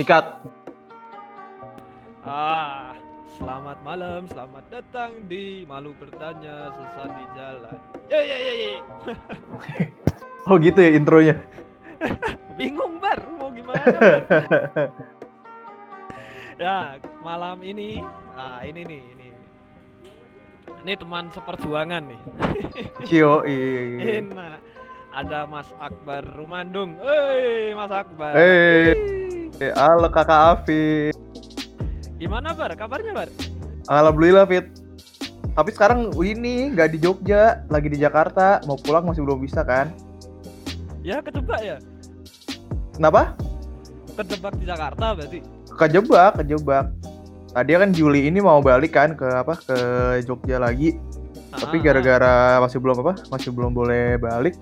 Sikat. Ah, selamat malam, selamat datang di Malu Bertanya Sesat di Jalan. Ye ye ye ye. Oh gitu ya intronya. Bingung bar, mau gimana? Ya, malam ini, ah ini nih, ini. Ini teman seperjuangan nih. Cio. Enak. Ada Mas Akbar Rumandung. Hei, Mas Akbar. Hei. Hei. Halo kakak Afif. Gimana Bar? Kabarnya Bar? Alhamdulillah Fit. Tapi sekarang ini nggak di Jogja, lagi di Jakarta. Mau pulang masih belum bisa kan? Ya kejebak ya? Kenapa? Kejebak di Jakarta berarti? Kejebak, kejebak. Tadi kan Juli ini mau balik kan ke apa ke Jogja lagi. Tapi Ah, gara-gara masih belum apa, masih belum boleh balik.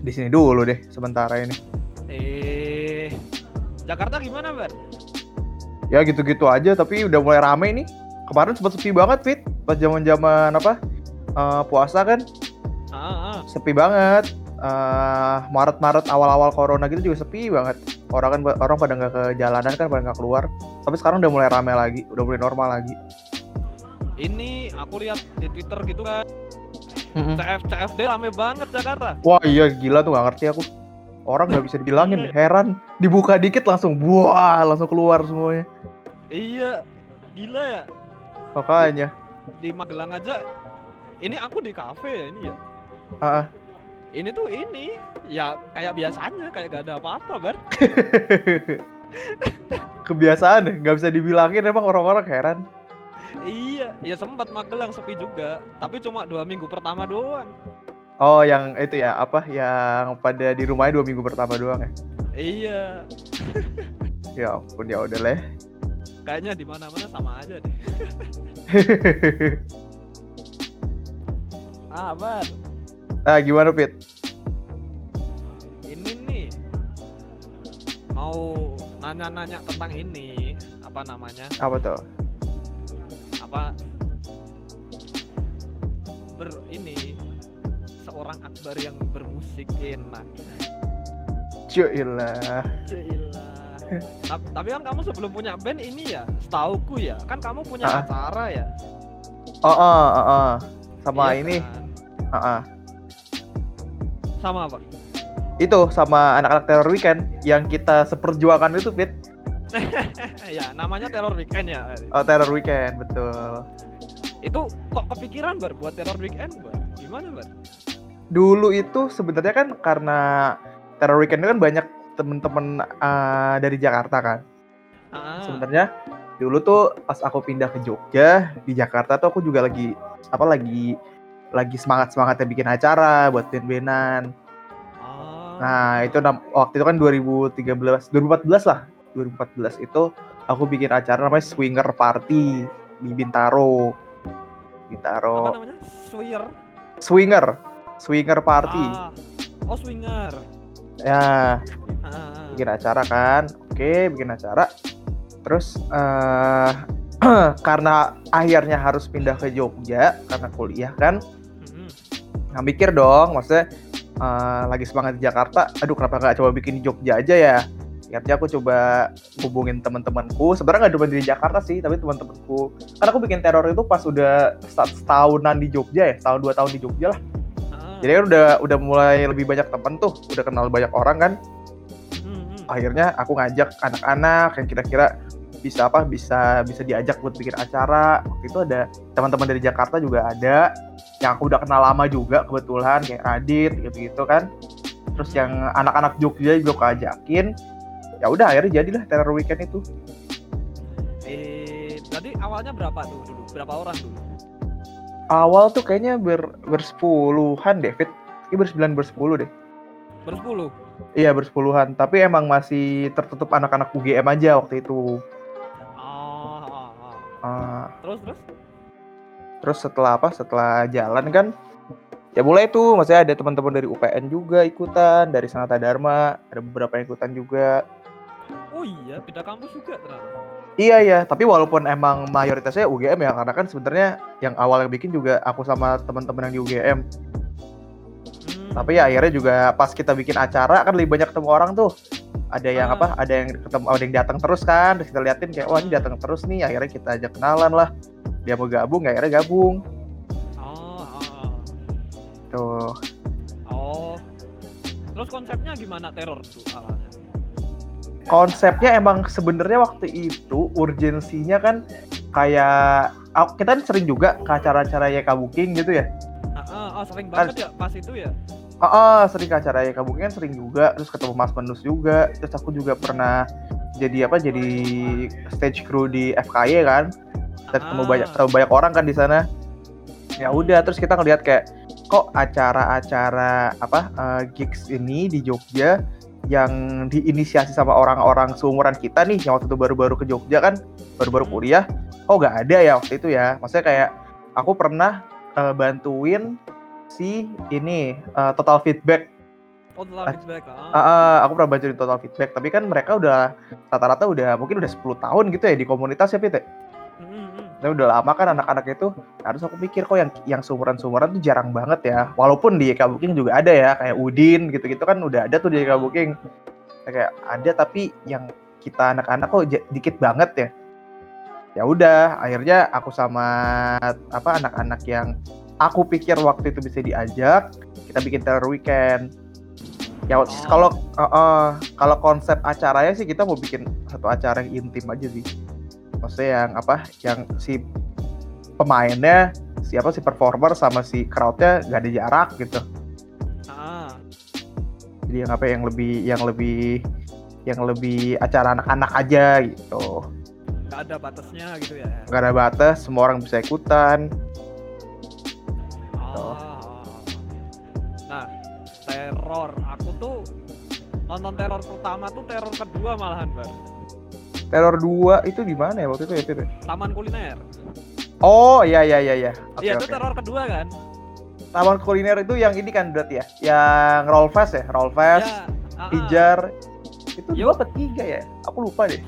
Di sini dulu deh sementara ini. Jakarta gimana, Bar? Ya gitu-gitu aja, tapi udah mulai rame nih. Kemarin sempat sepi banget Fit, pas zaman-zaman apa eh, puasa kan Ah, ah. sepi banget. Eh, Maret-Maret awal-awal corona gitu juga sepi banget. Orang kan orang pada nggak ke jalanan kan pada nggak keluar. Tapi sekarang udah mulai rame lagi, udah mulai normal lagi. Ini aku lihat di Twitter gitu kan, Mm-mm. CF CFD rame banget Jakarta. Wah iya gila tuh nggak ngerti aku. Orang nggak bisa dibilangin, heran. Dibuka dikit langsung, wah langsung keluar semuanya. Iya, gila ya. Makanya. Di Magelang aja, ini aku di kafe ya ini ya. Ah, ah. Ini tuh ini, ya kayak biasanya, kayak gak ada apa-apa, Bar. Kebiasaan deh, nggak bisa dibilangin emang orang-orang heran. Iya, ya sempat Magelang sepi juga, tapi cuma dua minggu pertama doang. Oh yang itu ya apa yang pada di rumahnya dua minggu pertama doang ya? Iya, Ya ampun ya udah lah. kayaknya di mana-mana sama aja deh. Ah, Bar, ah gimana Pit? ini nih mau nanya-nanya tentang ini apa namanya Apa tuh? apa ber ini seorang akbar yang bermusik enak Cuilah. Cila. Ta- tapi kan kamu sebelum punya band ini ya setauku ya kan kamu punya Ah. acara ya Oh, oh, oh, oh. sama Iya ini, kan? ah, ah. sama apa itu sama anak-anak teror weekend yang kita seperjuangan itu Pit. ya namanya teror weekend ya Oh teror weekend betul. itu kok kepikiran bar buat teror weekend bar gimana bar Dulu itu sebenarnya kan karena teror weekend kan banyak temen-temen ah, dari Jakarta kan. Ah, Sebenarnya dulu tuh pas aku pindah ke Jogja di Jakarta tuh aku juga lagi apa lagi lagi semangat semangatnya bikin acara buat band-bandan. ah. Nah, itu waktu itu kan 2013, 2014 lah. 2014 itu aku bikin acara namanya Swinger Party di Bintaro. apa Bintaro. namanya swinger Swinger. Swinger Party. Ah. oh swinger Ya, Ah, bikin acara kan. Oke, bikin acara. Terus eh karena akhirnya harus pindah ke Jogja karena kuliah kan. Mm-mm. Nah, mikir dong, maksudnya eh, lagi semangat di Jakarta, aduh kenapa nggak coba bikin di Jogja aja ya? Akhirnya aku coba hubungin teman-temanku. Sebenarnya nggak cuma di Jakarta sih, tapi teman-temanku. Karena aku bikin teror itu pas udah set- setahunan di Jogja ya, setahun dua tahun di Jogja lah. Ah. Jadi kan udah udah mulai lebih banyak temen tuh, udah kenal banyak orang kan. Mm-mm. Akhirnya aku ngajak anak-anak yang kira-kira bisa apa bisa bisa diajak buat bikin acara. Waktu itu ada teman-teman dari Jakarta juga ada yang aku udah kenal lama juga kebetulan kayak Radit gitu-gitu kan. Terus yang anak-anak Jogja juga aku ajakin. Ya udah akhirnya jadilah teror weekend itu. eh tadi awalnya berapa tuh dulu berapa orang dulu Awal tuh kayaknya ber bersepuluhan deh, Fit. Ini bersembilan bersepuluh deh. bersepuluh Iya bersepuluhan, tapi emang masih tertutup anak-anak UGM aja waktu itu. ah, ah, ah. Ah, terus terus terus setelah apa? Setelah jalan kan, ya mulai tuh, maksudnya ada teman-teman dari UPN juga ikutan, dari Sanata Dharma, ada beberapa yang ikutan juga. oh iya beda kampus juga ternyata Iya ya, tapi walaupun emang mayoritasnya UGM ya, karena kan sebenarnya yang awal yang bikin juga aku sama teman-teman yang di UGM. Hmm. Tapi ya akhirnya juga pas kita bikin acara kan lebih banyak ketemu orang tuh. ada yang Ah. apa ada yang ketemu ada yang datang terus kan terus kita liatin kayak wah ini datang terus nih akhirnya kita ajak kenalan lah dia mau gabung ya akhirnya gabung Oh, oh, tuh oh. Terus konsepnya gimana teror tuh awalnya? Konsepnya emang sebenarnya waktu itu urgensinya kan kayak ah, kita kan sering juga ke acara-acara YK Booking gitu ya oh, sering Kan- banget ya pas itu ya. Ah, ah, sering ke acara YK Booking kan sering juga terus ketemu Mas Menus juga terus aku juga pernah jadi apa jadi stage crew di FKY kan kita ketemu Ah. banyak ketemu banyak orang kan di sana ya udah terus kita ngeliat kayak kok acara-acara apa eh, gigs ini di Jogja yang diinisiasi sama orang-orang seumuran kita nih yang waktu itu baru-baru ke Jogja kan baru-baru Hmm. kuliah oh nggak ada ya waktu itu ya maksudnya kayak aku pernah eh, bantuin si ini eh, total feedback Oh, setelah feedback. Ah. Ah, ah, aku pernah bantuin total feedback tapi kan mereka udah rata-rata udah mungkin udah 10 tahun gitu ya di komunitas ya Fit Nah, udah lama kan anak-anak itu harus aku pikir kok yang yang seumuran-seumuran tuh jarang banget ya. Walaupun di YK Booking juga ada ya, kayak Udin gitu-gitu kan udah ada tuh di YK Booking. Kayak ada tapi yang kita anak-anak kok dikit banget ya. Ya udah, akhirnya aku sama apa anak-anak yang aku pikir waktu itu bisa diajak, kita bikin terror weekend. Ya kalau uh, uh, kalau konsep acaranya sih kita mau bikin satu acara yang intim aja sih maksudnya yang apa yang si pemainnya siapa si performer sama si crowdnya nggak ada jarak gitu Ah, jadi yang apa yang lebih yang lebih yang lebih acara anak-anak aja gitu nggak ada batasnya gitu ya. nggak ada batas semua orang bisa ikutan Ah. Nah, teror. Aku tuh nonton teror pertama tuh teror kedua malahan, Bar. Teror 2 itu di mana ya waktu itu ya Tir? Taman kuliner. oh iya iya iya iya oke Iya, itu oke teror kedua kan? taman kuliner itu yang ini kan berarti ya yang roll fest ya roll fest Ya, pijar itu Yo. dua atau tiga ya aku lupa deh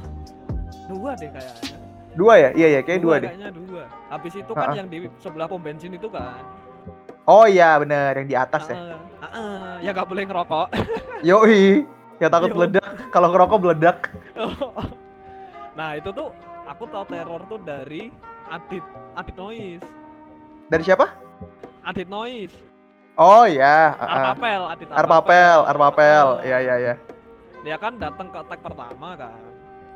dua deh kayaknya. dua ya iya iya kayak dua deh Kayaknya dua. Habis itu kan ah. yang di sebelah pom bensin itu kan. oh iya bener yang di atas ya Ah, ah, ah. ya nggak boleh ngerokok. Yoi, ya takut Yo. meledak. Kalau ngerokok meledak. Nah, itu tuh aku tahu teror tuh dari Adit Adit Noise. Dari siapa? Adit Noise. Oh ya, uh, Arpapel, Adit Arpapel, Arpapel. Ya ya ya. Dia kan datang ke tag pertama kan.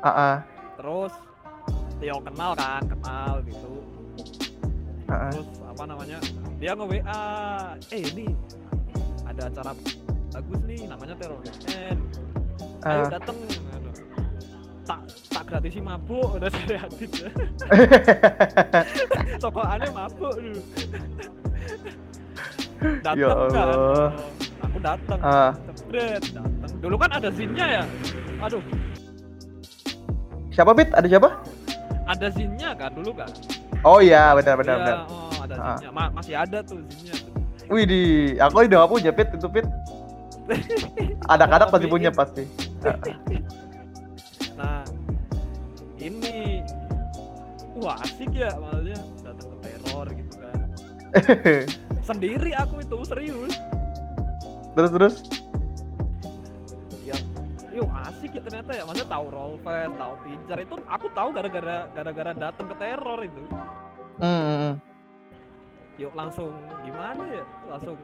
Ah, ah, Terus Tio kenal kan, kenal gitu. ah. Terus apa namanya? Dia nge WA, "Eh, ini ada acara bagus nih namanya Teror Weekend. Ayo dateng." Tak tak gratisi mabuk udah dari Adit. Sokokannya mabuk dulu. dateng Ya kan. Aku dateng. Ah. Dateng. Dulu kan ada zinnya ya. Aduh, Siapa Bit? Ada siapa? ada zinnya kan dulu kan. Oh iya, benar benar Iya, benar. oh, ada Ah. zinnya. Ma- masih ada tuh zinnya. Wih di, aku udah gak punya Pit itu Pit. Anak-anak pasti punya pasti. Wah asik ya maksudnya datang ke teror gitu kan. Sendiri aku itu serius. terus terus. Ya, yuk asik ya ternyata ya. Maksudnya tahu Rolfet, tahu Pijar itu aku tahu gara-gara gara-gara datang ke teror itu. Hmm, hmm, hmm. Yuk langsung gimana ya? Langsung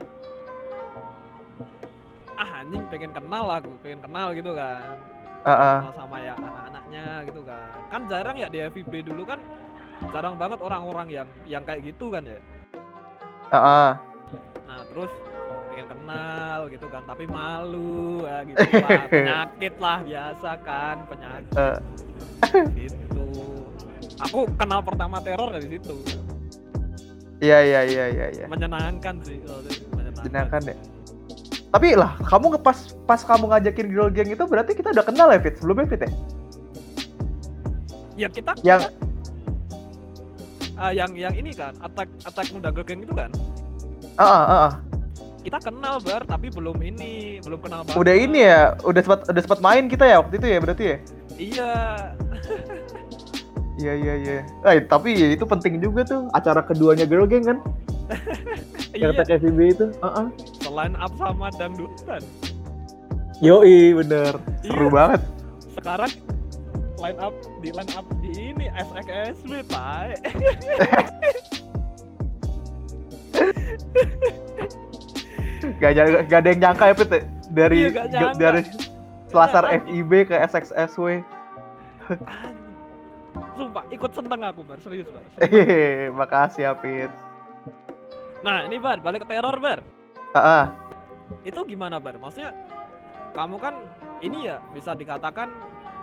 ah anjing pengen kenal aku, pengen kenal gitu kan. Ah. kenal sama ya anak-anaknya gitu kan kan jarang ya di FIB dulu kan jarang banget orang-orang yang yang kayak gitu kan ya Ah, ah. nah terus pengen kenal gitu kan tapi malu ya gitu lah penyakit lah biasa kan penyakit Eh. gitu aku kenal pertama teror dari situ Iya iya iya iya iya. menyenangkan sih menyenangkan Menyenangkan ya. Tapi lah, kamu ngepas pas kamu ngajakin girl gang itu berarti kita udah kenal ya Fit sebelumnya Fit ya? ya kita Yang ah, yang yang ini kan attack attack muda girl gang itu kan ah, ah, ah, ah. kita kenal bar tapi belum ini belum kenal banget udah ini ya, udah sempat udah sempat main kita ya waktu itu ya berarti ya? iya Iya iya iya. Eh tapi ya, itu penting juga tuh acara keduanya girl gang kan? iya Yang TKVB itu. Ah, ah. selain up sama dangdutan Yoi, bener. Seru Iya. banget. sekarang line up di line up di ini SXSW pak Gak, ada- gak ada yang nyangka ya, Pit. Dari, Iya, gak nyangka. dari Selasar Iya, FIB ke SXSW. sumpah ikut seneng aku bar serius bar makasih ya, Pit. Nah ini bar balik ke teror bar ah. itu gimana bar maksudnya kamu kan ini ya bisa dikatakan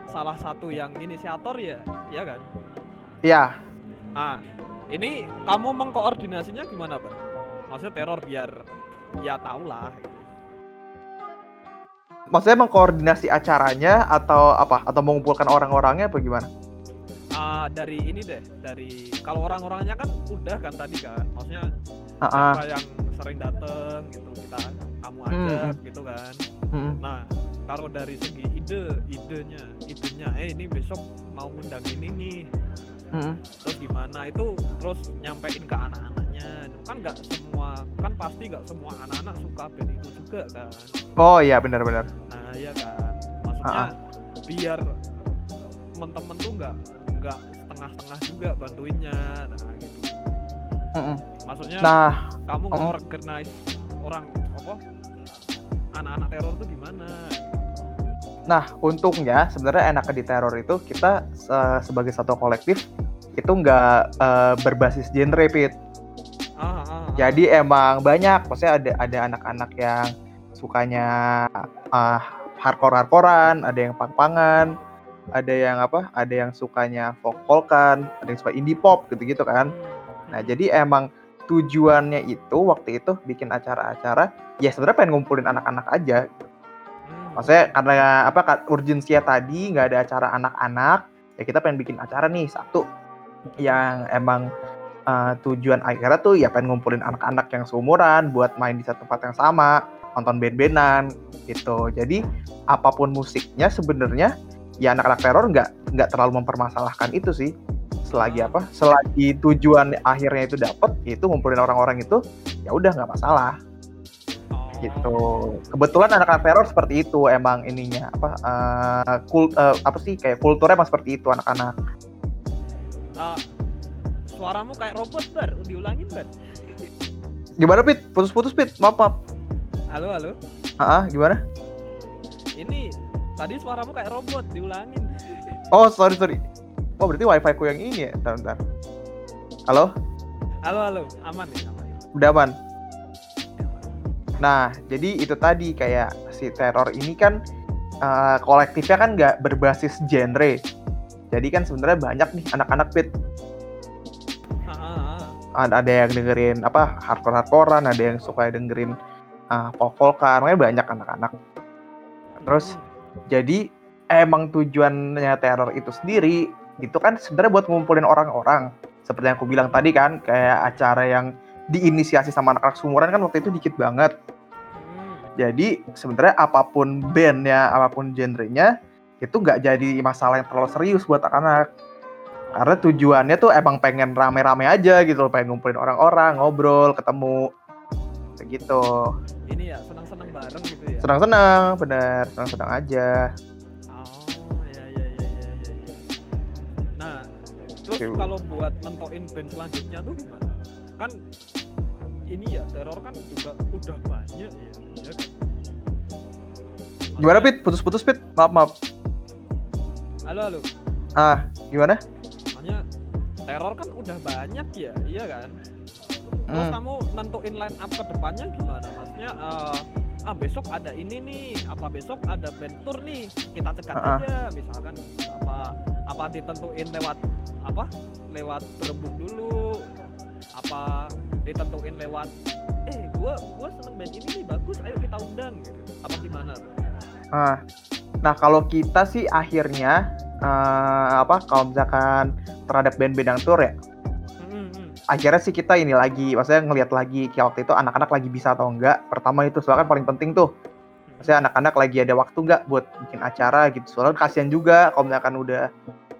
salah satu yang inisiator ya ya kan Iya, ah ini kamu mengkoordinasinya gimana bar maksudnya teror biar ya tau lah maksudnya mengkoordinasi acaranya atau apa? Atau mengumpulkan orang-orangnya apa gimana? Ah, dari ini deh dari kalau orang-orangnya kan udah kan tadi kan maksudnya Ah, ah. siapa yang sering dateng gitu kita kamu Hmm, ajak gitu kan. Mm-mm. nah kalau dari segi ide idenya idenya eh ini besok mau ngundang ini nih. Mm-mm. terus gimana? Itu terus nyampein ke anak-anaknya. Kan nggak semua kan pasti nggak semua anak-anak suka band itu juga kan. Oh iya, benar-benar. nah iya kan. Maksudnya Ah, biar temen-temen tuh nggak nggak setengah-setengah juga bantuinnya nah gitu Mm-mm. maksudnya Nah, kamu mm. nge-organize orang apa anak-anak teror tuh gimana Nah, untungnya sebenarnya enak di teror itu kita eh, sebagai satu kolektif itu nggak eh, berbasis genre, Pit. ah, ah, ah. Jadi emang banyak, maksudnya ada ada anak-anak yang sukanya ah, hardcore-hardcorean, ada yang pang-pangan, ada yang apa? Ada yang sukanya folk-folkan, ada yang suka indie pop gitu-gitu kan. Nah, jadi emang tujuannya itu waktu itu bikin acara-acara ya sebenarnya pengen ngumpulin anak-anak aja Hmm. maksudnya karena apa kan urgensinya tadi nggak ada acara anak-anak ya kita pengen bikin acara nih satu yang emang uh, tujuan akhirnya tuh ya pengen ngumpulin anak-anak yang seumuran buat main di satu tempat yang sama nonton band-bandan gitu jadi apa pun musiknya sebenarnya ya anak-anak teror nggak nggak terlalu mempermasalahkan itu sih. Selagi apa selagi tujuan akhirnya itu dapet itu ngumpulin orang-orang itu ya udah nggak masalah. Gitu. Kebetulan anak-anak teror seperti itu emang ininya apa eh, kul eh, apa sih kayak kulturnya emang seperti itu anak-anak. Ah, suaramu kayak robot bar. Diulangin bar. Gimana pit? Putus-putus pit? Maaf maaf. Halo halo. Ah gimana? Ini tadi suaramu kayak robot diulangin. Oh sorry sorry. Oh berarti wifi ku yang ini ya? Bentar, bentar. halo? Halo halo. Aman nih aman. Udah aman? Nah jadi itu tadi kayak si teror ini kan eh, kolektifnya kan nggak berbasis genre. Jadi kan sebenarnya banyak nih anak-anak pit. Ah, ah, ah. ada ada yang dengerin apa hardcore hardcorean ada yang suka dengerin uh, folk folkan. Makanya banyak anak-anak. Terus Hmm. Jadi emang tujuannya teror itu sendiri itu kan sebenarnya buat ngumpulin orang-orang. Seperti yang aku bilang tadi kan kayak acara yang diinisiasi sama anak-anak sumuran kan waktu itu dikit banget. Hmm. jadi sebenarnya apa pun bandnya apa pun genrenya itu nggak jadi masalah yang terlalu serius buat anak-anak. Karena tujuannya tuh emang pengen rame-rame aja gitu loh pengen ngumpulin orang-orang ngobrol ketemu. Kayak gitu. Ini ya senang-senang bareng gitu ya senang-senang bener senang-senang aja Oh, ya ya ya ya ya. Nah, terus Oke. kalau buat nentoin band selanjutnya tuh gimana? Kan ini ya teror kan juga udah banyak ya. ya kan? gimana pit putus-putus pit maaf maaf Halo halo. ah gimana Makanya teror kan udah banyak ya, iya kan? Terus Hmm. kamu nentuin line up ke depannya gimana? Maksudnya eh, ah besok ada ini nih, apa besok ada band tour nih, kita cekat Ah, ah. aja misalkan apa apa ditentuin lewat apa? Lewat berembuk dulu. Apa ditentuin lewat eh gua gua seneng band ini nih bagus, ayo kita undang gitu. Apa gimana? Ah, nah kalau kita sih akhirnya eh, apa kalau misalkan terhadap band-band yang tour ya. Akhirnya sih kita ini lagi maksudnya ngelihat lagi kayak waktu itu anak-anak lagi bisa atau enggak pertama itu soalnya kan paling penting tuh maksudnya anak-anak lagi ada waktu nggak buat bikin acara gitu soalnya kasihan juga kalau misalkan udah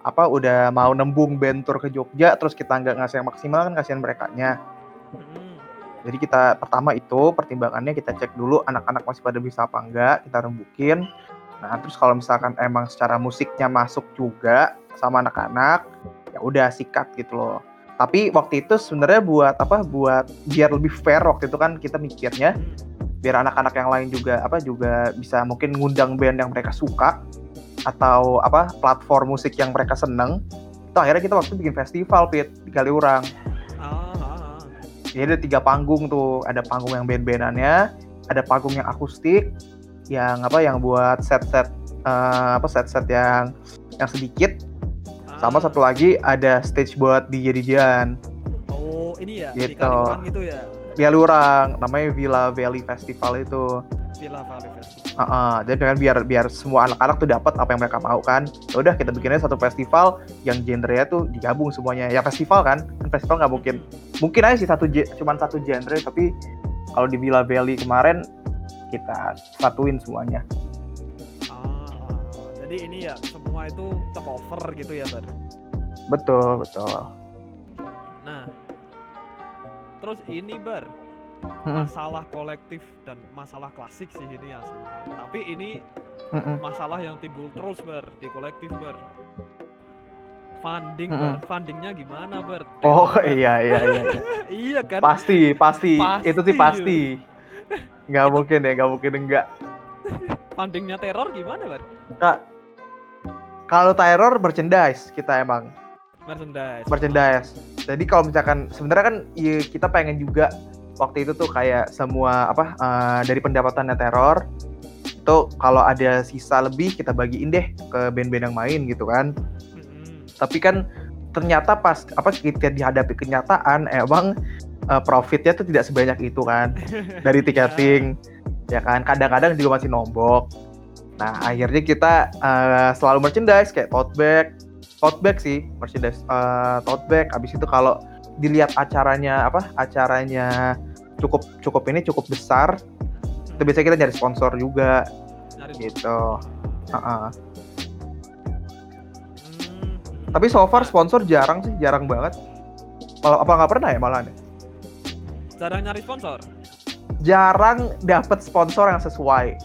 apa udah mau nembung band tour ke Jogja terus kita nggak ngasih yang maksimal kan kasihan mereka nya Hmm. Jadi kita pertama itu pertimbangannya kita cek dulu anak-anak masih pada bisa apa enggak, kita rembukin. Nah, terus kalau misalkan emang secara musiknya masuk juga sama anak-anak, ya udah sikat gitu loh. Tapi waktu itu sebenarnya buat apa? Buat biar lebih fair waktu itu kan kita mikirnya. Biar anak-anak yang lain juga apa juga bisa mungkin ngundang band yang mereka suka atau apa platform musik yang mereka seneng. Itu akhirnya kita waktu bikin festival pit. Di Kaliurang Ah, ah, jadi ada tiga panggung tuh. Ada panggung yang band-bandannya ada panggung yang akustik yang apa yang buat set-set eh, apa set-set yang yang sedikit sama satu lagi ada stage buat DJ DJan Oh, ini ya di Gitu. Gitu ya. di Kaliurang namanya Villa Valley Festival itu Villa Valley Festival. Heeh, jadi kan biar biar semua anak-anak tuh dapat apa yang mereka mau kan. Ya udah kita bikinnya satu festival yang genrenya tuh digabung semuanya. Ya festival kan, kan festival nggak mungkin. Mungkin aja sih satu cuman satu genre tapi kalau di Villa Valley kemarin kita satuin semuanya. Ah, ah, ah. jadi ini ya semua itu tercover gitu ya, Bar. Betul, betul. Nah, terus ini bar masalah kolektif dan masalah klasik sih ini asli. Tapi ini masalah yang timbul terus bar di kolektif bar. Funding Mm-mm. bar, fundingnya gimana bar? Oh Bar. iya iya iya. iya kan? Pasti, pasti, Pasti, Itu sih pasti. Nggak mungkin ya, nggak mungkin enggak. Fundingnya teror gimana bar? Kak, kalau terror merchandise kita emang Merchandise. merchandise. Jadi kalau misalkan sebenarnya kan ya, kita pengen juga waktu itu tuh kayak semua apa eh, dari pendapatannya teror itu kalau ada sisa lebih kita bagiin deh ke band-band yang main gitu kan. Mm-mm. Tapi kan ternyata pas apa kita dihadapi kenyataan emang eh, profitnya tuh tidak sebanyak itu kan dari tiketing ya kan kadang-kadang juga masih nombok. Nah akhirnya kita eh, selalu merchandise kayak tote bag, tote bag sih merchandise eh, tote bag. Abis itu kalau dilihat acaranya apa acaranya cukup cukup ini cukup besar, itu biasanya kita nyari sponsor juga Nyari gitu. Heeh. Hmm. Tapi so far sponsor jarang sih, jarang banget. Kalau apa nggak pernah ya malah nih? jarang nyari sponsor. Jarang dapet sponsor yang sesuai.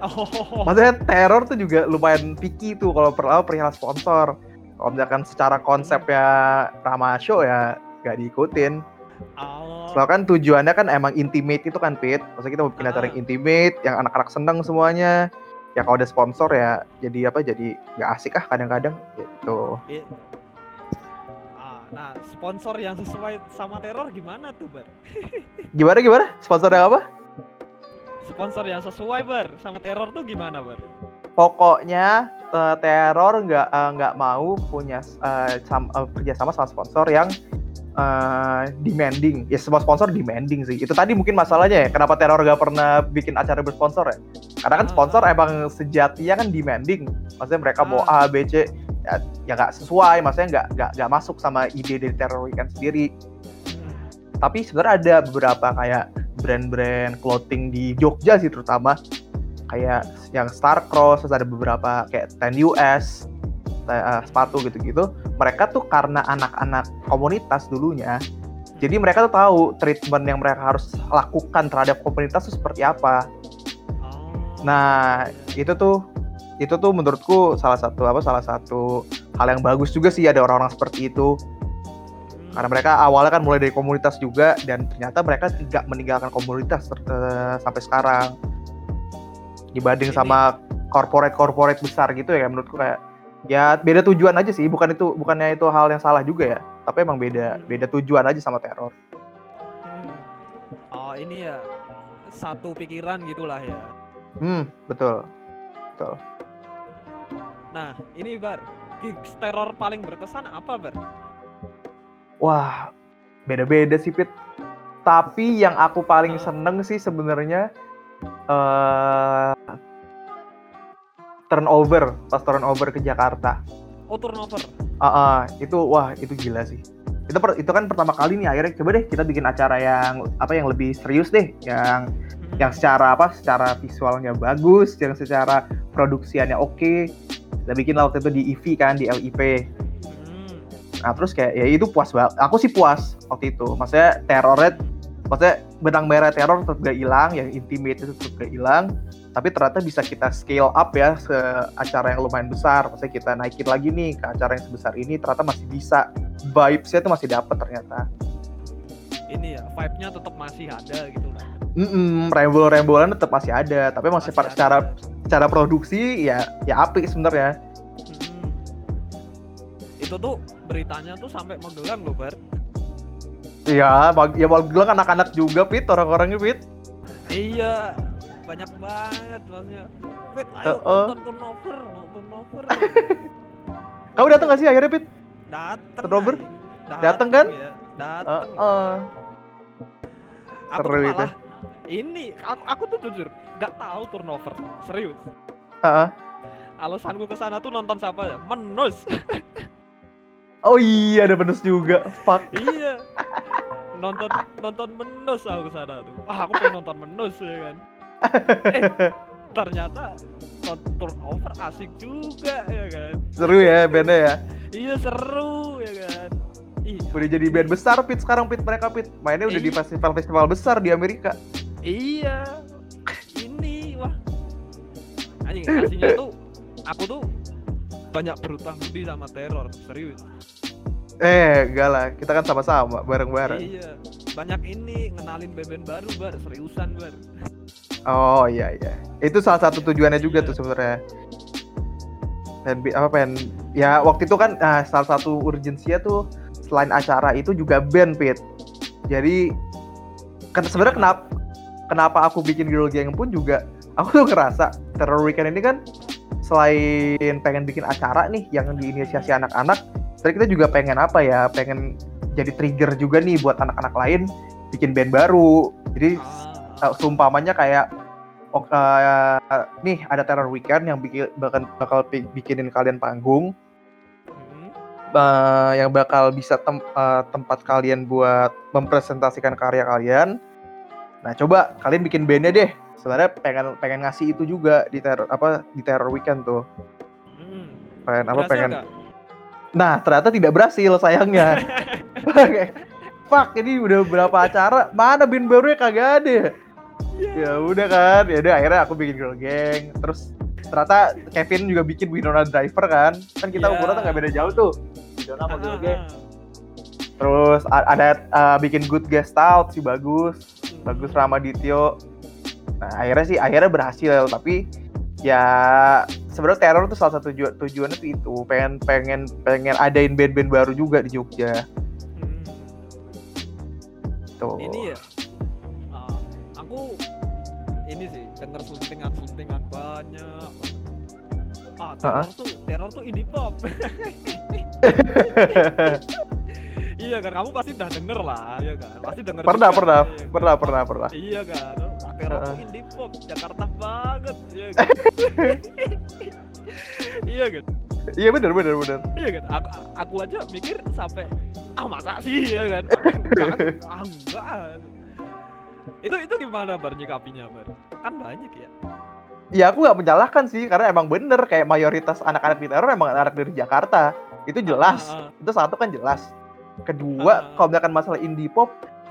Oh. Maksudnya teror tuh juga lumayan picky tuh kalau perlu perihal sponsor. Kalau misalkan secara konsepnya Rama Show ya nggak diikutin. Oh. Soalnya kan tujuannya kan emang intimate itu kan Pit. Maksudnya kita mau bikin acara Ah. yang intimate, yang anak-anak seneng semuanya. Ya kalau ada sponsor ya jadi apa? Jadi nggak asik ah kadang-kadang gitu. I- Ah, nah, sponsor yang sesuai sama teror gimana tuh, Bar? Gimana gimana? Sponsor yang apa? Sponsor yang sesuai, Bar, sama teror tuh gimana, Bar? Pokoknya eh, teror nggak eh, nggak mau punya eh, sam- eh, kerjasama sama sponsor yang eh, demanding. Ya semua sponsor demanding sih. Itu tadi mungkin masalahnya ya. Kenapa teror nggak pernah bikin acara bersponsor ya? Karena kan Ah. sponsor emang sejatinya kan demanding. Maksudnya mereka mau Ah. A, B, C ya ya nggak sesuai. Maksudnya nggak nggak nggak masuk sama ide dari teror weekend sendiri. Tapi sebenarnya ada beberapa kayak brand-brand clothing di Jogja sih terutama. Kayak yang Star Cross terus ada beberapa kayak 10 US te- eh, sepatu gitu-gitu. Mereka tuh karena anak-anak komunitas dulunya jadi mereka tuh tahu treatment yang mereka harus lakukan terhadap komunitas tuh seperti apa. Oh. nah itu tuh itu tuh menurutku salah satu apa salah satu hal yang bagus juga sih ada orang-orang seperti itu karena mereka awalnya kan mulai dari komunitas juga dan ternyata mereka tidak meninggalkan komunitas eh, sampai sekarang dibanding Ini- sama corporate corporate besar gitu ya menurutku kayak ya beda tujuan aja sih bukan itu bukannya itu hal yang salah juga ya tapi emang beda beda tujuan aja sama teror Hmm. Oh, ini ya satu pikiran gitulah ya. hmm betul Nah, ini Bar, gigs teror paling berkesan apa, Bar? Wah beda-beda sih Pit tapi yang aku paling seneng sih sebenarnya eh turnover pas turnover ke Jakarta Oh, turnover. Ah, ah, itu wah itu gila sih. Itu per- itu kan pertama kali nih akhirnya coba deh kita bikin acara yang apa yang lebih serius deh, yang Hmm. yang secara apa secara visualnya bagus, yang secara produksiannya oke. Kita bikin lah waktu itu di EV kan di LIP. Nah terus kayak ya itu puas banget. Aku sih puas waktu itu. Maksudnya terornya maksudnya benang merah teror tetap gak hilang yang intimate itu tetap gak hilang. Tapi ternyata bisa kita scale up ya ke acara yang lumayan besar. Maksudnya kita naikin lagi nih ke acara yang sebesar ini ternyata masih bisa. Vibesnya tuh masih dapet ternyata. Ini ya vibe-nya tetap masih ada gitu kan Mm-mm, rembol-rembolan tetap masih ada. Tapi masih, Masih secara secara produksi ya ya apik sebenarnya. Hmm. itu tuh beritanya tuh sampai Magelang loh Bar Iya, ya bagi bilang anak-anak juga Pit, orang-orangnya Pit. iya banyak banget maksudnya Fit ayo Heeh. nonton turnover nonton turnover Kamu datang gak sih akhirnya Pit? dateng Turnover? aja. Dateng kan? ya dateng Heeh. aku seru tuh itu. malah ini aku, aku tuh jujur nggak tahu turnover serius Heeh. alasanku ke sana tuh nonton siapa ya menus Oh iya, ada penus juga. Fuck. iya nonton nonton menus aku sana tuh ah aku pengen nonton menus ya kan eh ternyata non- turnover asik juga ya kan Seru ya bandnya ya. iya seru ya kan Ih, Udah jadi band besar Pit sekarang Pit mereka Pit. Mainnya udah di Iya. festival-festival besar di Amerika. iya ini wah anjing aslinya tuh aku tuh banyak berutang budi sama teror serius Eh, enggak lah. Kita kan sama-sama, bareng-bareng. iya banyak ini ngenalin band-band baru bar seriusan bar Oh iya iya. Itu salah satu tujuannya juga Iya. tuh sebenarnya. Dan apa pen? Ya waktu itu kan ah, salah satu urgensinya tuh selain acara itu juga band Pit. Jadi kan sebenarnya kenapa kenapa aku bikin girl gang pun juga aku tuh ngerasa terror weekend ini kan selain pengen bikin acara nih yang diinisiasi anak-anak, tapi kita juga pengen apa ya? Pengen jadi trigger juga nih buat anak-anak lain bikin band baru. Jadi ah, uh, seumpamanya kayak uh, nih ada terror weekend yang bikin bakal bakal bikinin kalian panggung uh, yang bakal bisa tem- uh, tempat kalian buat mempresentasikan karya kalian. Nah, coba kalian bikin bandnya deh. Sebenarnya pengen pengen ngasih itu juga di teror apa di terror weekend tuh. hmm. Pengen apa Berhasil pengen nggak? Nah, ternyata tidak berhasil sayangnya. Fuck, ini udah berapa acara, mana band barunya kagak ada. Ya udah kan, ya udah akhirnya aku bikin girl gang. Terus ternyata Kevin juga bikin Winona Driver kan. Kan kita Iya. umurnya tuh nggak beda jauh tuh. Winona sama girl gang. ah. Terus ada uh, bikin Good Guest Out sih bagus. Hmm. Bagus Ramadityo. Nah, akhirnya sih akhirnya berhasil tapi ya sebenarnya teror tuh salah satu tujuan tujuannya tuh itu. Pengen pengen pengen adain band-band baru juga di Jogja. Hmm. tuh. Ini ya ah, aku ini sih denger suntingan suntingan banyak. Ah teror tuh teror tuh indie pop. Iya kan kamu pasti udah denger lah ya kan? Pasti denger pernah juga, pernah iya kan? pernah pernah pernah. Iya kan Tuh Heeh. indie pop Jakarta banget iya kan iya kan iya benar benar benar iya kan aku, aku aja mikir sampai ah masa sih? Ya kan. Enggak ah, enggak. Itu itu gimana bar nyikapinya bar? Kan banyak ya. Ya aku nggak menyalahkan sih karena emang bener kayak mayoritas anak-anak di teror emang anak dari Jakarta. Itu jelas. Ah. itu satu kan jelas. Kedua Ah. kalau misalkan masalah indie pop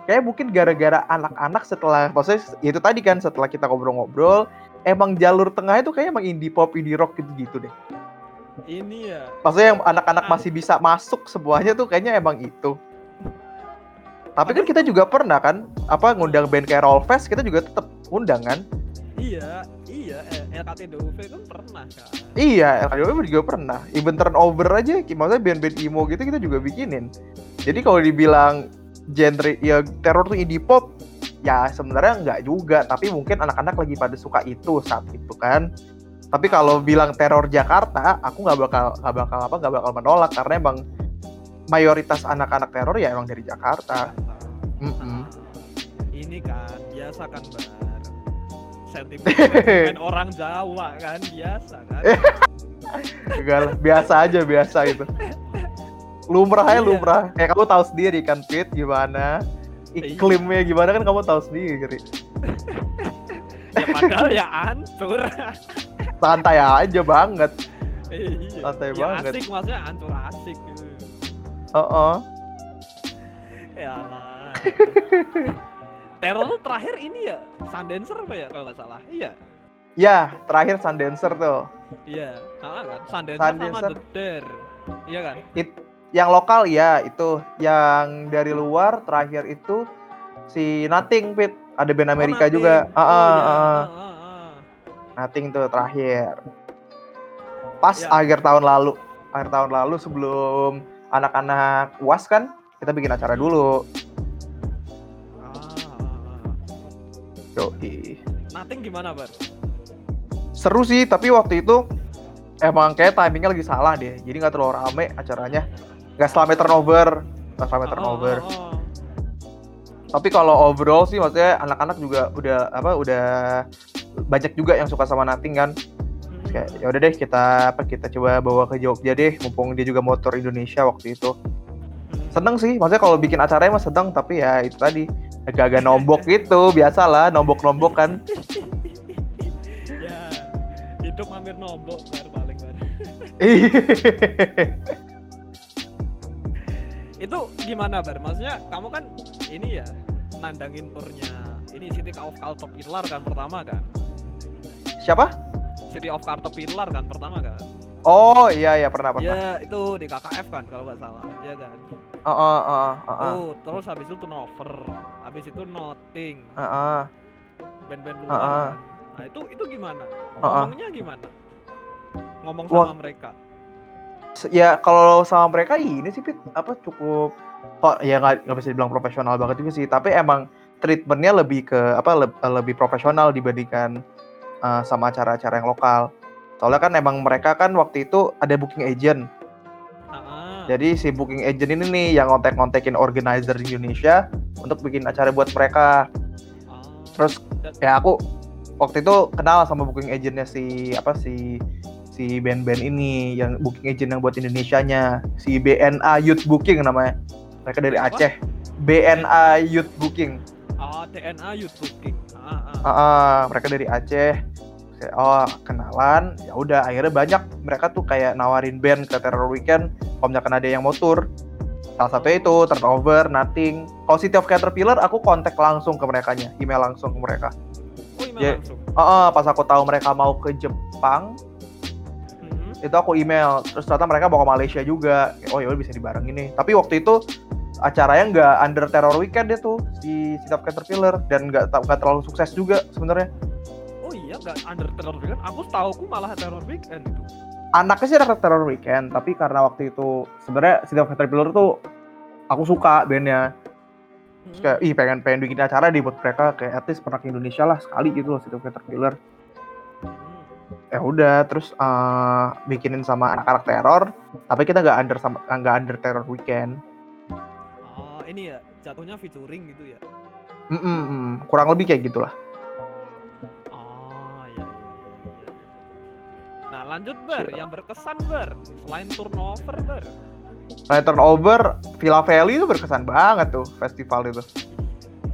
kayak mungkin gara-gara anak-anak setelah maksudnya ya itu tadi kan setelah kita ngobrol-ngobrol emang jalur tengah itu kayak emang indie pop indie rock gitu-gitu deh. Ini ya. Maksudnya yang anak-anak masih bisa masuk semuanya tuh kayaknya emang itu. Tapi kan kita juga pernah kan apa ngundang band kayak Rollfest kita juga tetap undang kan? Iya iya eh, LKTDUV kan pernah kan Iya, LKDW juga pernah. Even turnover aja, maksudnya band-band emo gitu kita juga bikinin. Jadi kalau dibilang genre ya teror tuh indie pop, ya sebenarnya nggak juga. Tapi mungkin anak-anak lagi pada suka itu saat itu kan. Tapi kalau bilang teror Jakarta, aku nggak bakal nggak bakal apa nggak bakal menolak karena emang mayoritas anak-anak teror ya emang dari Jakarta. Mm-mm. ini kan biasa kan bar sentimen, orang Jawa kan biasa kan Enggak lah, biasa aja biasa gitu. Lumrah aja Iya. lumrah. Kayak kamu tahu sendiri kan Pit gimana iklimnya gimana kan kamu tahu sendiri. ya padahal ya ancur Santai aja banget. iya Santai ya banget. asik maksudnya ancur asik gitu Heeh. ya lah teror tuh terakhir ini ya Sundancer apa ya kalau nggak salah iya Ya, terakhir Sundancer tuh. iya ah, kan Sundancer, Sundancer. sama The Dare iya kan Yang lokal ya itu, yang dari luar terakhir itu si Nothing Pit. Ada band Amerika Oh, juga. Nothing. Ah, Oh, ah, ah, ah. Nothing tuh terakhir. Pas Ya. akhir tahun lalu. Akhir tahun lalu sebelum anak-anak UAS kan, kita bikin acara dulu. Ah, ah, ah. Yoi. Nothing gimana bar Seru sih, tapi waktu itu emang kayak timingnya lagi salah deh. Jadi nggak terlalu rame acaranya. Nggak selama turnover. Nggak selama Ah, turnover. ah, ah, ah. Tapi kalau overall sih maksudnya anak-anak juga udah apa udah banyak juga yang suka sama Nothing kan. Terus kayak ya udah deh kita apa kita coba bawa ke Jogja deh mumpung dia juga motor Indonesia waktu itu. Hmm. Seneng sih, maksudnya kalau bikin acaranya mah seneng tapi ya itu tadi agak-agak nombok gitu, biasalah nombok-nombok kan. ya hidup hampir nombok bar paling bar itu gimana bar maksudnya kamu kan ini ya nandangin turnya ini City of Caterpillar kan pertama kan Siapa? City of Caterpillar kan pertama kan Oh iya iya pernah pernah. ya itu di KKF kan kalau nggak salah ya kan Oh, oh, oh, oh, oh. oh terus habis itu turnover habis itu nothing Oh, oh. band-band luar Ah, ah. kan. nah itu itu gimana Ah, ah. ngomongnya gimana ngomong Wah. sama mereka Se- Ya kalau sama mereka ini sih Pit, apa cukup kok ya nggak bisa dibilang profesional banget juga sih, tapi emang treatmentnya lebih ke apa leb- lebih profesional dibandingkan uh, sama acara-acara yang lokal. Soalnya kan emang mereka kan waktu itu ada booking agent. Ah. Jadi si booking agent ini nih yang ngontek-ngontekin organizer di Indonesia untuk bikin acara buat mereka. Ah. Terus ya aku waktu itu kenal sama booking agentnya si apa si si band-band ini yang booking agent yang buat Indonesianya si BNA Youth Booking namanya mereka dari Apa? Aceh BNA Youth Booking Ah, TNA Youth Booking. Ah, ah. Ah, ah, mereka dari Aceh oh kenalan ya udah akhirnya banyak mereka tuh kayak nawarin band ke Terror Weekend kalau misalkan ada yang mau tour salah satunya itu turnover nothing kalau City of Caterpillar aku kontak langsung ke mereka email langsung ke mereka Oh, email Ya. langsung. Ah, ah, pas aku tahu mereka mau ke Jepang. Itu aku email terus ternyata mereka mau ke Malaysia juga oh ya bisa dibarengin nih tapi waktu itu acaranya nggak under terror weekend dia tuh di of Caterpillar dan nggak nggak terlalu sukses juga sebenarnya Oh iya, nggak under terror weekend. Aku tahu aku malah terror weekend itu. anaknya sih ada terror weekend tapi karena waktu itu sebenarnya of Caterpillar tuh aku suka bandnya Terus Mhm. kayak ih pengen pengen bikin acara di buat mereka kayak at least pernah ke Indonesia lah sekali gitu loh of Caterpillar. Ya udah terus eh, bikinin sama anak-anak teror tapi kita nggak under sama nggak under terror weekend Oh, ini ya jatuhnya featuring gitu ya. Mm, mm, kurang lebih kayak gitulah Oh, iya, iya. Nah, lanjut Bar, yang berkesan Bar. Selain turnover Bar. Nah, turnover Villa Valley itu berkesan banget tuh festival itu.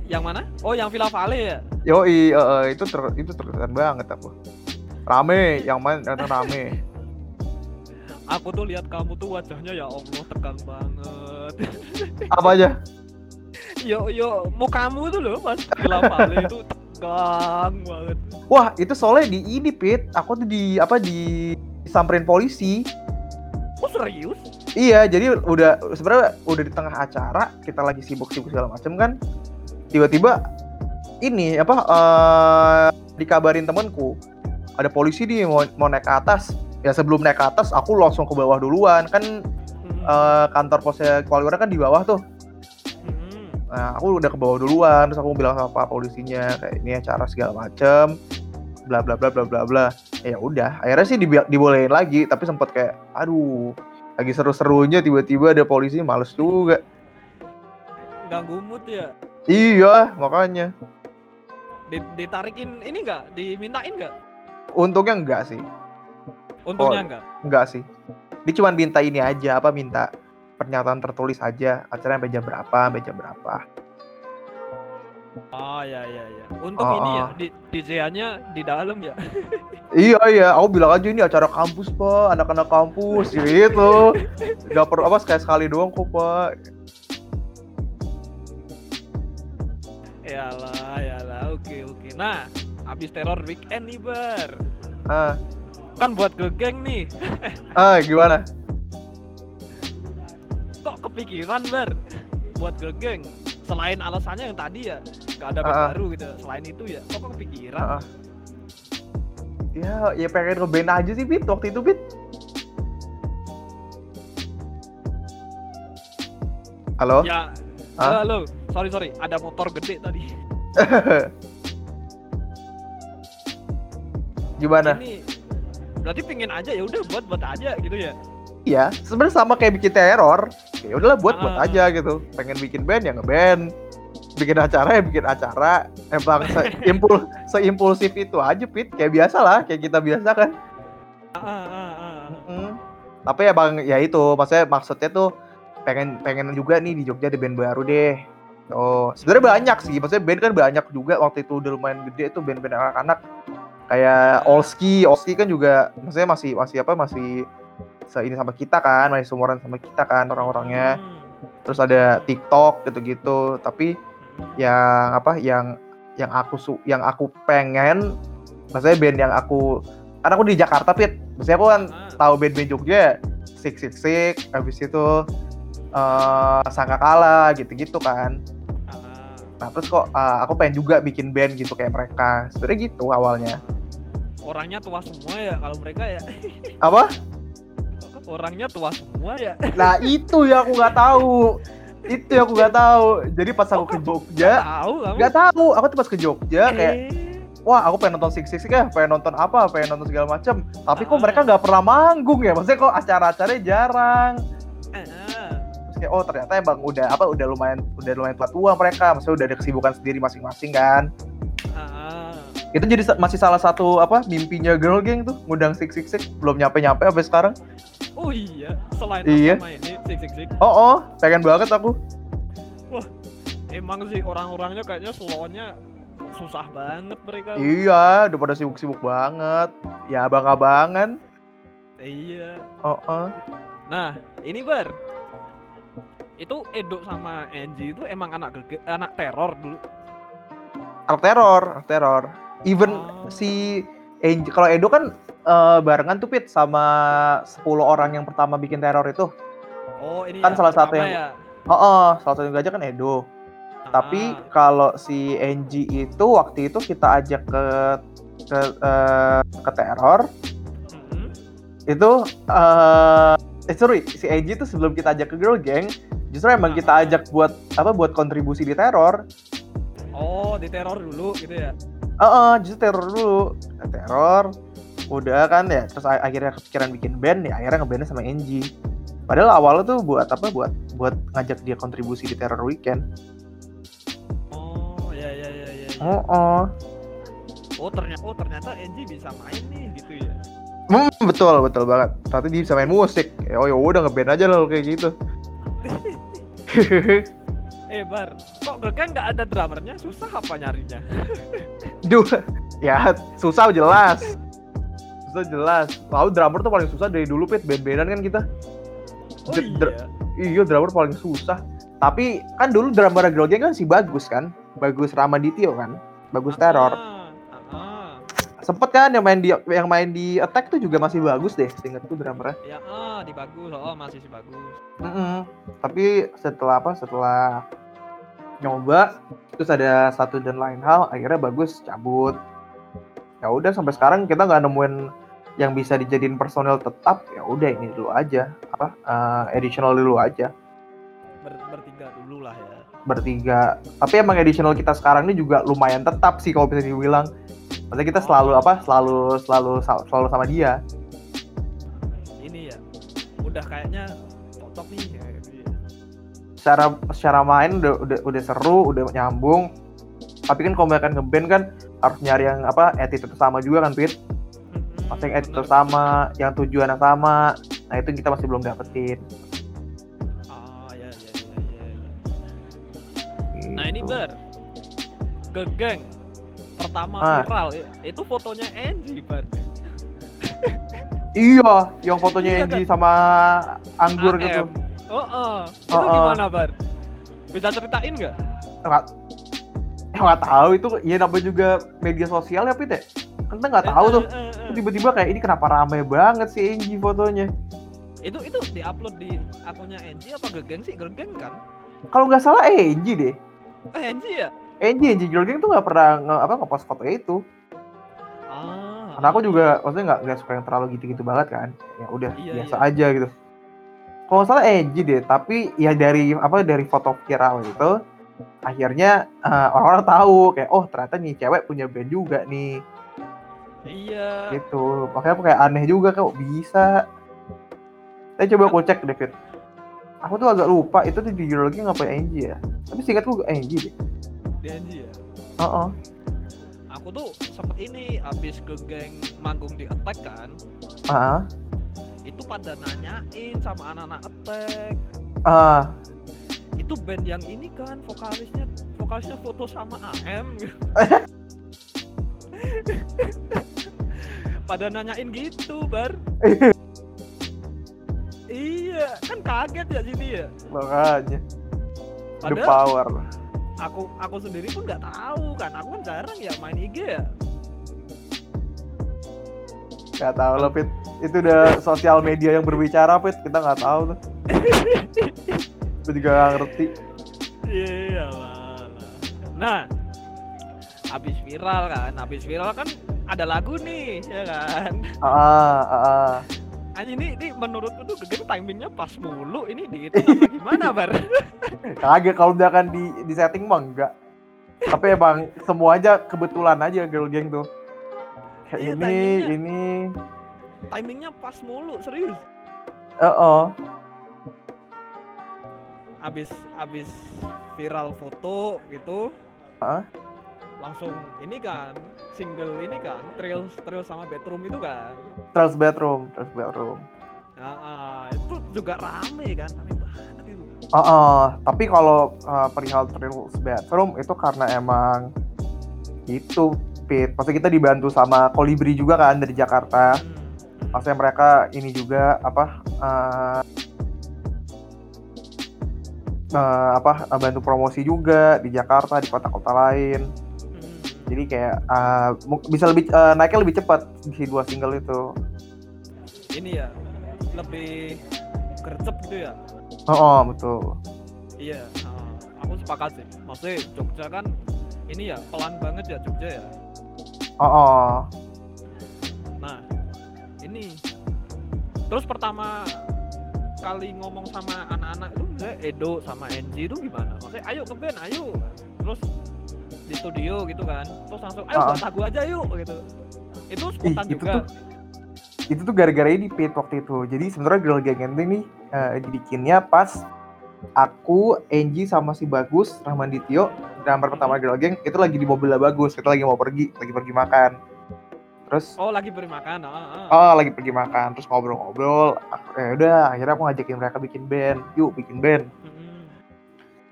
Yang mana? Oh, yang Villa Valley ya. Yoi, eh, eh, itu ter, itu terkesan banget aku. Rame, yang main datang rame. Aku tuh lihat kamu tuh wajahnya ya Allah tegang banget. Apa aja? yo yo, mukamu tuh loh Villa Valley itu tegang banget. Wah, itu soalnya di ini Pit. Aku tuh di apa di disamperin polisi. Oh serius? Iya, jadi udah sebenarnya udah di tengah acara, kita lagi sibuk-sibuk segala macam kan. Tiba-tiba ini apa eh dikabarin temanku ada polisi nih mau, mau naik ke atas. Ya sebelum naik ke atas, aku langsung ke bawah duluan kan Mhm. eh, kantor posnya Kualiwara kan di bawah tuh. Mhm. Nah, aku udah ke bawah duluan, terus aku bilang sama pak polisinya kayak ini acara segala macem, bla bla bla bla bla bla. Ya udah, akhirnya sih dibi- dibolehin lagi, tapi sempet kayak, aduh, lagi seru-serunya tiba-tiba ada polisi, males juga. Ganggu mood ya. Iya, makanya. Di- ditarikin ini enggak? Dimintain enggak? Untungnya enggak sih, Untungnya Oh. enggak. enggak sih. Dia cuma minta ini aja, apa minta pernyataan tertulis aja, acaranya sampai jam berapa, sampai jam berapa. Oh ya ya ya. Untuk Oh, ini ya oh. di DJ-nya di dalam ya. Iya iya, aku bilang aja ini acara kampus pak, anak-anak kampus gitu. Gak perlu apa sekali sekali doang kok pak. Yalah, yalah, oke, oke. Nah, habis teror weekend nih, Bar. Ah, Kan buat ke geng nih. ah gimana? Kok kepikiran, Bar? Buat ke geng. Selain alasannya yang tadi ya, gak ada Ah. baru gitu. Selain itu ya, kok kok kepikiran? Ah. Ya, ya pengen ngeband aja sih, Pit, waktu itu, Pit. Halo? Ya, Ah? halo, sorry sorry, ada motor gede tadi. Gimana? Ini berarti pingin aja ya udah buat buat aja gitu ya. Iya, sebenarnya sama kayak bikin teror. Ya udahlah buat buat Ah. aja gitu. Pengen bikin band ya ngeband. Bikin acara ya bikin acara. Emang seimpul seimpulsif itu aja, Pit. Kayak biasa lah, kayak kita biasa kan. Ah, ah, ah, ah. Mm. Tapi ya bang, ya itu, maksudnya maksudnya tuh pengen pengen juga nih di Jogja ada band baru deh. Oh, sebenarnya banyak sih. Maksudnya band kan banyak juga waktu itu udah lumayan gede tuh band-band anak-anak. Kayak Olski, Olski kan juga maksudnya masih masih apa masih ini sama kita kan, masih seumuran sama kita kan orang-orangnya. Hmm. Terus ada TikTok gitu-gitu. Tapi yang apa yang yang aku su yang aku pengen maksudnya band yang aku karena aku di Jakarta Pit maksudnya aku kan Ah. tahu band-band Jogja Sik Sik Sik habis itu eh Sangka Kala gitu-gitu kan Ah. nah terus kok eh, aku pengen juga bikin band gitu kayak mereka sebenarnya gitu awalnya Orangnya tua semua ya kalau mereka ya. apa Orangnya tua semua ya. nah itu yang aku nggak tahu itu yang aku nggak tahu jadi pas aku ke Jogja Tahu nggak tahu aku tuh pas ke Jogja kayak Eh, wah aku pengen nonton Six Six ya, pengen nonton apa, pengen nonton segala macam. Tapi kok Ah. mereka nggak pernah manggung ya? Maksudnya kok acara-acaranya jarang. ah. Terus kayak oh ternyata emang udah apa udah lumayan udah lumayan tua tua mereka, maksudnya udah ada kesibukan sendiri masing-masing kan. Ah. Itu jadi masih salah satu apa mimpinya Girl Gang tuh ngundang Six Six Six belum nyampe nyampe sampai sekarang. Oh iya, selain Iya. sama ini sik sik sik. Oh oh, pengen banget aku. Emang sih orang-orangnya kayaknya slownya susah banget mereka. Iya, udah pada sibuk-sibuk banget. Ya abang-abangan. Iya. Oh oh. Nah, ini bar. Itu Edo sama Angie itu emang anak anak teror dulu. Anak teror, anak teror. Even Oh. si Angel, kalau Edo kan eh, barengan tuh Pit sama 10 orang yang pertama bikin teror itu. Oh, ini Kan ya, salah satu yang- ya. Oh, oh salah satu yang gajah kan Edo. Tapi Ah. kalau si Angie itu waktu itu kita ajak ke ke eh, ke teror Mm-mm. itu eh eh, sorry si Angie itu sebelum kita ajak ke Girl Gang justru emang kita Ah. ajak buat apa buat kontribusi di teror. Oh, di teror dulu gitu ya. Oh, oh, justru teror dulu teror udah kan ya terus akhirnya kepikiran bikin band ya akhirnya ngebandnya sama Angie. Padahal awalnya tuh buat apa buat buat ngajak dia kontribusi di teror weekend. Oh, ya ya ya ya. ya. Oh, oh. Oh, ternyata oh ternyata Angie bisa main nih gitu ya. Hmm, betul betul banget. Ternyata dia bisa main musik. Ya, oh ya udah ngeband aja loh kayak gitu. Eh, Bar, kok Gergen nggak ada drummernya? Susah apa nyarinya? Duh, ya susah jelas. Susah jelas. Tahu drummer tuh paling susah dari dulu pit band-bandan kan kita. Oh Dr- dr- iya. Iya drummer paling susah. Tapi kan dulu drummer Gang kan si bagus kan, bagus Ramadityo kan, bagus teror. Ah, ah, ah. Sempet kan yang main di yang main di Attack tuh juga masih bagus deh, seingatku drummernya. Ya, ah, di bagus. Oh, masih sih bagus. Mm-mm. Tapi setelah apa? Setelah nyoba, terus ada satu dan lain hal, akhirnya bagus cabut. Ya udah sampai sekarang kita nggak nemuin yang bisa dijadiin personel tetap. Ya udah ini dulu aja, apa? eh, additional dulu aja Ber bertiga dulu lah ya. bertiga. Tapi emang additional kita sekarang ini juga lumayan tetap sih kalau bisa dibilang. Maksudnya kita selalu apa? Selalu selalu selalu sama dia. Ini ya. Udah kayaknya secara secara main udah udah udah seru udah nyambung tapi kan kalau mereka ngeband kan harus nyari yang apa attitude sama juga kan Pit yang attitude sama yang tujuannya sama nah itu kita masih belum dapetin Ah, ya, ya, ya, ya. Nah, ini Gitu. Bar. Gegeng. Pertama Ah. viral itu fotonya Angie, Bar. iya yang fotonya Iya, Angie sama anggur AM. gitu Oh, oh. Itu Oh, oh. gimana, Bar? Bisa ceritain nggak? Enggak. Eh, nggak tahu itu ya namanya juga media sosial ya Pit ya kan kita nggak tahu tuh Eh, eh, eh, eh. tiba-tiba kayak ini kenapa rame banget sih Angie fotonya itu itu diupload di akunnya Angie apa Gegeng sih Gegeng kan kalau nggak salah Angie deh eh Angie ya Angie Angie Girl Gang tuh nggak pernah nge, apa ngepost foto itu ah karena aku juga maksudnya nggak nggak suka yang terlalu gitu-gitu banget kan ya udah Iya, biasa iya. aja gitu kalau salah Angie deh tapi ya dari apa dari foto viral itu akhirnya eh, orang-orang tahu kayak oh ternyata nih cewek punya band juga nih. Iya. Gitu. Makanya kayak aneh juga kok bisa? Saya coba aku cek David aku tuh agak lupa itu tuh di Girl Gang apa Angie ya? Tapi singkatku Angie deh. Di Angie ya? Heeh. aku tuh sempet ini habis ke geng manggung di Attack kan. Heeh. Itu pada nanyain sama anak-anak Attack. Ah, itu band yang ini kan vokalisnya vokalisnya foto sama AM pada nanyain gitu bar. Iya kan kaget ya sini ya? Makanya. The power. aku aku sendiri pun nggak tahu kan aku kan jarang ya main IG ya Gak tahu loh Pit. Itu udah sosial media yang berbicara Pit. Kita nggak tahu tuh. Itu juga nggak ngerti. Iya lah nah habis viral kan. Habis viral kan ada lagu nih ya kan? Ah ah, ah. Anjing ini, ini menurutku tuh gegem timingnya pas mulu. Ini di itu apa gimana bar? kagak kalau misalkan di di setting mah enggak. Tapi emang semua aja kebetulan aja girl gang tuh ini timingnya. ini timingnya pas mulu serius. eh oh Abis abis viral foto gitu, Hah? langsung ini kan single ini kan trail trail sama bedroom itu kan. Trans bedroom Trans bedroom Nah, ah, itu juga rame kan, rame banget itu. Oh, oh. tapi kalau uh, perihal Trails Bedroom itu karena emang itu Pit. Pasti kita dibantu sama Kolibri juga kan dari Jakarta. Hmm, hmm. Maksudnya mereka ini juga apa uh, uh, apa uh, bantu promosi juga di Jakarta di kota-kota lain. Hmm. Jadi kayak uh, bisa lebih uh, naiknya lebih cepat di dua single itu. Ini ya lebih gercep gitu ya. Oh, oh betul. Iya, ah, aku sepakat sih. Maksudnya Jogja kan ini ya pelan banget ya Jogja ya. Oh, oh. Nah, ini terus pertama kali ngomong sama anak-anak itu misalnya Edo sama Enji itu gimana? Maksudnya ayo ke band, ayo. Terus di studio gitu kan. Terus langsung ayo Ah. buat lagu aja yuk gitu. Itu Ih, spontan itu juga. tuh itu tuh gara-gara ini Pit waktu itu. Jadi sebenarnya Girl Gang ini eh, dibikinnya pas aku, Angie sama si Bagus, Rahman Dityo, drummer pertama Girl Gang itu lagi di mobilnya Bagus. Kita lagi mau pergi, lagi pergi makan. Terus Oh, lagi beri makan. Ah, ah. oh lagi pergi makan, terus ngobrol-ngobrol. Aku- Ya udah, akhirnya aku ngajakin mereka bikin band. Yuk bikin band. Mm-mm.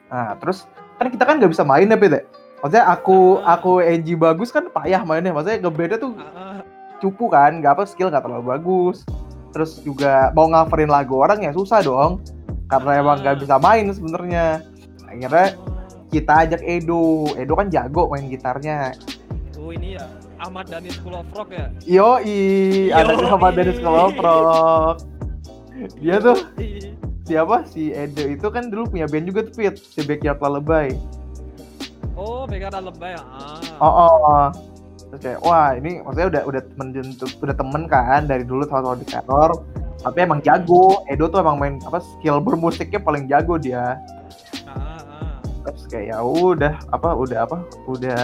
Nah, terus kan kita kan nggak bisa main ya, ya? Maksudnya aku Ah. aku Angie Bagus kan payah mainnya. Maksudnya ngebandnya tuh Ah, ah. cupu kan nggak apa skill nggak terlalu bagus terus juga mau ngaverin lagu orang ya susah dong karena emang nggak bisa main sebenarnya akhirnya kita ajak Edo Edo kan jago main gitarnya Oh, ini ya Ahmad Dhani School of Rock ya. yo i ada Yoi. sama Dennis Keloprok dia tuh siapa si Edo itu kan dulu punya band juga tuh Pit si Backyard Lullaby Oh, Begara Lebay. Ah. oh, oh, oh. terus kayak wah ini maksudnya udah udah temen udah temen kan dari dulu sama di teror tapi emang jago. Edo tuh emang main apa skill bermusiknya paling jago dia. Ah, ah. terus kayak ya udah apa udah apa udah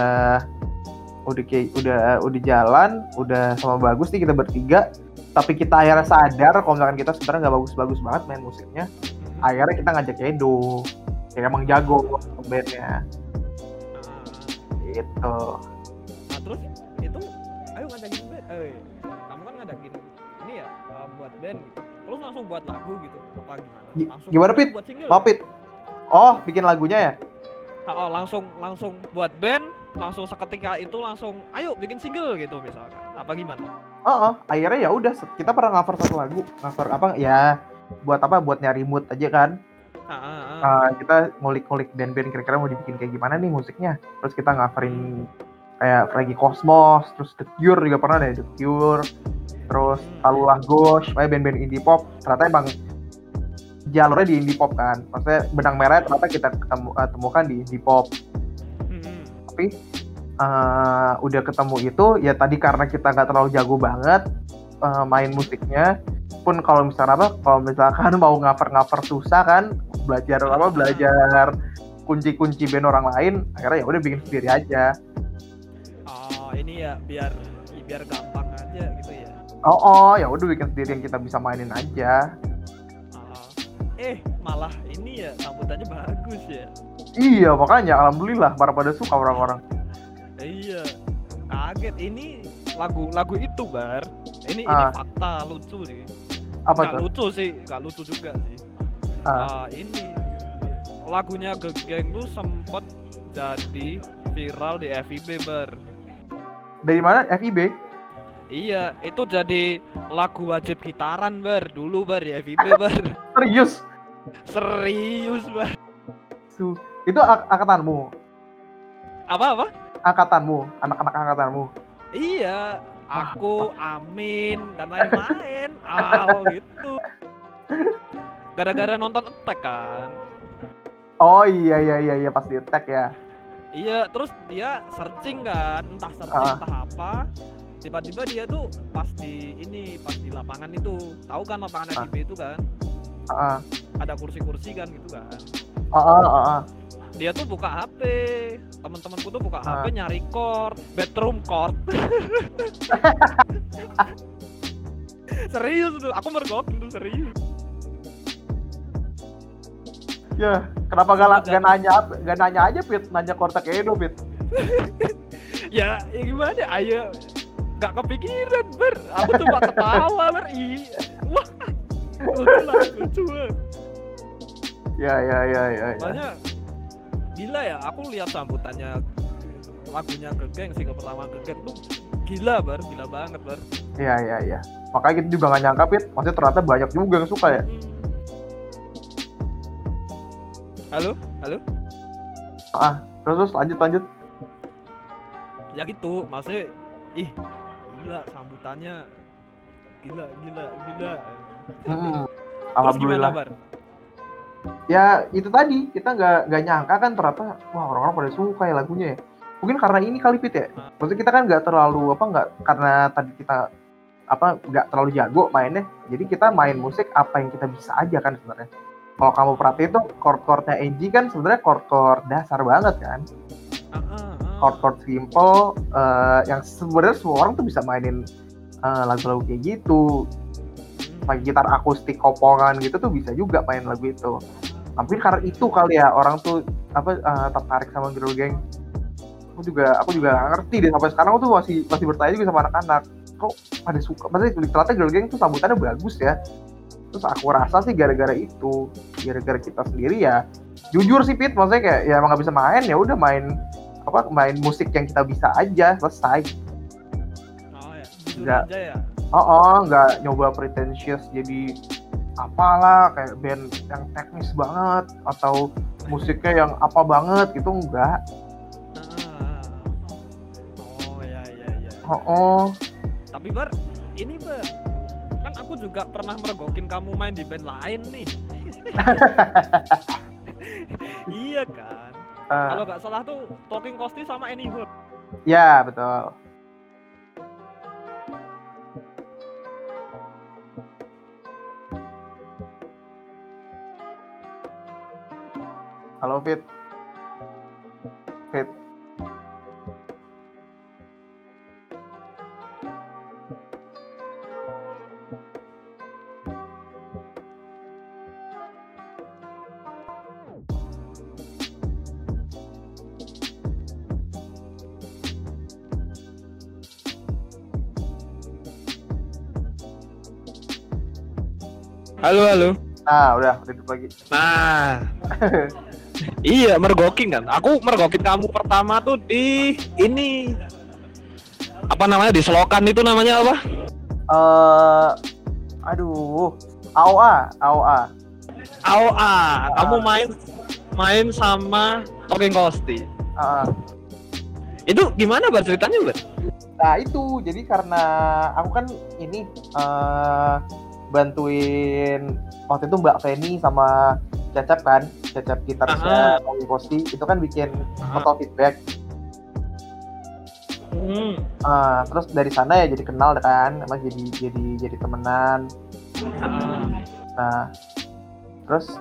udah kayak udah udah jalan udah sama bagus nih kita bertiga. Tapi kita akhirnya sadar kalau misalkan kita sebenarnya nggak bagus-bagus banget main musiknya Hmm. akhirnya kita ngajak Edo. Kayak emang jago bandnya. Ah. gitu. Nah terus? Itu? Ayo ngadakin band gitu. Terus langsung buat lagu gitu apa gimana? Langsung gimana, Pit? Buat single. Mapit oh bikin lagunya ya oh, langsung langsung buat band, langsung seketika itu langsung ayo bikin single gitu misalkan. Apa gimana? oh, oh. akhirnya ya udah kita pernah cover satu lagu cover apa ya buat apa buat nyari mood aja kan Ah, ah, ah. uh, kita ngulik-ngulik band-band kira-kira mau dibikin kayak gimana nih musiknya terus kita ngapain kayak Frankie Cosmos terus The Cure juga pernah deh The Cure terus. Talulah Ghost kayak band-band indie pop ternyata emang jalurnya di indie pop kan maksudnya benang merah ternyata kita ketemu, uh, temukan di indie pop Hmm. tapi uh, udah ketemu itu ya tadi karena kita nggak terlalu jago banget uh, main musiknya pun kalau misalnya apa kalau misalkan mau ngaper-ngaper susah kan belajar apa belajar kunci-kunci band orang lain akhirnya ya udah bikin sendiri aja Oh, ini ya biar biar gampang. Oh oh ya udah bikin sendiri yang kita bisa mainin aja Ah. Eh, malah ini ya sambutannya bagus ya. iya makanya alhamdulillah para pada suka orang-orang Iya. Kaget ini lagu lagu itu bar. Ini ini Ah. fakta lucu nih. apa tuh lucu sih, nggak lucu juga sih. Ah. Ah, ini lagunya Gegeng tuh sempet jadi viral di FIB bar. dari mana FIB Iya, itu jadi lagu wajib gitaran bar dulu bar di FIB bar. serius Serius bar. Su itu ak- angkatanmu Apa apa? angkatanmu anak-anak angkatanmu Iya, aku Amin dan lain-lain. Al gitu. Gara-gara nonton Attack kan. oh iya iya iya iya pas di tag ya Iya, terus dia searching kan, entah searching Ah. entah apa. Tiba-tiba dia tuh pas di ini, pas di lapangan itu. Tahu kan lapangan Ah. FIB itu kan? Ah, Ada kursi-kursi kan gitu kan. ah, ah, ah, ah. Dia tuh buka HP. Temen-temenku tuh buka Ah. HP nyari chord, bedroom chord. serius tuh, aku mergokin tuh serius. Ya, kenapa gak, gak nanya gak nanya aja Pit, nanya kontak Edo Pit. ya, ya gimana ayo nggak kepikiran ber aku cuma ketawa ber i wah lucu lah lucu. Ya ya ya ya. ya. makanya gila ya aku lihat sambutannya lagunya gegeng single pertama gegeng tuh gila bar gila banget bar Iya iya iya. Makanya kita juga gak nyangka Pit, maksudnya ternyata banyak juga yang suka ya. Hmm. halo halo Terus terus lanjut lanjut. ya gitu maksudnya ih gila sambutannya gila gila gila Hmm, Alhamdulillah. gimana, Ya itu tadi kita nggak nggak nyangka kan ternyata wah orang-orang pada suka ya lagunya ya. Mungkin karena ini kali Pit ya. Maksudnya kita kan nggak terlalu apa nggak karena tadi kita apa nggak terlalu jago mainnya. Jadi kita main musik apa yang kita bisa aja kan sebenarnya. Kalau kamu perhatiin tuh chord-chordnya Angie kan sebenarnya chord-chord dasar banget kan. Ah, ah, ah. Chord-chord simple eh, yang sebenarnya semua orang tuh bisa mainin eh, lagu-lagu kayak gitu. Pakai gitar akustik kopongan gitu tuh bisa juga main lagu itu. Tapi karena itu kali ya orang tuh apa eh, tertarik sama girl gang. Aku juga aku juga ngerti deh sampai sekarang aku tuh masih masih bertanya juga sama anak-anak. Kok pada suka maksudnya ternyata girl gang tuh sambutannya bagus ya. Terus aku rasa sih gara-gara itu gara-gara kita sendiri ya jujur sih Pit maksudnya kayak ya emang nggak bisa main ya udah main apa main musik yang kita bisa aja selesai Oh ya, Nggak. ya. oh oh nggak nyoba pretentious jadi apalah kayak band yang teknis banget atau musiknya yang apa banget gitu enggak Ah. Oh ya ya ya. oh oh Tapi bar, ini bar, kan aku juga pernah mergokin kamu main di band lain nih. iya kan. Eh, Kalau nggak salah tuh Talking Costi sama Anyhood. ya betul. Halo Fit Halo halo. nah udah udah hidup lagi Nah. iya mergokin kan. Aku mergokin kamu pertama tuh di ini apa namanya di selokan itu namanya apa? eh aduh AOA AOA ah, kamu main main sama Talking Costi. Ah, Itu gimana bar ceritanya bar? Nah itu jadi karena aku kan ini eh bantuin waktu itu Mbak Feni sama Cecep kan, Cecep gitarisnya Tommy Kosti itu kan bikin foto feedback. Hmm. Eh, terus dari sana ya jadi kenal kan, emang jadi jadi jadi temenan. Ah. Nah terus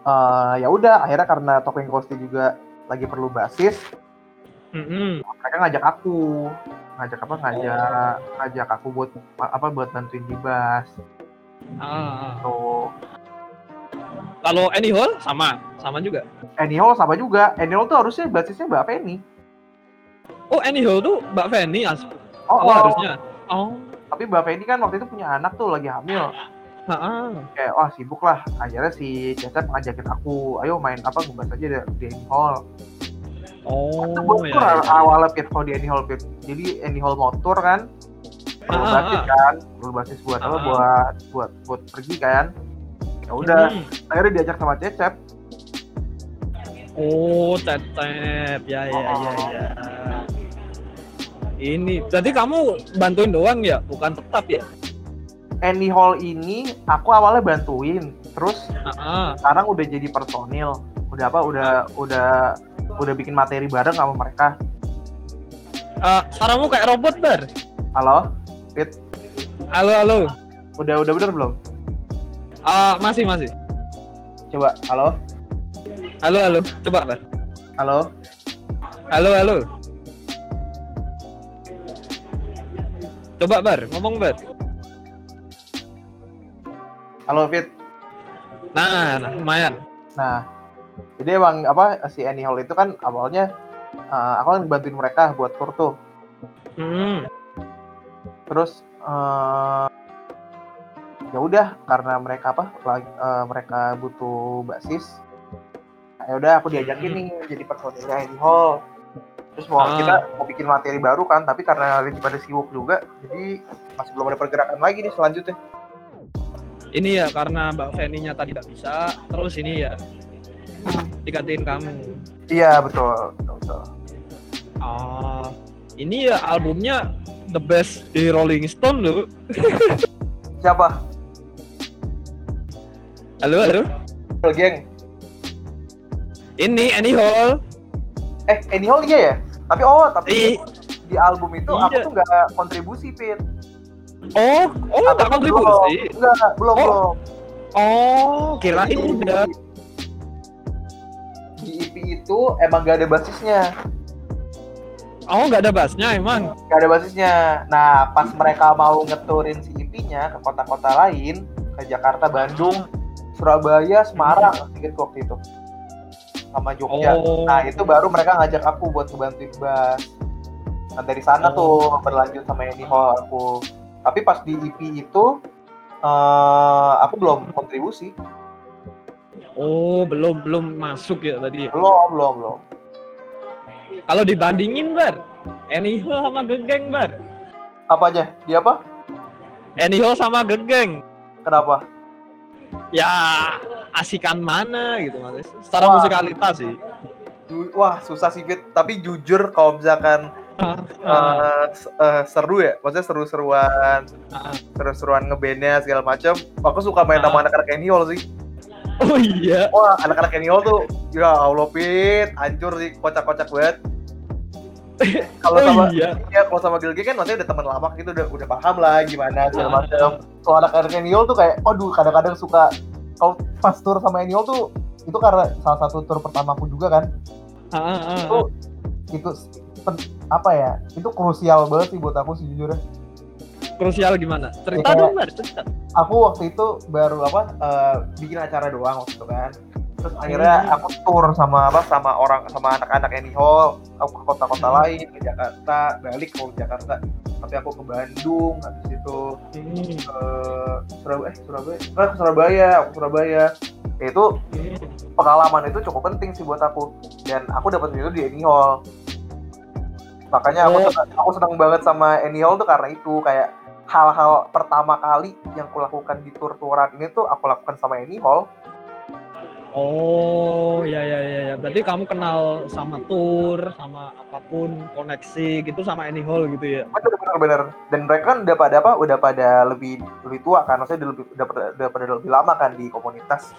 eh ya udah akhirnya karena Talking Kosti juga lagi perlu basis, Mm-mm. mereka ngajak aku ngajak apa ngajak ngajak aku buat apa buat bantuin di bass Ah. tuh Kalau Any Hall sama, sama juga. Anyhol sama juga Anyhol tuh harusnya basisnya Mbak Penny Oh, Any Hall tuh Mbak Feni as. oh, Oh, oh, harusnya. Oh. tapi Mbak Penny kan waktu itu punya anak tuh lagi hamil Ah. kayak wah sibuk lah akhirnya si Cecep ngajakin aku ayo main apa ngebahas aja di- di Anyhol Oh, itu ya, ya. awalnya pit kalau di Anyhol pit jadi Anyhol motor kan perlu Ah, basis ah. kan perlu basis buat apa Ah. buat buat buat pergi kan ya udah Hmm. akhirnya diajak sama Cecep Oh, tetep. Ya, ya, Oh. ya, ya. Ini, berarti kamu bantuin doang ya, bukan tetap ya? Any Hall ini aku awalnya bantuin, terus Ah, ah. sekarang udah jadi personil, udah apa, udah udah udah bikin materi bareng sama mereka. Eh, suaramu kayak robot, Bar. Halo, Fit, Halo, halo. udah udah bener belum? Ah, masih, masih. Coba, halo, Halo, halo. Coba, Bar. halo, Halo, halo. Coba, Bar. Ngomong, Bar. halo Fit. Nah, nah, lumayan. Nah, jadi emang apa si Any Hall itu kan awalnya eh, aku kan bantuin mereka buat tour tuh, Hmm. Terus eh, ya udah karena mereka apa, lagi, eh, mereka butuh basis, ya udah aku diajakin nih jadi personilnya Any Hall. Terus mau Ah. kita mau bikin materi baru kan, tapi karena lagi pada sibuk juga, jadi masih belum ada pergerakan lagi nih selanjutnya. Ini ya karena Mbak Feni-nya tadi tidak bisa, terus ini ya digantiin kamu. Iya betul, betul, betul. Ah, ini ya albumnya the best di Rolling Stone loh. Siapa? Halo, halo. Halo, geng. Ini Annie Hall. Eh, Any Hall iya ya? Tapi oh, tapi Ih, di album itu aku Iya. tuh nggak kontribusi, Pit. oh, oh, Aku tuh kontribusi. Belum, enggak, belum, Oh. belum. Oh, kirain udah. Di EP itu emang gak ada basisnya. Oh, nggak ada bassnya emang. Gak ada basisnya. Nah, pas mereka mau ngeturin si EP-nya ke kota-kota lain, ke Jakarta, Bandung, Surabaya, Semarang, sedikit waktu itu. Sama Jogja. Oh. Nah, itu baru mereka ngajak aku buat ngebantuin bass. Nah, dari sana Oh. tuh berlanjut sama Any Hall aku. Tapi pas di EP itu, eh aku belum kontribusi. Oh, belum belum masuk ya tadi. Belum, belum, belum. Kalau dibandingin, Bar. Hall sama Gegeng, Bar. Apa aja? Dia apa? Hall sama Gegeng. Kenapa? Ya, asikan mana gitu mas. Secara Wah. musikalitas sih. Ju- Wah, susah sih, Fit. Tapi jujur kalau misalkan Ah, eh, s- eh, seru ya, maksudnya seru-seruan, ah. seru-seruan ngebandnya segala macam. Aku suka main Ah. sama anak-anak Kenny Hall sih. Oh iya. Wah, anak-anak Hall tuh, ya Allah Pit, hancur sih, kocak-kocak banget. Kalau Oh sama iya. ya kalau sama Gilge kan maksudnya udah teman lama gitu udah udah paham lah gimana segala Ah. macam. Kalau anak-anak Hall tuh kayak, aduh kadang-kadang suka kalau pas tour sama Hall tuh itu karena salah satu tour pertamaku juga kan. Ah, ah, ah. Itu itu pen- apa ya? Itu krusial banget sih buat aku sejujurnya. Krusial gimana? Cerita Ya, dong. Cerita. aku waktu itu baru apa eh, bikin acara doang waktu itu kan terus akhirnya Hmm. aku tour sama apa sama orang sama anak-anak Any Hall aku ke kota-kota Hmm. lain ke Jakarta balik ke Jakarta tapi aku ke Bandung habis itu Hmm. ke Surabaya eh Surabaya eh, ke Surabaya aku ke Surabaya Ya, itu pengalaman itu cukup penting sih buat aku dan aku dapat itu di Any Hall makanya aku Oh. senang, aku senang banget sama Any Hall tuh karena itu kayak hal-hal pertama kali yang aku lakukan di tour-touran ini tuh aku lakukan sama Any Hall Oh, ya ya ya ya. Berarti kamu kenal sama tour, sama apa pun koneksi gitu sama Any Hall gitu ya. bener bener bener dan mereka kan udah pada apa udah pada lebih lebih tua kan maksudnya udah lebih udah pada, udah pada lebih lama kan di komunitas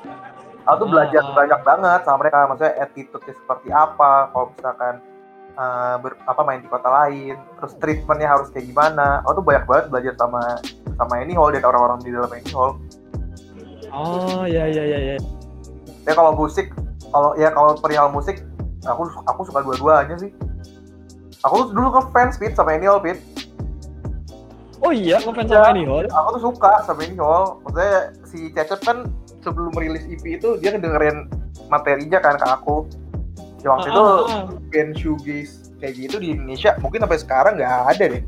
aku tuh belajar Ah. banyak banget sama mereka maksudnya attitude-nya seperti apa kalau misalkan eh, ber, apa main di kota lain terus treatmentnya harus kayak gimana. Aku tuh banyak banget belajar sama sama Any Hall dan orang-orang di dalam Any Hall. Oh, ya ya ya ya. ya kalau musik kalau ya kalau perihal musik aku aku suka dua-duanya sih. Aku tuh dulu ngefans Pit sama Any Hall Pit. Oh iya, ngefans Iya. sama Any Hall. aku tuh suka sama ini Hall. Maksudnya si Cecep kan sebelum rilis EP itu dia ngedengerin materinya kan ke aku ya waktu Ah, itu ah, ah. band shoegaze kayak gitu di Indonesia mungkin sampai sekarang nggak ada deh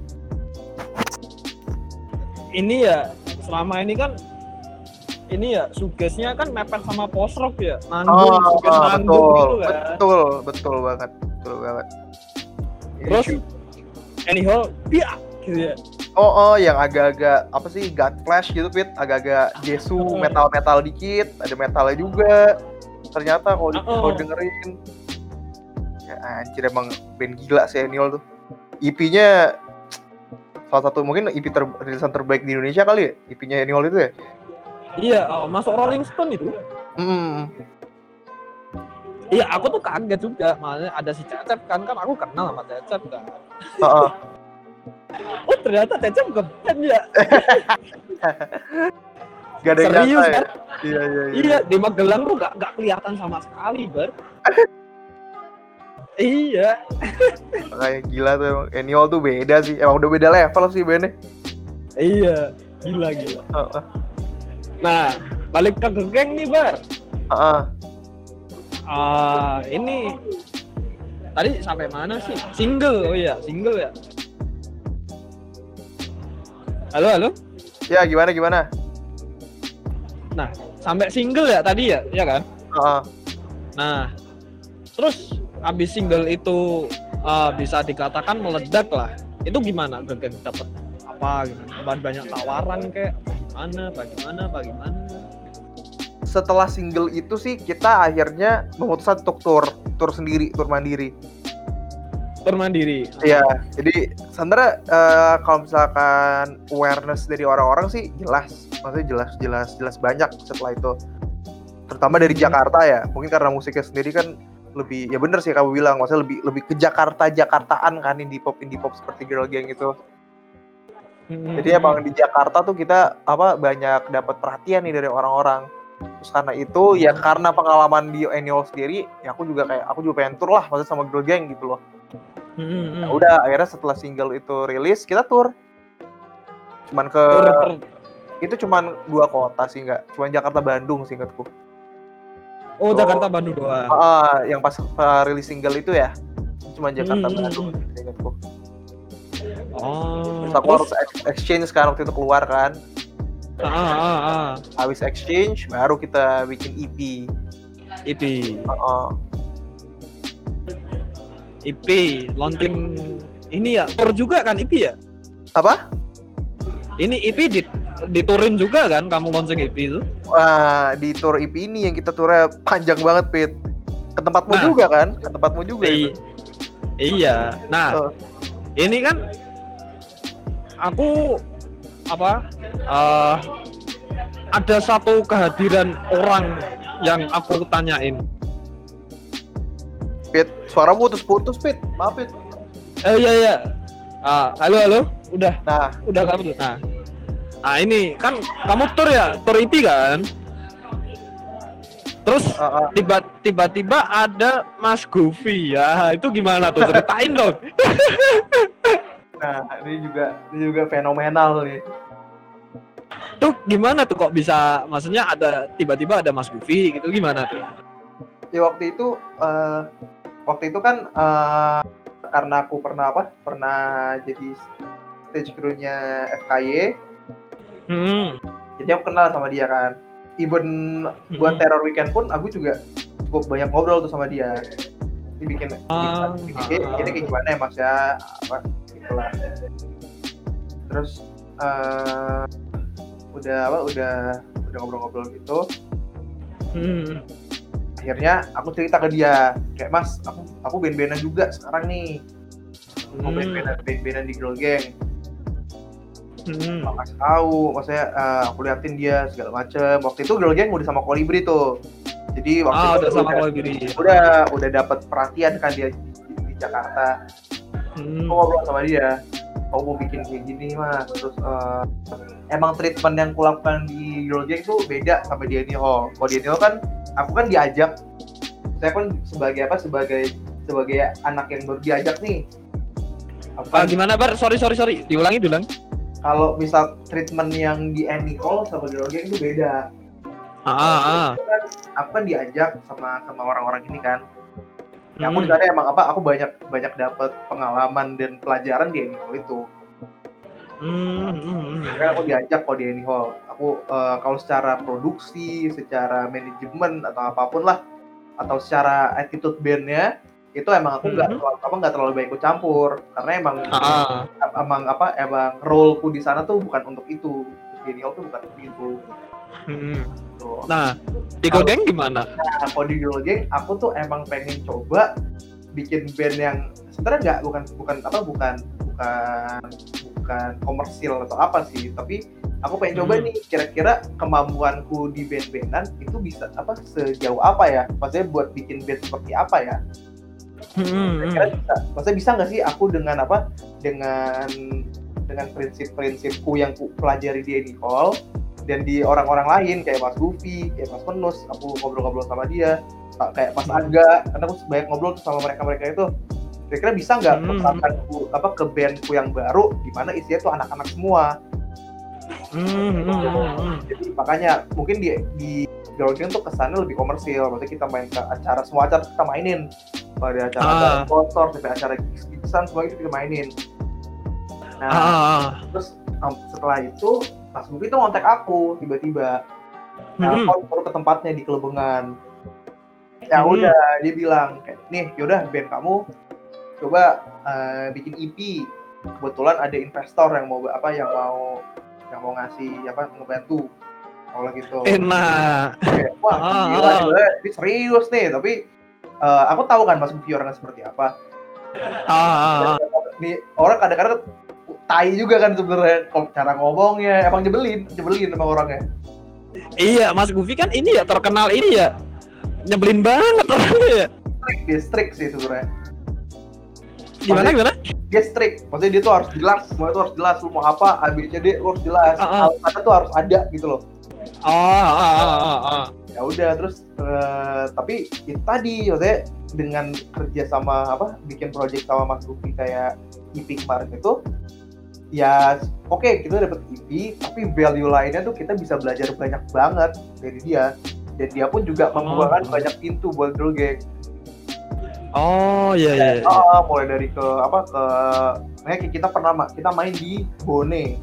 Ini ya selama ini kan ini ya sugesnya kan mepet sama post rock ya. Nanggung, suges nanggung Oh, betul gitu kan. betul betul banget betul banget Terus shoe- Any Hall, iya gitu ya. oh oh yang agak-agak apa sih God Flash gitu Pit agak-agak Jesu Oh. metal-metal dikit ada metalnya juga ternyata kalau di- Oh. dengerin anjir emang band gila sih Eniol tuh EP-nya salah satu mungkin EP ter rilisan terbaik di Indonesia kali ya EP-nya Eniol itu ya Iya, oh, masuk Rolling Stone itu. hmm Iya, aku tuh kaget juga. Makanya ada si Cecep kan, kan aku kenal sama Cecep kan. Heeh. Oh ternyata Cecep ngeband ya. gak ada yang Serius nyangka ya kan? iya iya iya Iya, di Magelang tuh gak, gak kelihatan sama sekali, Bar. Iya. kayak gila tuh emang Eniol tuh beda sih emang udah beda level sih bandnya Iya, gila gila. Heeh. Nah, balik ke geng nih, Bar. Heeh. Ah, ini tadi sampai mana sih? Single, oh iya, single ya. Halo, halo. ya gimana gimana Nah, sampai single ya tadi ya, ya kan? Heeh. Nah, terus habis single itu ah, bisa dikatakan meledak lah. Itu gimana geng dapat apa gitu? Banyak tawaran kayak gimana, bagaimana, bagaimana? setelah single itu sih kita akhirnya memutuskan untuk tour tour sendiri tour mandiri Termandiri. Iya, jadi sebenarnya eh, kalau misalkan awareness dari orang-orang sih jelas, maksudnya jelas jelas jelas banyak setelah itu, terutama dari Jakarta ya. Mungkin karena musiknya sendiri kan lebih ya bener sih kamu bilang, maksudnya lebih lebih ke Jakarta Jakartaan kan indie pop indie pop seperti Girl Gang itu. Hmm, Jadi emang di Jakarta tuh kita apa banyak dapat perhatian nih dari orang-orang. Terus karena itu ya karena pengalaman di Annual sendiri, ya aku juga kayak aku juga pengen tour lah maksudnya sama Girl Gang gitu loh. Hmm, Ya udah akhirnya setelah single itu rilis kita tour cuman ke tur- itu cuman dua kota sih nggak cuman Jakarta Bandung sih ingatku Oh, Jakarta Bandung doang. ah yang pas uh, rilis single itu ya cuman Jakarta Hmm, Bandung ingatku Oh. terus aku harus ex- exchange kan waktu itu keluar kan ah, ah, ah. habis exchange baru kita bikin EP IP, Heeh. IP, launching ini ya, tour juga kan IP ya? apa Ini IP di diturin juga kan kamu launching IP itu? Wah, di tour EP ini yang kita turnya panjang banget Pit ke tempatmu Nah. juga kan ke tempatmu juga I- itu iya. Nah, Oh. ini kan aku apa? eh, ada satu kehadiran orang yang aku tanyain. Pit suara putus-putus Pit maaf Pit Eh iya iya. Ah, halo halo. Udah nah udah kamu nah nah ini kan kamu tur ya tur IP kan terus uh, uh, tiba tiba-tiba ada Mas Goofy ya itu gimana tuh ceritain dong Nah, ini juga ini juga fenomenal nih. tuh gimana tuh kok bisa maksudnya ada tiba-tiba ada Mas Goofy gitu gimana tuh Ya waktu itu eh, waktu itu kan eh, karena aku pernah apa? Pernah jadi stage crew-nya FKY. Hmm. Jadi aku kenal sama dia kan. Even buat Hmm. Terror Weekend pun aku juga cukup banyak ngobrol tuh sama dia. Dibikin Ah, bikin, ah, ini, ah. ini kayak gimana ya Mas ya? Apa gitulah. Terus eh udah apa udah udah ngobrol-ngobrol gitu Hmm. akhirnya aku cerita ke dia kayak mas aku aku band-bandan juga sekarang nih mau Hmm. band-bandan band-bandan di girl gang Hmm. Aku kasih tahu maksudnya eh, aku liatin dia segala macem waktu itu girl gang udah sama kolibri tuh jadi waktu Ah, itu udah sama udah, Kolibri. udah udah dapat perhatian kan dia di, di Jakarta Hmm. aku ngobrol sama dia aku mau bikin kayak gini mas terus eh, emang treatment yang kulakukan di girl gang tuh beda sama di Hall kalau di Annie Hall kan aku kan diajak saya kan sebagai apa sebagai sebagai anak yang baru diajak nih Aku Ah, kan, gimana bar? Sorry sorry sorry. Diulangi diulang. Kalau misal treatment yang di Hall sama girl gang itu beda Ah, ah, ah. Aku kan, aku kan diajak sama sama orang-orang ini kan ya aku Hmm. di sana emang apa aku banyak banyak dapat pengalaman dan pelajaran di Annie Hall itu Hmm, hmm, hmm. Makanya aku diajak kok di Annie Hall. Aku eh, kalau secara produksi, secara manajemen atau apa pun lah, atau secara attitude bandnya itu emang aku nggak Mhm. terlalu apa nggak terlalu banyak ikut campur karena emang Ah, emang apa emang roleku di sana tuh bukan untuk itu Hall tuh bukan untuk itu hmm. gitu. Nah, di Gang gimana? Nah, kalau di Gang aku tuh emang pengen coba bikin band yang sebenarnya nggak bukan bukan apa bukan bukan bukan komersil atau apa sih tapi aku pengen coba Hmm. nih kira-kira kemampuanku di band-bandan itu bisa apa sejauh apa ya maksudnya buat bikin band seperti apa ya Hmm, kira-kira hmm. bisa maksudnya bisa nggak sih aku dengan apa dengan dengan prinsip-prinsipku yang ku pelajari di Hall dan di orang-orang lain kayak Mas Gufi, kayak Mas Menus, aku ngobrol-ngobrol sama dia, kayak Mas Hmm. Aga, karena aku banyak ngobrol sama mereka-mereka itu. Kira-kira bisa nggak Hmm. menerapkan ku- apa ke bandku yang baru, di mana isinya tuh anak-anak semua. Hmm, hmm. Jadi makanya mungkin di di Gang tuh kesannya lebih komersil, maksudnya kita main ke acara semua acara kita mainin, kalau ada acara Ah. sponsor, sampai acara gigs-gigsan semua itu kita mainin. Nah, Ah, ah, ah. terus um, setelah itu Mas Buki tuh ngontek aku tiba-tiba Hmm. telepon baru ke tempatnya di Kelebengan ya Hmm. udah dia bilang nih yaudah band kamu coba eh, bikin EP kebetulan ada investor yang mau apa yang mau yang mau ngasih apa ngebantu kalau gitu Enak. Kayak, wah Ah, gila, gila, ini serius nih tapi eh, aku tahu kan Mas Buki orangnya seperti apa Ah, ah, ah. nih orang kadang-kadang tai juga kan sebenarnya cara ngomongnya emang nyebelin nyebelin sama orangnya Iya, Mas Gufi kan ini ya terkenal ini ya. Nyebelin banget orangnya ya. strict dia strict sih sebenarnya Gimana gimana? dia strict maksudnya dia tuh harus jelas semua itu harus jelas lu mau apa ABCD lu harus jelas Ah, ah. alasannya tuh harus ada gitu loh Ah, ah, ah, ah, ah. ya udah terus eh, tapi itu tadi maksudnya dengan kerja sama apa bikin project sama Mas Luffy kayak EP kemarin itu ya oke kita dapat EP tapi value lainnya tuh kita bisa belajar banyak banget dari dia dan dia pun juga Oh. membukakan banyak pintu buat gang Oh, iya iya. iya. Ah, mulai dari ke apa ke kayak kita pernah kita main di Bone.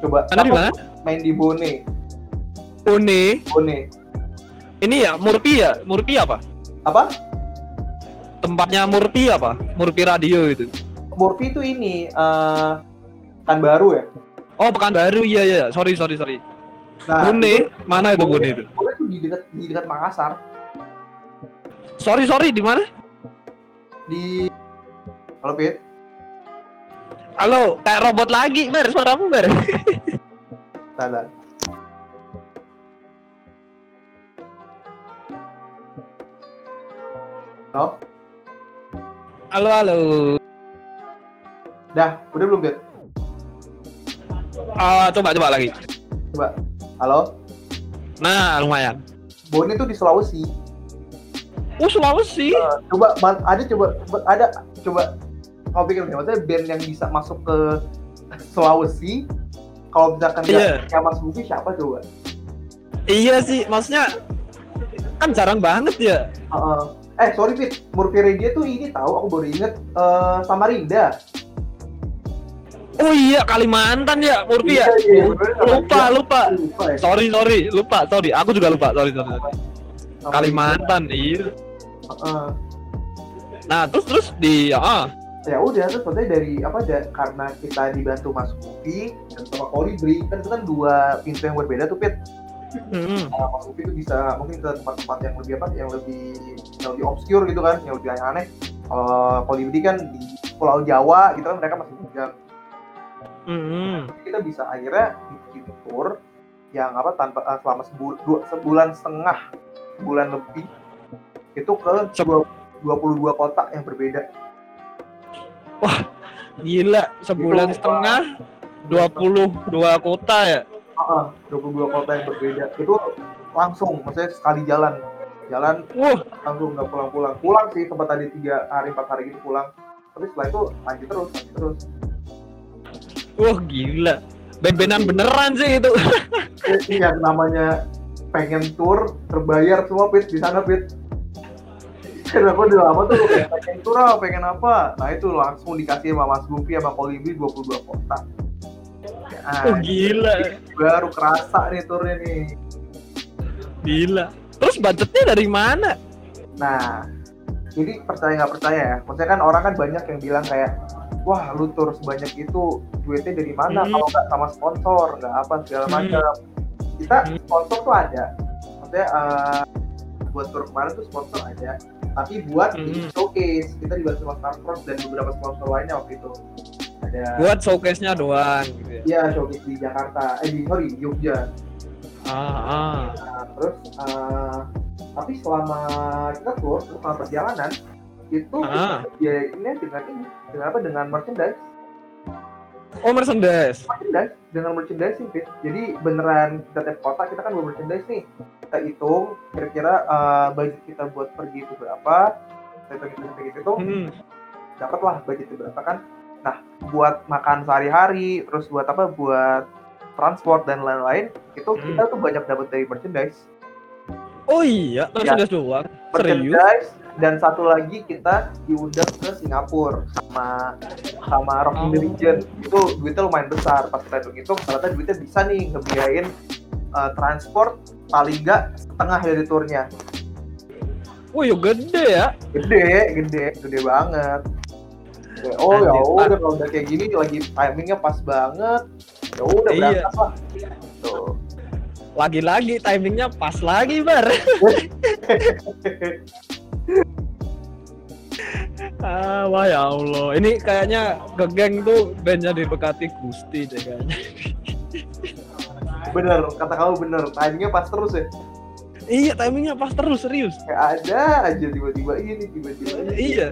Coba Mana di mana? Main di Bone. Une. Bone. Ini ya Murpi ya? Murpi apa? Apa? Tempatnya Murpi apa? Murpi radio itu. Murphy itu ini eh kan baru ya. Oh, Pekanbaru. Iya iya. Sorry sorry sorry. Nah, Bune, mana itu Bune itu? Bone itu di dekat di dekat Makassar. Sorry sorry di mana? Di Halo Pit. Halo, kayak robot lagi, Ber. Suaramu, Ber. Tada. No? Halo, halo. Dah, udah belum Pit? Ah, coba coba lagi. Coba. Halo? Nah, lumayan. Bone itu di Sulawesi. Oh, Sulawesi. Eh, coba man- ada coba coba- ada coba kau pikir maksudnya band yang bisa masuk ke Sulawesi kalau misalkan Iya. nggak ya Mas Buki siapa coba? Iya sih, maksudnya kan jarang banget ya. Heeh. Eh sorry Fit, Murphy Radio tuh ini tahu aku baru inget eh, Samarinda. Oh iya, Kalimantan ya, Murpi ya. Iya, iya, bener, Lupa, lupa. Lupa ya. Sorry, sorry, lupa, sorry. Aku juga lupa, sorry, sorry. sorry. Kalimantan, iya. Heeh. Nah, terus terus di ah, ya udah terus maksudnya dari apa da- karena kita dibantu Mas Buki dan sama Kolibri kan itu kan dua pintu yang berbeda tuh Fit. Hmm. uh, itu bisa mungkin ke tempat-tempat yang lebih apa yang lebih yang lebih obscure gitu kan yang lebih aneh uh, kalau di kan di Pulau Jawa gitu kan mereka masih bujang Hmm. Jadi kita bisa akhirnya bikin tour yang apa tanpa uh, selama sebul, dua, sebulan setengah bulan lebih itu ke dua- 22 kota yang berbeda Gila, sebulan setengah 22 kota ya. Heeh, 22 kota yang berbeda. Itu langsung maksudnya sekali jalan. Jalan Wah, langsung nggak pulang-pulang. Pulang sih tempat tadi tiga hari empat hari gitu pulang. Tapi setelah itu lanjut terus lanjut terus. Wah gila. Ben-benan beneran sih itu. Ini yang namanya pengen tour terbayar semua pit. Di sana pit. Karena aku udah lama tuh pengen tour apa pengen apa? Nah itu langsung dikasih sama Mas Gupi sama Kolibri 22 kota Oh gila, baru kerasa nih turnya nih gila. Terus budgetnya dari mana? Nah, jadi percaya nggak percaya ya. Maksudnya kan orang kan banyak yang bilang kayak, wah lu tur sebanyak itu duitnya dari mana? Hmm. Kalau nggak sama sponsor, nggak apa segala Hmm. macam. Kita Hmm. sponsor tuh ada. Maksudnya eh, buat tur kemarin tuh sponsor ada. Tapi buat Hmm. showcase kita dibantu sama Star Cross dan beberapa sponsor lainnya waktu itu. Ada Buat showcase-nya doang gitu ya. Iya showcase di Jakarta, eh di sorry di Jogja. Ah, ah. Nah, terus eh, tapi selama kita tour, selama perjalanan itu Ah. ya ini dengan ini dengan apa dengan merchandise Oh, merchandise. merchandise dengan merchandising Fit. jadi beneran kita tiap kota kita kan buat merchandise nih kita hitung kira-kira eh, budget kita buat pergi itu berapa kita hitung hitung hitung Hmm. dapatlah budget itu berapa kan nah buat makan sehari-hari terus buat apa buat transport dan lain-lain itu Hmm. kita tuh banyak dapat dari merchandise Oh iya, merchandise doang. Serius? merchandise dan satu lagi kita diundang ke Singapura sama sama the Oh. Region itu duitnya lumayan besar pas kita hitung itu ternyata duitnya bisa nih ngebiayain uh, transport paling nggak setengah dari turnya Wah, ya gede ya. gede gede gede banget Ya, oh ya udah kalau udah kayak gini lagi timingnya pas banget ya udah Iya. berangkat lah tuh Lagi-lagi timingnya pas lagi, Bar. ah, wah ya Allah. Ini kayaknya ke geng tuh bandnya diberkati Gusti deh kayaknya. bener kata kamu bener timingnya pas terus ya iya, timingnya pas terus serius. kayak ada aja tiba-tiba ini tiba-tiba ini Iya.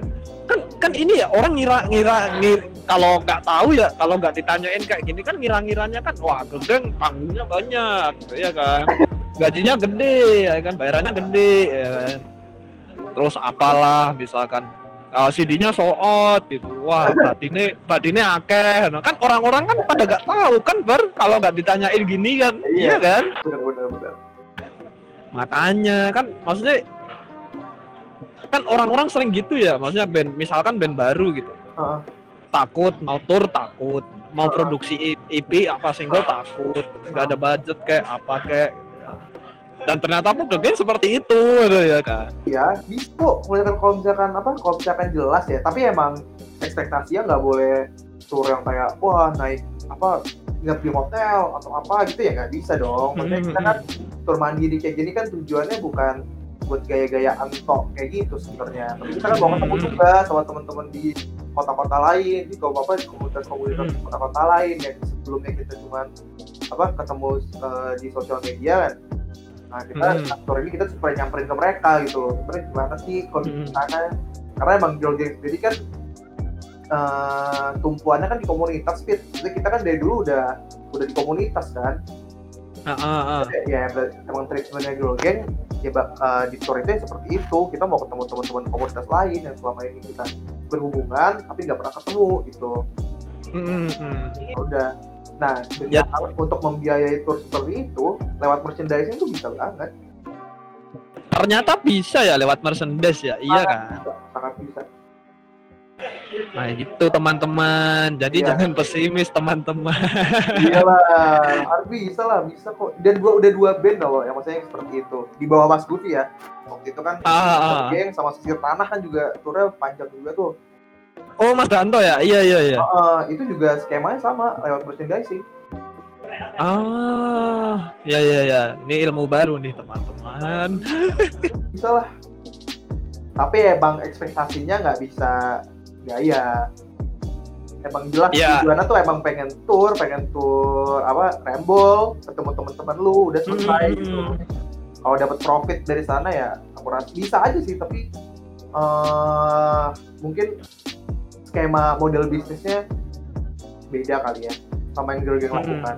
Kan kan ini ya orang ngira ngira ngir, kalau nggak tahu ya kalau nggak ditanyain kayak gini kan ngira-ngiranya kan wah gedeng panggungnya banyak gitu ya kan. Gajinya gede ya kan bayarannya gede ya kan. Terus apalah misalkan uh, CD-nya soot gitu. Wah, batine batine akeh. Nah, kan orang-orang kan pada nggak tahu kan bar kalau nggak ditanyain gini kan. Iya. Iya kan? bener bener bener makanya kan maksudnya kan orang-orang sering gitu ya maksudnya band misalkan band baru gitu. Heeh. takut mau tour takut mau produksi EP apa single takut nggak ada budget kayak apa kayak. Dan ternyata pun Game seperti itu gitu ya kan ya bisa kok misalkan kalau misalkan apa kalau misalkan jelas ya tapi emang ekspektasinya nggak boleh tour yang kayak wah naik apa nggak di hotel atau apa gitu ya nggak bisa dong. Maksudnya kita kan tour mandiri kayak gini kan tujuannya bukan buat gaya-gayaan tok kayak gitu sebenarnya. Tapi kita kan mau ketemu juga sama teman-teman di kota-kota lain di apa apa di komunitas-komunitas Hmm. kota-kota lain yang sebelumnya kita cuma apa ketemu eh, di sosial media kan. Nah kita Hmm. tour ini kita supaya nyamperin ke mereka gitu loh. Sebenarnya gimana sih kondisi Hmm. sana? Karena emang gang sendiri kan eh, tumpuannya kan di komunitas fit jadi kita kan dari dulu udah udah di komunitas kan ah, ah, ah. ya emang treatmentnya girl gang ya eh, di tour itu ya seperti itu. Kita mau ketemu teman-teman komunitas lain yang selama ini kita berhubungan tapi nggak pernah ketemu gitu. Mm, mm. Ya udah. Nah dengan untuk membiayai tour seperti itu lewat merchandising itu bisa banget. Ternyata bisa ya lewat merchandise ya? Iya kan? Bisa, sangat bisa nah itu teman-teman. Jadi Iya. jangan pesimis teman-teman. Iyalah harus bisa lah bisa kok. Dan dua udah dua band loh yang maksudnya yang seperti itu. Di bawah Mas Guti ya. Waktu itu kan Ah, ah. geng sama sisir tanah kan juga turnya panjang juga tuh. Oh Mas Danto ya? Iya iya iya. Heeh, itu juga skemanya sama lewat merchandising. Ah, ya ya ya. Ini ilmu baru nih teman-teman. bisa lah. Tapi emang ekspektasinya nggak bisa gaya emang jelas Ya. tujuannya tuh emang pengen tour pengen tour apa rembol ketemu teman-teman lu udah selesai Hmm. gitu kalau dapat profit dari sana ya aku rasa bisa aja sih tapi eh mungkin skema model bisnisnya beda kali ya sama yang Girl Gang Hmm. lakukan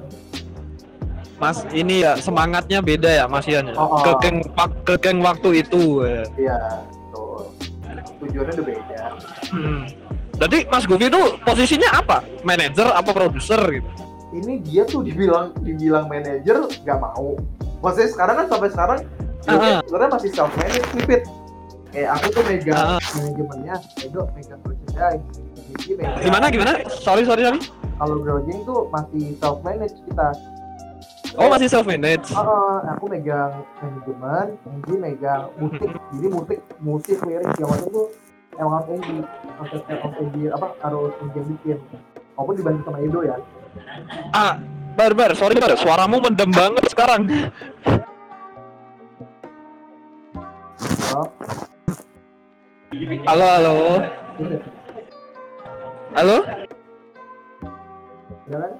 Mas, ini ya semangatnya beda ya Mas Ian ya. Oh, oh. Ke geng wak- ke geng waktu itu. ya. iya tuh tujuannya udah beda Hmm. Jadi Mas Govi itu posisinya apa? Manager apa produser gitu? ini dia tuh dibilang dibilang manajer nggak mau maksudnya sekarang kan sampai sekarang Ah. sebenarnya masih self manage nih Pit kayak aku tuh megang Ah. manajemennya Edo megang merchandise megang Gimana gimana? Sorry sorry sorry. kalau Gang tuh masih self manage kita Oh masih self manage. Ah, aku megang manajemen, Angie megang musik. Jadi musik, musik lirik yang tuh Angie, harus harus Angie apa harus yang bikin. Walaupun dibantu sama Edo ya. Ah, bar bar, sorry bar, suaramu mendem banget sekarang. Halo halo. ini Halo? jalan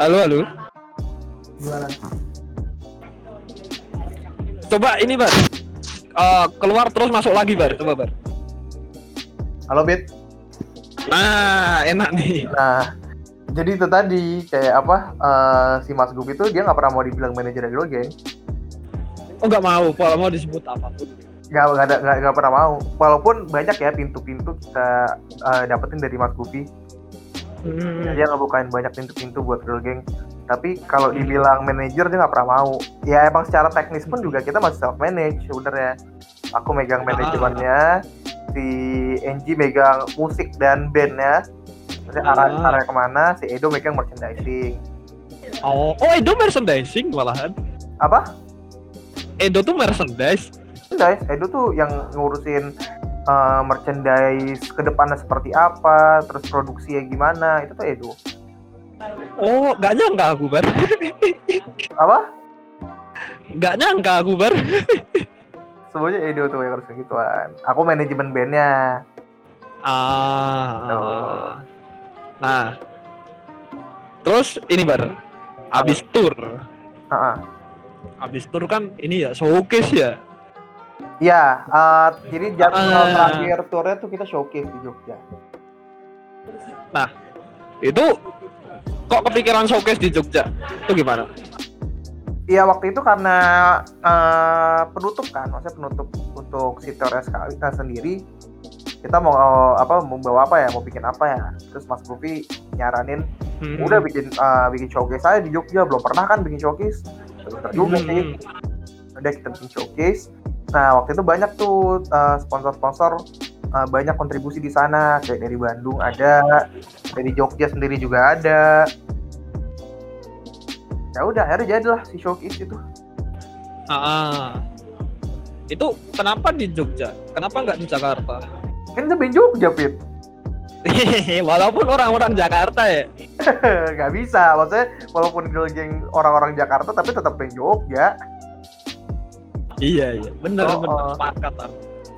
Halo halo. gimana? Coba ini bar. Eh, keluar terus masuk lagi bar, coba bar. Halo Bit. Nah, enak nih. Nah, jadi itu tadi kayak apa? eh, si Mas Gup itu dia nggak pernah mau dibilang manajer Girl Gang. Oh nggak mau, kalau mau disebut apa pun. Nggak nggak ada nggak nggak pernah mau. Walaupun banyak ya pintu-pintu kita eh, dapetin dari Mas Gupi. Hmm. dia ngebukain banyak pintu-pintu buat girl gang tapi kalau dibilang manajer dia nggak pernah mau ya emang secara teknis pun juga kita masih self manage sebenarnya aku megang manajemennya si Angie megang musik dan bandnya Maksudnya arah Ah. arah ke mana si Edo megang merchandising Oh, oh Edo merchandising malahan. apa Edo tuh merchandise. merchandise Edo tuh yang ngurusin uh, merchandise ke depannya seperti apa terus produksinya gimana itu tuh Edo Oh, nggak nyangka aku bar. apa Nggak nyangka aku bar. Semuanya Edo tuh yang harus gituan aku manajemen bandnya Ah. Oh. Nah. Terus ini bar. Abis tour. Heeh. Abis tour kan ini ya showcase ya. Iya, eh, jadi jadwal Ah. terakhir tournya tuh kita showcase di Jogja. Itu kok kepikiran showcase di Jogja? Itu gimana? Iya waktu itu karena eh, penutup kan, maksudnya penutup untuk si tournya sekali kita sendiri. Kita mau apa, mau bawa apa ya, mau bikin apa ya? Terus Mas Rufi nyaranin, Hmm. udah bikin eh, bikin showcase aja di Jogja. Belum pernah kan bikin showcase? Bentar juga Hmm. sih. Udah kita bikin showcase. Nah waktu itu banyak tuh eh, sponsor-sponsor eh, banyak kontribusi di sana, kayak dari Bandung ada, dari Jogja sendiri juga ada. Ya udah, akhirnya jadilah si showcase itu. Ah. Itu kenapa di Jogja? Kenapa nggak di Jakarta? Kan itu band Jogja, Pit. Walaupun orang-orang Jakarta ya. Gak bisa, maksudnya walaupun gang orang-orang Jakarta tapi tetap band Jogja. Iya iya, bener Oh, bener oh. sepakat.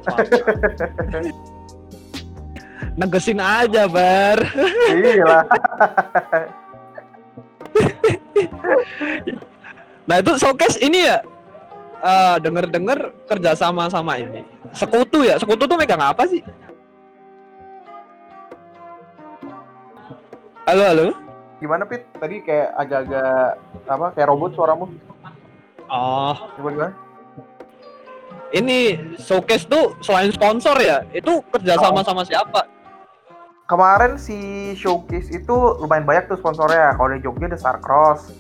Sepakat. Negesin aja bar. iya lah. Nah itu showcase ini ya. eh denger-denger kerja sama sama ini. Sekutu ya, sekutu tuh megang apa sih? Halo halo. Gimana, Pit? Tadi kayak agak-agak apa kayak robot suaramu. Oh, Coba gimana? ini showcase tuh selain sponsor ya, itu kerja sama sama siapa? Kemarin si showcase itu lumayan banyak tuh sponsornya. Kalau di Jogja ada Starcross.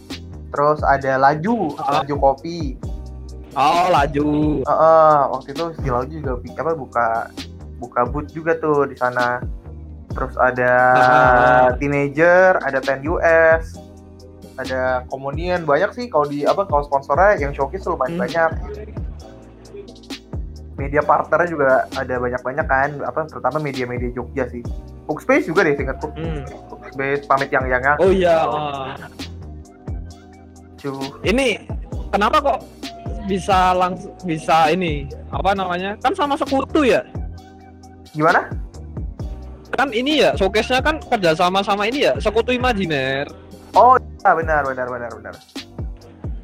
Terus ada Laju, Ah. Laju Kopi. Oh, laju. Heeh, waktu itu si Laju juga apa buka buka booth juga tuh di sana. Terus ada Ah. teenager, ada 10 US, ada komunian banyak sih kalau di apa kalau sponsornya yang showcase lumayan Hmm. banyak. Media partnernya juga ada banyak-banyak kan, apa terutama media-media Jogja sih. Bookspace juga deh singkatku. Hmm. Bookspace pamit yang yang Oh iya. oh. lucu Ini kenapa kok bisa langsung bisa ini apa namanya? Kan sama sekutu ya. gimana Kan ini ya showcase-nya kan kerja sama sama ini ya, sekutu imajiner. oh iya benar benar benar benar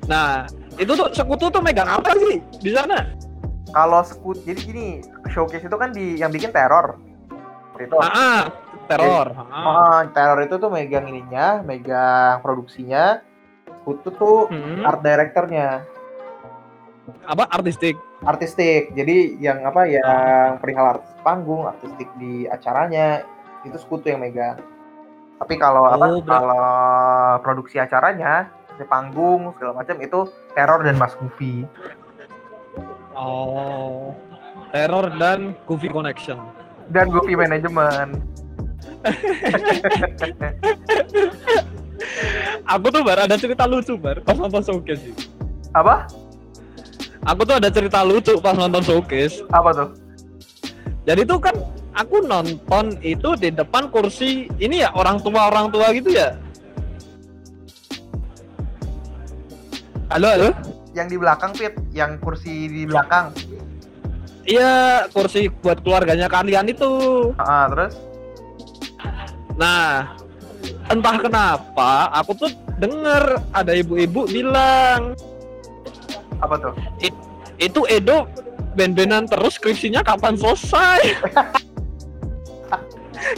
Nah, itu tuh sekutu tuh megang apa sih di sana? kalau sekut jadi gini showcase itu kan di yang bikin teror itu Ah, ah, teror. Ah. Ah, teror itu tuh megang ininya megang produksinya Sekutu tuh Hmm. art directornya Apa artistik? artistik jadi yang apa yang perihal artis panggung artistik di acaranya itu sekutu yang megang tapi kalau apa Oh, ber- kalau produksi acaranya di panggung segala macam itu teror dan mas Goofy Oh. Teror dan Goofy Connection. Dan Goofy manajemen Aku tuh bar ada cerita lucu bar pas nonton showcase itu. apa Aku tuh ada cerita lucu pas nonton showcase. apa tuh Jadi tuh kan aku nonton itu di depan kursi ini ya orang tua orang tua gitu ya. Halo halo. yang di belakang Pit yang kursi di belakang Iya kursi buat keluarganya kalian itu. ah terus? Nah entah kenapa aku tuh denger ada ibu-ibu bilang. Apa tuh? Itu Edo band-bandan terus skripsinya kapan selesai?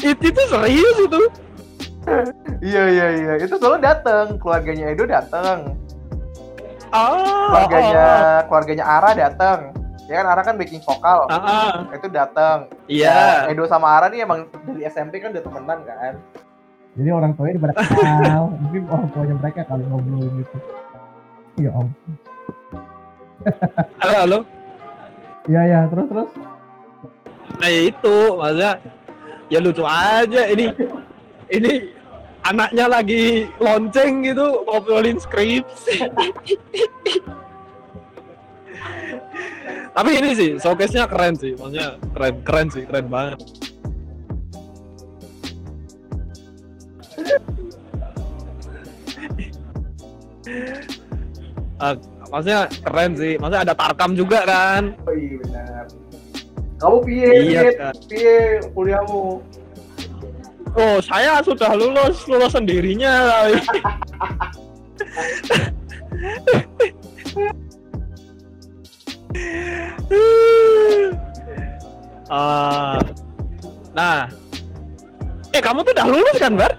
Itu, itu serius itu. Iya iya iya. Itu soalnya dateng. Keluarganya Edo dateng. Ah keluarganya keluarganya Ara dateng ya kan Ara kan backing vokal ah, ah. itu dateng iya Ya, Edo sama Ara nih emang dari SMP kan udah temenan kan Jadi orang tuanya pada kenal, mungkin orang tuanya mereka kali ngobrol gitu. Iya om. halo halo Iya ya, terus terus. nah ya itu maksudnya ya lucu aja ini ini anaknya lagi lonceng gitu ngobrolin skripsi tapi ini sih showcase-nya keren sih. Maksudnya keren keren sih keren banget. Ah, maksudnya keren sih. Maksudnya ada tarkam juga kan? Oh iya benar. Kamu piye? Iya piye? kan. Piye kuliahmu? Oh, saya sudah lulus, lulus sendirinya. Ah, nah, eh kamu tuh udah lulus kan, Bar?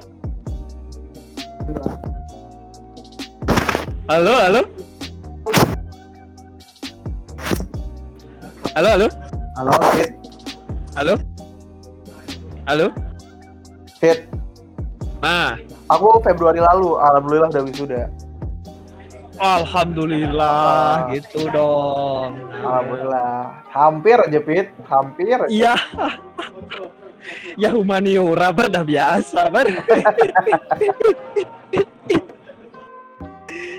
Halo, halo, halo, halo, halo Fit. Halo, halo. Fit. Nah, aku Februari lalu alhamdulillah udah wisuda Alhamdulillah gitu dong. alhamdulillah hampir aja Fit hampir Iya. ya humaniora bar dah biasa bar.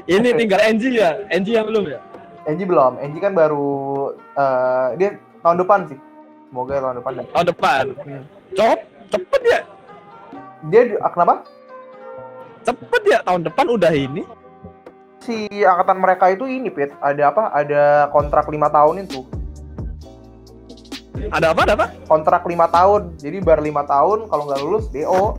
Ini tinggal Enji ya, Enji yang belum ya. Enji belum Enji kan baru eh, dia tahun depan sih semoga tahun depan dah. Tahun depan. Hmm. Cop, cepet ya, dia ah, kenapa cepet ya tahun depan udah ini. Si angkatan mereka itu ini Pit. Ada apa? Ada kontrak lima tahun itu Ada apa? Ada apa? kontrak lima tahun. Jadi baru lima tahun kalau nggak lulus do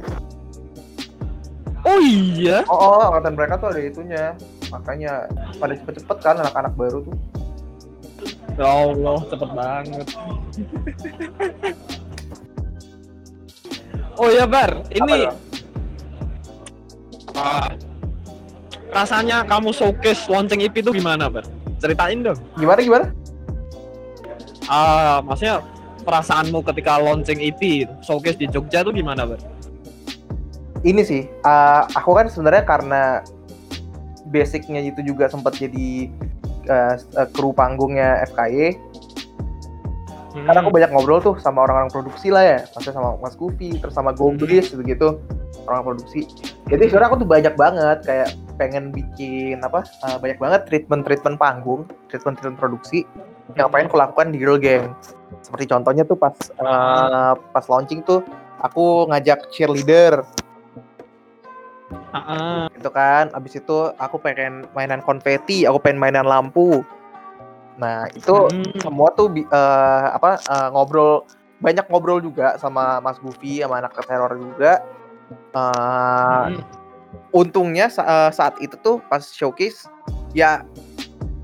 Oh iya. oh, oh angkatan mereka tuh ada itunya. Makanya pada cepet-cepet kan anak-anak baru tuh. Ya Allah, cepet banget. oh ya Bar, ini Apa ah, rasanya kamu showcase launching EP itu gimana Bar? Ceritain dong. gimana gimana? Ah, maksudnya perasaanmu ketika launching EP showcase di Jogja itu gimana Bar? ini sih eh, aku kan sebenarnya karena basicnya itu juga sempat jadi eh, kru panggungnya FKY karena aku banyak ngobrol tuh sama orang-orang produksi lah ya. Maksudnya sama Mas Kufi terus sama Goblis gitu gitu orang produksi. Jadi sebenarnya aku tuh banyak banget kayak pengen bikin apa eh, banyak banget treatment treatment panggung treatment treatment produksi yang pengen aku lakukan di Girl Gang seperti contohnya tuh pas eh, pas launching tuh aku ngajak cheerleader ah. gitu kan abis itu aku pengen mainan konveti aku pengen mainan lampu nah itu Hmm. semua tuh eh, apa eh, ngobrol banyak ngobrol juga sama Mas Gufi sama anak teror juga Eh, Hmm. Untungnya eh, saat itu tuh pas showcase ya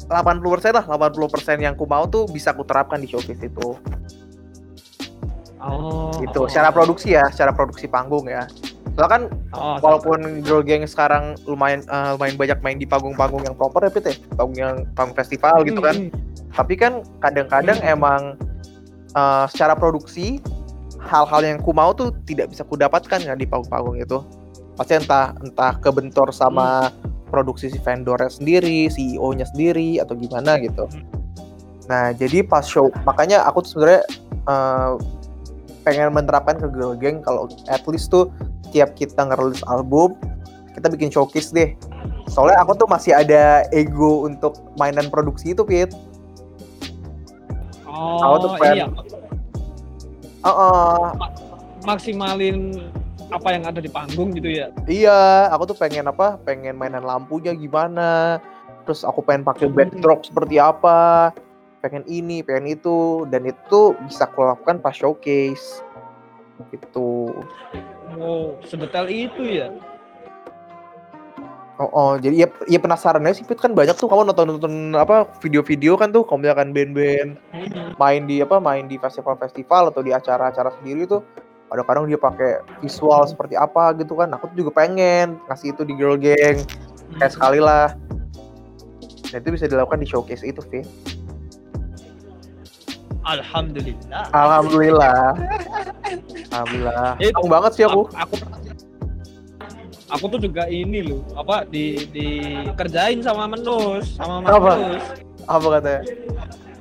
80% lah 80% yang ku mau tuh bisa ku terapkan di showcase itu Oh. gitu secara produksi ya secara produksi panggung ya soalnya kan Oh, walaupun girl gang sekarang lumayan eh, lumayan banyak main di panggung-panggung yang proper ya Pit ya panggung yang panggung festival gitu kan Hmm. tapi kan kadang-kadang Hmm. emang eh, secara produksi hal-hal yang ku mau tuh tidak bisa ku dapatkan kan di panggung-panggung itu pasti entah entah kebentor sama produksi si vendornya sendiri CEO-nya sendiri atau gimana gitu. Nah jadi pas show makanya aku tuh sebenarnya eh, pengen menerapkan ke girl gang kalau at least tuh tiap kita ngerilis album kita bikin showcase deh. Soalnya aku tuh masih ada ego untuk mainan produksi itu Pit. Oh, Aku tuh pengen- iya. Heeh, Maksimalin apa yang ada di panggung gitu ya. iya, aku tuh pengen apa? Pengen mainan lampunya gimana? Terus aku pengen pakai Hmm. backdrop seperti apa? Pengen ini, pengen itu, dan itu bisa aku lakukan pas showcase. Gitu. Oh, sedetail itu ya. Oh, oh, jadi ya, ya penasaran sih, Pit kan banyak tuh kamu nonton-nonton apa video-video kan tuh, kalau misalkan band-band Hmm. main di apa, main di festival-festival atau di acara-acara sendiri tuh, kadang-kadang dia pakai visual seperti apa gitu kan. Aku tuh juga pengen ngasih itu di girl gang. kayak sekali lah. Dan itu bisa dilakukan di showcase itu Fit Alhamdulillah. alhamdulillah. Alhamdulillah. Itu- seneng banget sih aku. Aku aku tuh juga ini loh apa di dikerjain sama Menus sama Mas Apa? Menus. Apa katanya?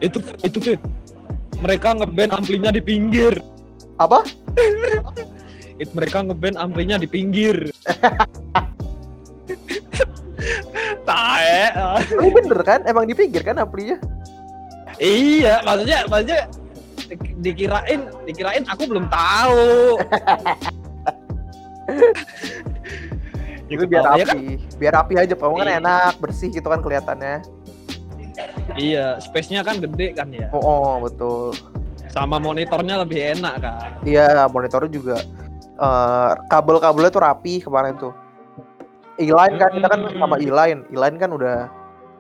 Itu itu Fit. mereka ngeband amplinya di pinggir apa? Itu mereka ngeband amplinya di pinggir. Tae ini bener kan? Emang di pinggir kan amplinya iya maksudnya maksudnya di- dikirain dikirain aku belum tahu. Itu biar rapi iya kan? biar rapi aja pokoknya kan Iya. enak bersih gitu kan kelihatannya. Iya space-nya kan gede kan ya? Oh, oh betul sama monitornya lebih enak kan iya monitornya juga eh, kabel-kabelnya tuh rapi kemarin tuh E-line kan kita kan Hmm. sama E-line E-line kan udah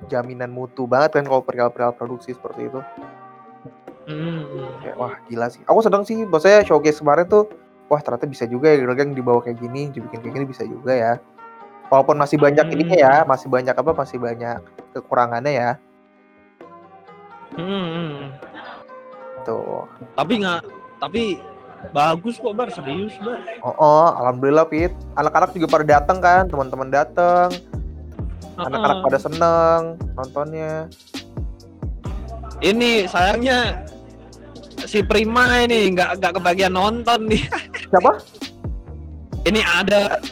jaminan mutu banget kan kalau perihal-perihal produksi seperti itu Hmm. Kayak, wah gila sih. Aku seneng sih, maksudnya showcase kemarin tuh, wah ternyata bisa juga ya Gang dibawa kayak gini, dibikin kayak gini bisa juga ya. Walaupun masih banyak Hmm. ininya ya, masih banyak apa, masih banyak kekurangannya ya. Hmm, Tuh. Tapi nggak, tapi bagus kok bar serius bar. Oh, oh alhamdulillah Pit. Anak-anak juga pada datang kan, teman-teman datang, anak-anak pada seneng nontonnya. Ini sayangnya si Prima ini nggak nggak kebagian nonton nih. Siapa? Ini ada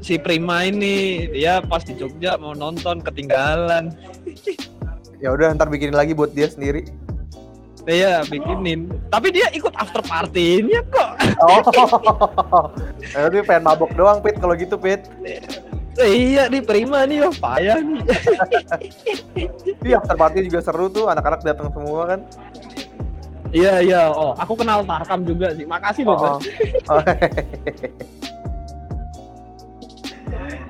si Prima ini dia pas di Jogja mau nonton ketinggalan. Ya udah ntar bikinin lagi buat dia sendiri. Iya bikinin. Tapi dia ikut after party-nya kok. Oh, eh, dia pengen mabok doang Pit kalau gitu Pit. iya nih Prima nih oh, payah nih. Iya, after party juga seru tuh, anak-anak datang semua kan. Iya iya. Oh aku kenal Tarkam juga sih. Makasih loh. Oh, oh.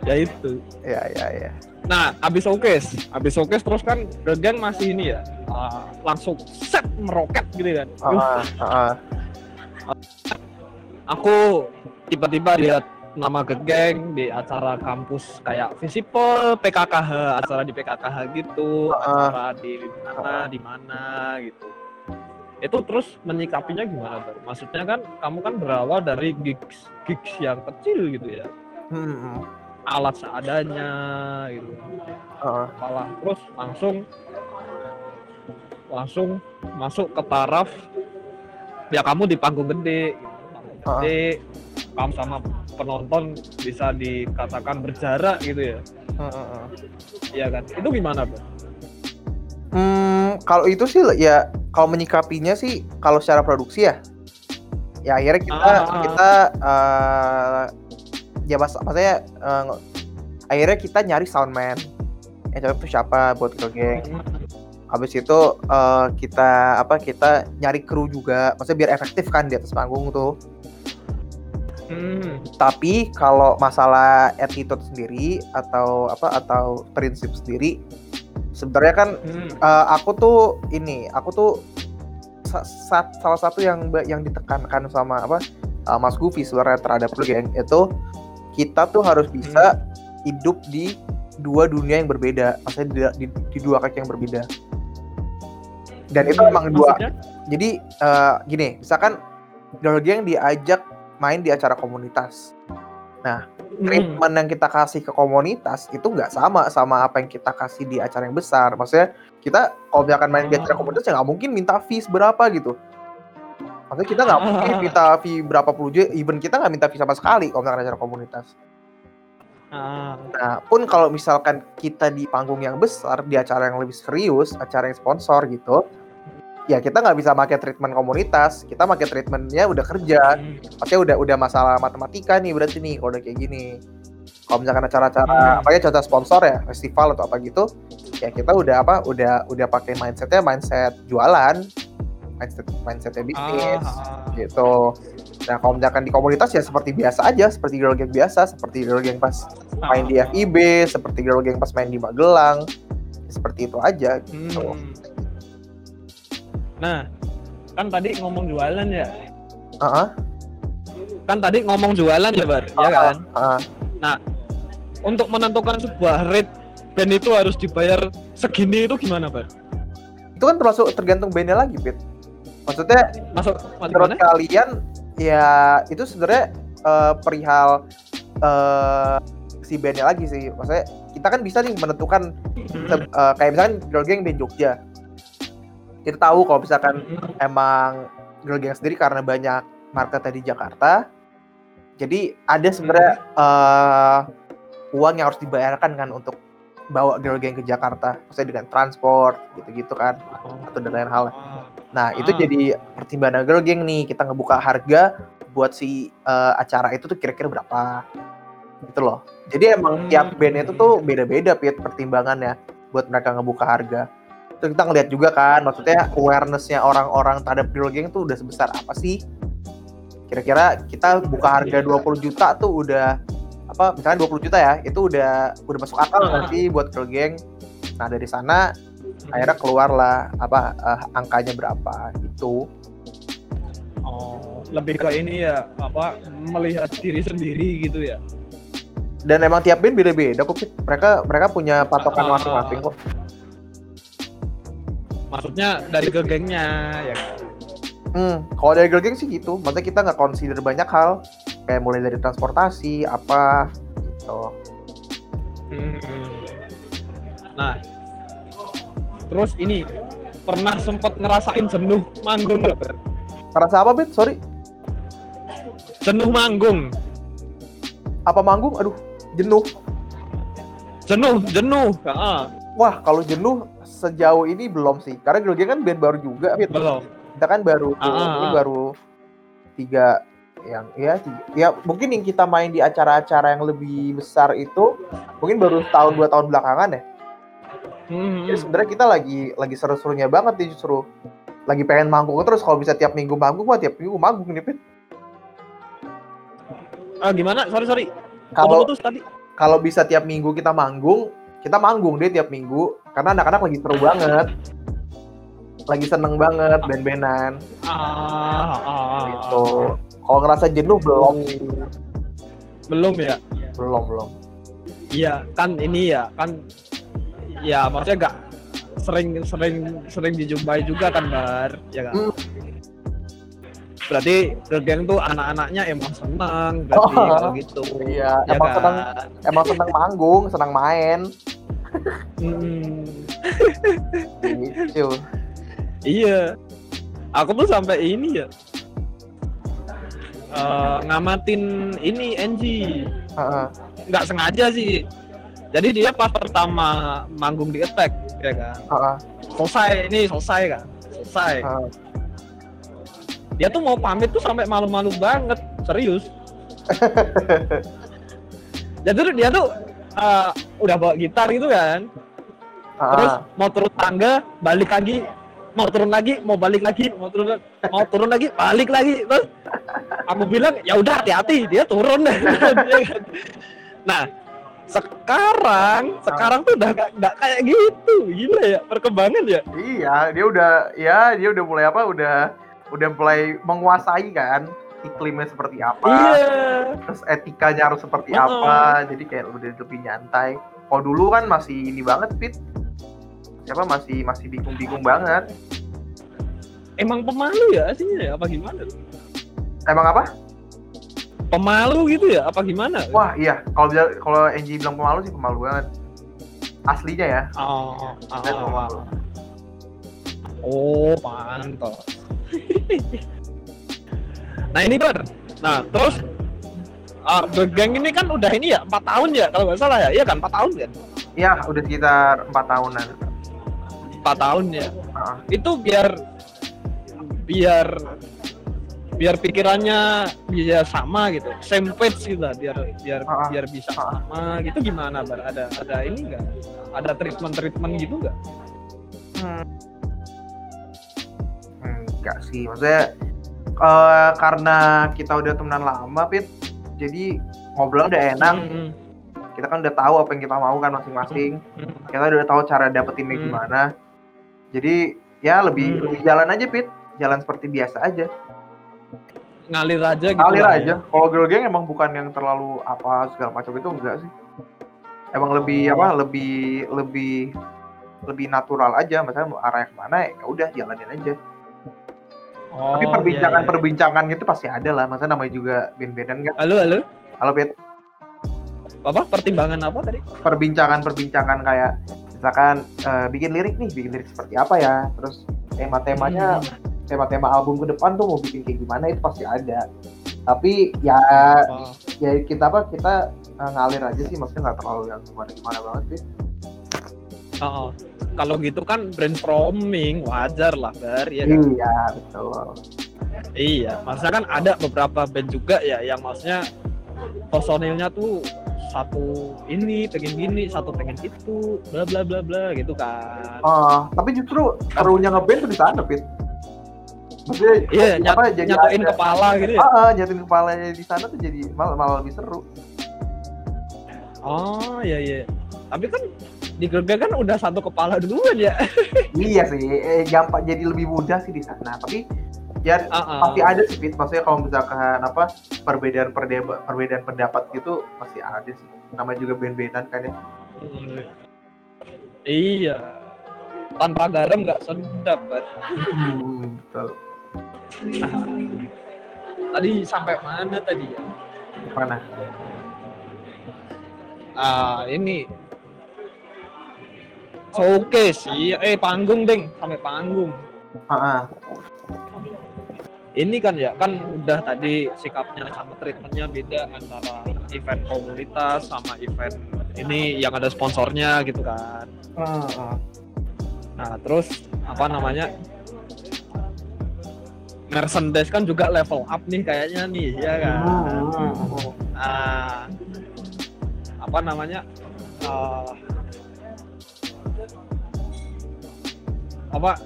Ya itu. ya ya ya. Nah, abis showcase, abis showcase terus kan The Gang masih ini ya, uh, langsung set meroket gitu kan. Uh, ah, ah. Aku tiba-tiba lihat nama The Gang di acara kampus kayak Visipol, PKKH, acara di PKKH gitu, Ah. acara di mana, di mana gitu. Itu terus menyikapinya gimana, Bar? Maksudnya kan kamu kan berawal dari gigs gigs yang kecil gitu ya, Hmm, hmm. Alat seadanya gitu. Ah, malah terus langsung langsung masuk ke taraf ya kamu di panggung gede gitu. Ah. gede kamu sama penonton bisa dikatakan berjarak gitu ya hmm, hmm, hmm. iya kan itu gimana bro? Hmm, kalau itu sih ya kalau menyikapinya sih kalau secara produksi ya ya akhirnya kita Ah, ah. kita eh, ya mas maksudnya eh, akhirnya kita nyari soundman yang cocok tuh siapa buat girl gang habis itu eh, kita apa kita nyari kru juga. Maksudnya biar efektif kan di atas panggung tuh. Hmm. tapi kalau masalah attitude sendiri atau apa atau prinsip sendiri sebenarnya kan Hmm. eh, aku tuh ini aku tuh sa- sa- salah satu yang yang ditekankan sama apa eh, Mas Gufi sebenarnya terhadap girl gang itu kita tuh harus bisa hidup di dua dunia yang berbeda. Maksudnya di, di, di dua kaki yang berbeda. Dan itu emang dua. Maksudnya? jadi eh, gini misalkan girl gang diajak main di acara komunitas. Hmm. treatment yang kita kasih ke komunitas itu nggak sama sama apa yang kita kasih di acara yang besar. Maksudnya kita kalau misalkan main di acara komunitas ya nggak mungkin minta fees berapa gitu maksudnya kita nggak mungkin minta fee berapa puluh juta even kita nggak minta fee sama sekali kalau misalkan acara komunitas Ah. Nah, pun kalau misalkan kita di panggung yang besar, di acara yang lebih serius, acara yang sponsor gitu, ya kita nggak bisa pakai treatment komunitas, kita pakai treatmentnya udah kerja, Hmm. maksudnya udah udah masalah matematika nih berarti nih kalau udah kayak gini. Kalau misalkan acara-acara, Hmm. apa ya contoh sponsor ya, festival atau apa gitu, ya kita udah apa, udah udah pakai mindsetnya mindset jualan, mindset mindsetnya bisnis Ah. gitu. Nah kalau misalkan di komunitas ya seperti biasa aja, seperti girl gang biasa, seperti girl gang pas main di Ah. FIB, seperti girl gang pas main di Magelang, seperti itu aja gitu. Hmm. Nah, kan tadi ngomong jualan ya. Heeh, Kan tadi ngomong jualan ya, Bar, ya kan? heeh. Untuk menentukan sebuah rate band itu harus dibayar segini itu gimana, Bar? Itu kan termasuk tergantung bandnya lagi, Pit. Maksudnya Masuk menurut kalian ya itu sebenarnya eh, perihal eh, si bandnya lagi sih. Maksudnya kita kan bisa nih menentukan Hmm. eh, kayak misalkan girl gang di Jogja. Kita tahu kalau misalkan emang girl gang sendiri karena banyak marketnya di Jakarta. Jadi ada sebenarnya eh, uang yang harus dibayarkan kan untuk bawa girl gang ke Jakarta, maksudnya dengan transport gitu-gitu kan atau dan lain hal. Ah. Nah itu Ah. jadi pertimbangan girl gang nih kita ngebuka harga buat si eh, acara itu tuh kira-kira berapa gitu loh. Jadi emang Hmm. tiap band itu tuh beda-beda Pit pertimbangannya buat mereka ngebuka harga. Terus kita ngeliat juga kan, maksudnya awarenessnya orang-orang terhadap girl gang tuh udah sebesar apa sih? Kira-kira kita buka harga 20 juta tuh udah apa misalnya 20 juta ya, itu udah udah masuk akal nggak sih buat girl gang? Nah dari sana akhirnya keluarlah apa eh, angkanya berapa gitu. Oh, lebih ke ini ya, apa melihat diri sendiri gitu ya. Dan emang tiap band beda-beda kok. Mereka mereka punya patokan Ah. masing-masing kok. Maksudnya dari ke gengnya ya. kan? Hmm, kalau dari girl gang sih gitu. Maksudnya kita nggak consider banyak hal. Kayak mulai dari transportasi, apa gitu. Hmm. Nah, terus ini pernah sempat ngerasain jenuh manggung nggak? Ber? Ngerasa apa, Bit? Sorry. Jenuh manggung, Apa manggung? Aduh, jenuh. jenuh, jenuh. Ah, Wah, kalau jenuh sejauh ini belum sih. Karena gang kan band baru juga, Bit. belum. Kita kan baru Ah, ah, ini ah. baru tiga yang ya ya mungkin yang kita main di acara-acara yang lebih besar itu mungkin baru tahun dua tahun belakangan ya Hmm. Jadi sebenarnya kita lagi lagi seru-serunya banget nih justru. Lagi pengen manggung terus kalau bisa tiap minggu manggung mah tiap minggu manggung nih Pit. Ah, gimana? Sorry, sorry. Kalau Putus tadi. kalau bisa tiap minggu kita manggung, kita manggung deh tiap minggu karena anak-anak lagi seru banget. Lagi seneng banget band-bandan Ah, ah, ah, gitu. Kalau ngerasa jenuh belum. Belum ya? Belum, belum. Iya, kan ini ya, kan ya maksudnya nggak sering sering sering dijumpai juga kan bar ya kan Hmm. berarti gang tuh anak-anaknya emang senang berarti Oh. kalau gitu Iya, ya emang kan? seneng emang seneng manggung, seneng main Hmm, gitu. iya aku tuh sampai ini ya eh, ngamatin ini nggak sengaja sih. Jadi dia pas pertama manggung di attack ya kan? Heeh, selesai ini selesai kan? Selesai. Heeh. dia tuh mau pamit tuh sampai malu-malu banget serius. Jadi dia tuh eh, udah bawa gitar gitu kan? Ah, terus mau turun tangga balik lagi mau turun lagi mau balik lagi mau turun mau turun lagi balik lagi. Terus aku bilang ya udah hati-hati dia turun. Nah sekarang sekarang tuh udah gak, nggak kayak gitu. Gila ya perkembangan ya. Iya dia udah ya dia udah mulai apa udah udah mulai menguasai kan iklimnya seperti apa. Iya. Terus etikanya harus seperti Heeh. apa jadi kayak udah lebih nyantai. Kalau dulu kan masih ini banget fit siapa? Masih masih bingung-bingung banget. Emang pemalu ya aslinya ya? Apa gimana? Emang apa? Pemalu gitu ya? Apa gimana? Wah iya. Kalau dia- kalau Angie bilang pemalu sih pemalu banget. Aslinya ya. Oh, oh, oh, oh, oh pantas. Nah ini ber nah terus ah, The Gang ini kan udah ini ya? Empat tahun ya kalau nggak salah ya? Iya kan? Empat tahun kan iya udah sekitar empat tahunan empat tahun ya Heeh. itu biar biar biar pikirannya bisa sama gitu same page gitu lah biar biar ah. biar bisa sama gitu gimana bar ada ada ini enggak ada treatment treatment gitu enggak Hmm. Enggak sih, maksudnya eh, karena kita udah temenan lama, Pit. Jadi ngobrol udah enak. Hmm, Kita kan udah tahu apa yang kita mau kan masing-masing. hmm. Kita udah tahu cara dapetinnya Hmm. gimana. Jadi ya lebih, Hmm. lebih jalan aja, Pit. Jalan seperti biasa aja. ngalir aja gitu Ngalir lah aja. ya. Kalau girl gang emang bukan yang terlalu apa segala macam itu enggak sih. Emang lebih Oh. apa? Lebih lebih lebih natural aja. Misalnya mau arah ke mana ya udah jalanin aja. Oh, Tapi iya, perbincangan-perbincangan gitu pasti ada lah. Masa namanya juga band-bandan kan. iya. halo halo Halo Pit, apa pertimbangan apa tadi perbincangan-perbincangan kayak misalkan eh, bikin lirik nih, bikin lirik seperti apa ya. Terus tema-temanya, Hmm. tema-tema album ke depan tuh mau bikin kayak gimana itu pasti ada. Tapi ya Oh. ya kita apa kita eh, ngalir aja sih maksudnya nggak terlalu yang gimana-gimana banget sih. Oh, oh. kalau gitu kan brainstorming wajar lah bar ya kan? Iya, betul. Iya, maksudnya kan ada beberapa band juga ya yang maksudnya personilnya tuh satu ini pengen gini, satu pengen itu, bla bla bla bla gitu kan. Oh, tapi justru serunya ngeband tuh di sana, Pit. Maksudnya Iya, nyat, apa jadi nyatuin ada- kepala gitu ya. Ah, ah, nyatuin kepalanya di sana tuh jadi malah, malah lebih seru. Oh, iya iya. Tapi kan di Gerga kan udah satu kepala duluan ya. iya sih, eh, gampang jadi lebih mudah sih di sana. Tapi ya Ah, ah. pasti ada sih. Maksudnya kalau misalkan apa perbedaan perbedaan perbedaan pendapat gitu pasti ada sih. Namanya juga band-bandan kan ya. Hmm. Iya. Tanpa garam nggak sedap, Bar. Hmm, betul. Tadi sampai mana tadi ya? Mana? Ah, ini showcase sih. Eh, panggung, Deng. Sampai panggung. Ah, ah. Ini kan ya, kan udah tadi sikapnya sama treatmentnya beda antara event komunitas sama event ini yang ada sponsornya gitu kan. Ah, ah. Nah, terus apa namanya? Merchandise kan juga level up nih kayaknya nih, ya kan? Hmm. Nah, apa namanya? eh, apa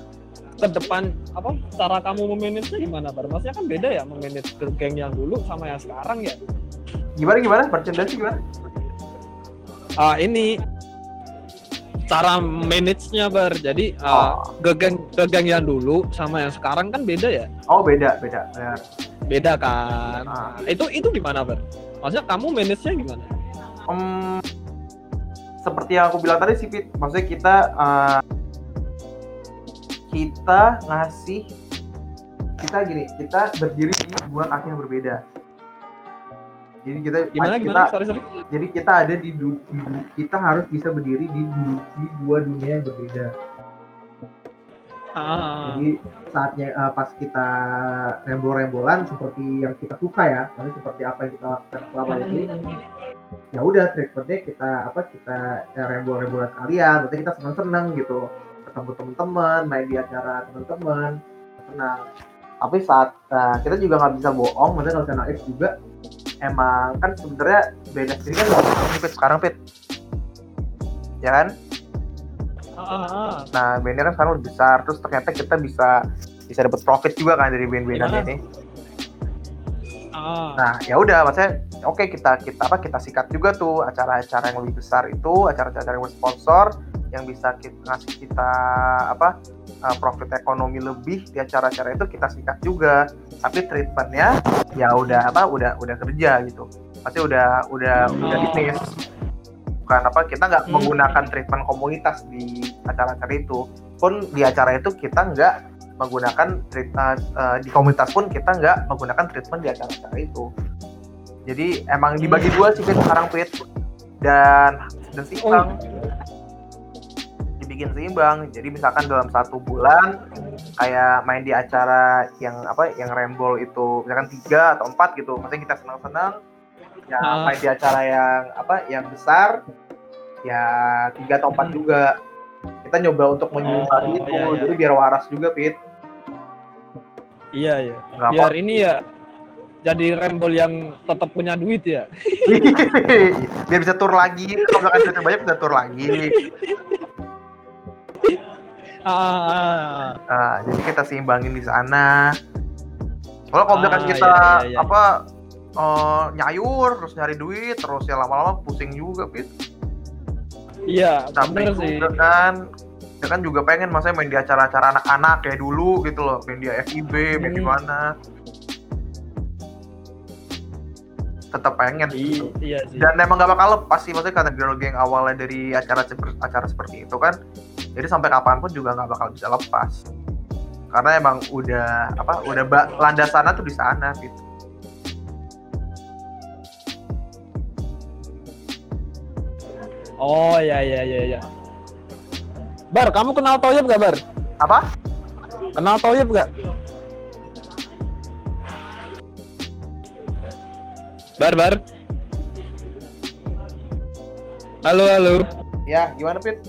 ke depan apa cara kamu memanage gimana Bar? Maksudnya kan beda ya memanage gang yang dulu sama yang sekarang ya. Gimana gimana? Merchandise gimana? Ah ini cara manage-nya bar. Jadi uh, Oh. girl gang yang dulu sama yang sekarang kan beda ya. Oh, beda, beda. Benar. Beda kan. Ah. Nah, itu itu gimana bar? Maksudnya kamu manage-nya gimana? Em, seperti yang aku bilang tadi sih, Pit. Maksudnya kita eh, kita ngasih kita gini, kita berdiri di dua kaki yang berbeda. Jadi kita Gimana kita gimana? Sorry sorry. jadi kita ada di, du- di du- kita harus bisa berdiri di, du- di dua dunia yang berbeda. Ah, Jadi saatnya eh, pas kita rembol-rembolan seperti yang kita suka ya, nanti seperti apa yang kita lakukan selama ini, ya udah treatmentnya kita apa kita ya, rembol-rembolan sekalian, nanti kita seneng-seneng gitu, ketemu teman-teman, main di acara teman-teman, senang. Tapi saat eh, kita juga nggak bisa bohong, maksudnya bisa naif juga. emang kan sebenarnya beda sendiri kan Pit, sekarang Pit ya kan Ah, ah, ah. nah bandnya kan sekarang lebih besar terus ternyata kita bisa bisa dapat profit juga kan dari band-bandan ini Ah. nah ya udah maksudnya oke kita kita apa kita sikat juga tuh acara-acara yang lebih besar itu acara-acara yang bersponsor yang bisa kita ngasih kita apa uh, profit ekonomi lebih di acara-acara itu kita sikat juga. Tapi treatmentnya ya udah apa udah udah kerja gitu. Pasti udah udah udah Oh. bisnis. Bukan apa kita nggak Hmm. menggunakan treatment komunitas di acara-acara itu. Pun di acara itu kita nggak menggunakan treatment uh, di komunitas pun kita nggak menggunakan treatment di acara-acara itu. Jadi emang dibagi dua sih sekarang Fit. Dan dan seimbang dibikin seimbang jadi misalkan dalam satu bulan kayak main di acara yang apa yang rembol itu misalkan tiga atau empat gitu maksudnya kita senang-senang ya Ah. main di acara yang apa yang besar ya tiga atau empat juga kita nyoba untuk menyeimbang Oh, itu iya, iya. jadi biar waras juga Fit Iya iya. nggak Biar ini ya jadi rembol yang tetap punya duit ya. biar bisa tur lagi kalau misalkan duitnya banyak bisa tur lagi Ah, ah, ah. Nah, jadi kita seimbangin di sana. Kalau kalau misalkan Ah, kita iya, iya, iya. apa eh, nyayur terus nyari duit terus ya lama-lama pusing juga Pit. Iya, bener sih. kan ya kan juga pengen maksudnya main di acara-acara anak-anak kayak dulu gitu loh main di FIB main di Hmm. mana tetap pengen I- gitu. iya sih. dan emang gak bakal lepas sih maksudnya karena girl gang awalnya dari acara acara seperti itu kan jadi sampai kapan pun juga nggak bakal bisa lepas karena emang udah apa udah landasannya tuh di sana gitu Oh iya iya iya iya. Bar, kamu kenal Toyib gak Bar? apa Kenal Toyib gak? Bar Bar. Halo halo. ya gimana Pit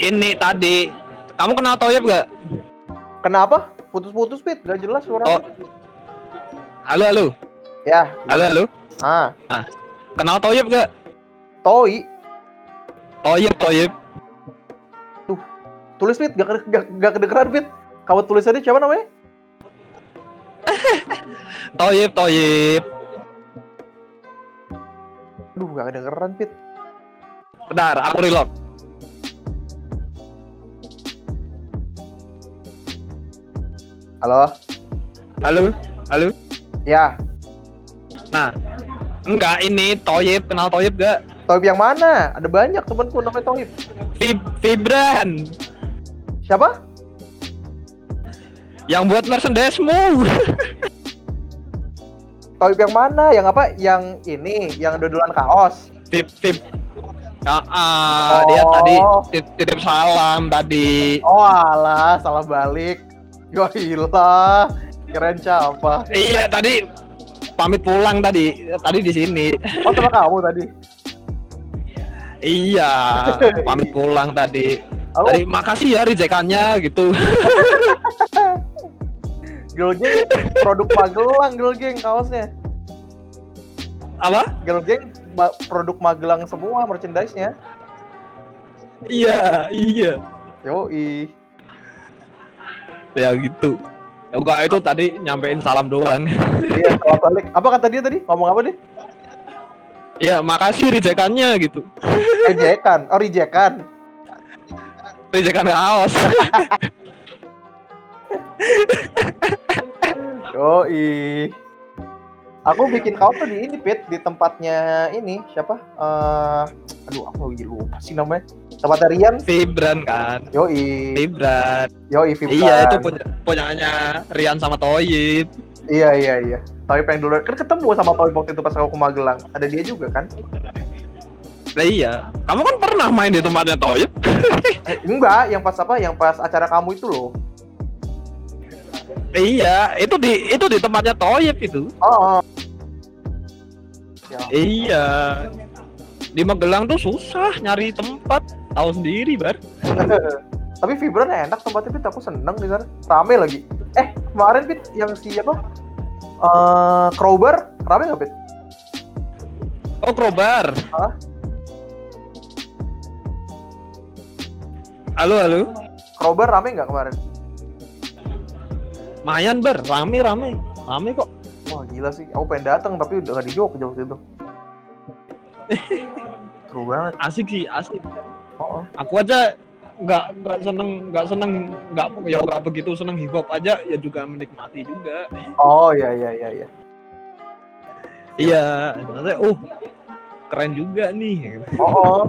Ini tadi. Kamu kenal Toyib gak? kenapa putus-putus Pit gak jelas suara Oh. Halo halo. ya Halo halo. ah Kenal Toyib gak? Toi Toyib Toyib. tulis Pit gak, gak, gak kedengeran Pit kamu tulisannya siapa namanya Toyib Toyib. Aduh gak kedengeran Pit Bentar, aku reload. Halo Halo halo. ya Nah, enggak ini Toyib kenal Toyib gak? Toib yang mana ada banyak temanku namanya Toib Vib Vibran siapa yang buat merchandise-mu. Toib yang mana yang apa yang ini yang dodolan kaos Vib Vib. Ah, ah, dia Oh. tadi tit- titip salam tadi. Oh alah, salah balik. Yo gila. Keren siapa? Iya tadi pamit pulang tadi. Tadi di sini. Oh sama kamu tadi. Iya, pamit pulang tadi. Aku Tadi makasih ya rijekannya gitu. Girl Gang produk Magelang Girl Gang kaosnya. Apa? Girl Gang produk Magelang semua merchandise-nya. Iya, iya. Yoi. Ya gitu. Ya, Enggak itu tadi nyampein salam doang. Iya, salah balik. Apa kata dia tadi? Ngomong apa dia? ya makasih rijekannya gitu. Rejekan. Oh, rejekan. Rijekan kaos. Yoi. Aku bikin kaos tuh di ini, Pit, di tempatnya ini siapa? Eh, aduh, aku lagi lupa sih namanya. Tempatnya Rian. Vibran kan. Yoi. Vibran. Yoi, Vipran. Iya itu punya punyanya Rian sama Toyib. Iya iya iya. Tapi pengen dulu kan ketemu sama Toy waktu itu pas aku ke Magelang. Ada dia juga kan? Nah iya. Kamu kan pernah main di tempatnya Toyib? Eh, enggak, yang pas apa? Yang pas acara kamu itu loh. Iya, itu di itu di tempatnya Toyib itu. Oh. oh. Ya. Iya. Di Magelang tuh susah nyari tempat. Tahu sendiri, Bar. Tapi Vibran enak tempatnya Pit, aku seneng di sana. Rame lagi. Eh, kemarin Pit yang si apa? Eh, Crowbar rame nggak Pit? Oh, Krobar. Hah? Halo, halo. Crowbar rame nggak kemarin? Mayan ber, rame rame, rame kok. Wah gila sih, aku pengen datang tapi udah gak di Jogja waktu itu. Seru banget. Asik sih, asik. Oh, oh. Aku aja nggak nggak seneng nggak seneng nggak ya nggak begitu seneng hip hop aja ya juga menikmati juga. oh iya iya iya iya. Iya, nanti oh keren juga nih. Oh, oh.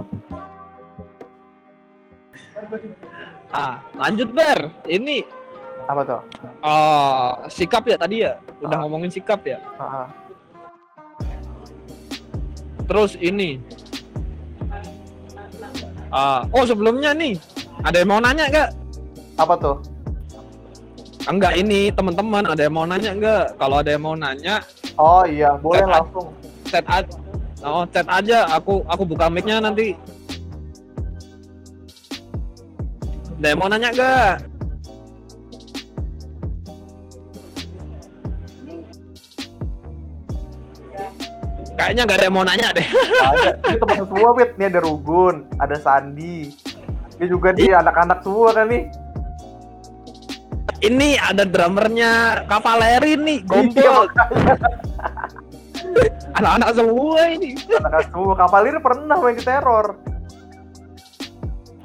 Ah, lanjut ber. Ini apa tuh? eh sikap ya tadi ya, udah Ah. ngomongin sikap ya. Ah, ah. Terus ini. Ah, oh sebelumnya nih, ada yang mau nanya nggak? Apa tuh? Enggak ini teman-teman ada yang mau nanya nggak? Kalau ada yang mau nanya, Oh iya, boleh Chat langsung. chat aja. Oh, chat aja. Aku aku buka mic-nya nanti. Ada yang mau nanya nggak? Kayaknya nggak ada yang mau nanya deh. ada. Ini teman semua, Pit. Ini ada Rugun, ada Sandi. Ini juga nih anak-anak semua kan nih. Ini ada drummernya Kavaleri nih, Iya, gombol. Anak-anak semua ini. Anak-anak semua. Kavalir pernah main di teror.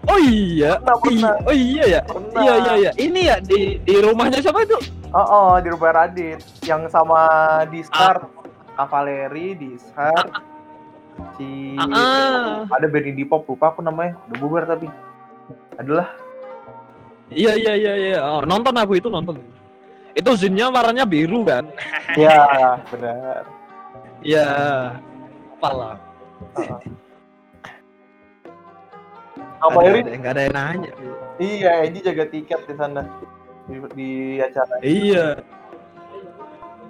Oh iya. Pernah, pernah. Oh iya ya. Pernah. Iya iya iya. Ini ya di di rumahnya siapa itu? Oh, oh di rumah Radit. Yang sama Diskar. Kavaleri, Diskar. Si... Ah, ah. Ada band indie pop, lupa aku namanya. Udah bubar tapi. Adalah. Iya iya iya iya. Oh, nonton aku itu nonton. Itu zinnya warnanya biru kan? Iya, benar. Iya. Apalah. Heeh. Kavaleri Ada- Nggak ada yang nanya. Iya, Eji jaga tiket di sana di, di acara. Iya.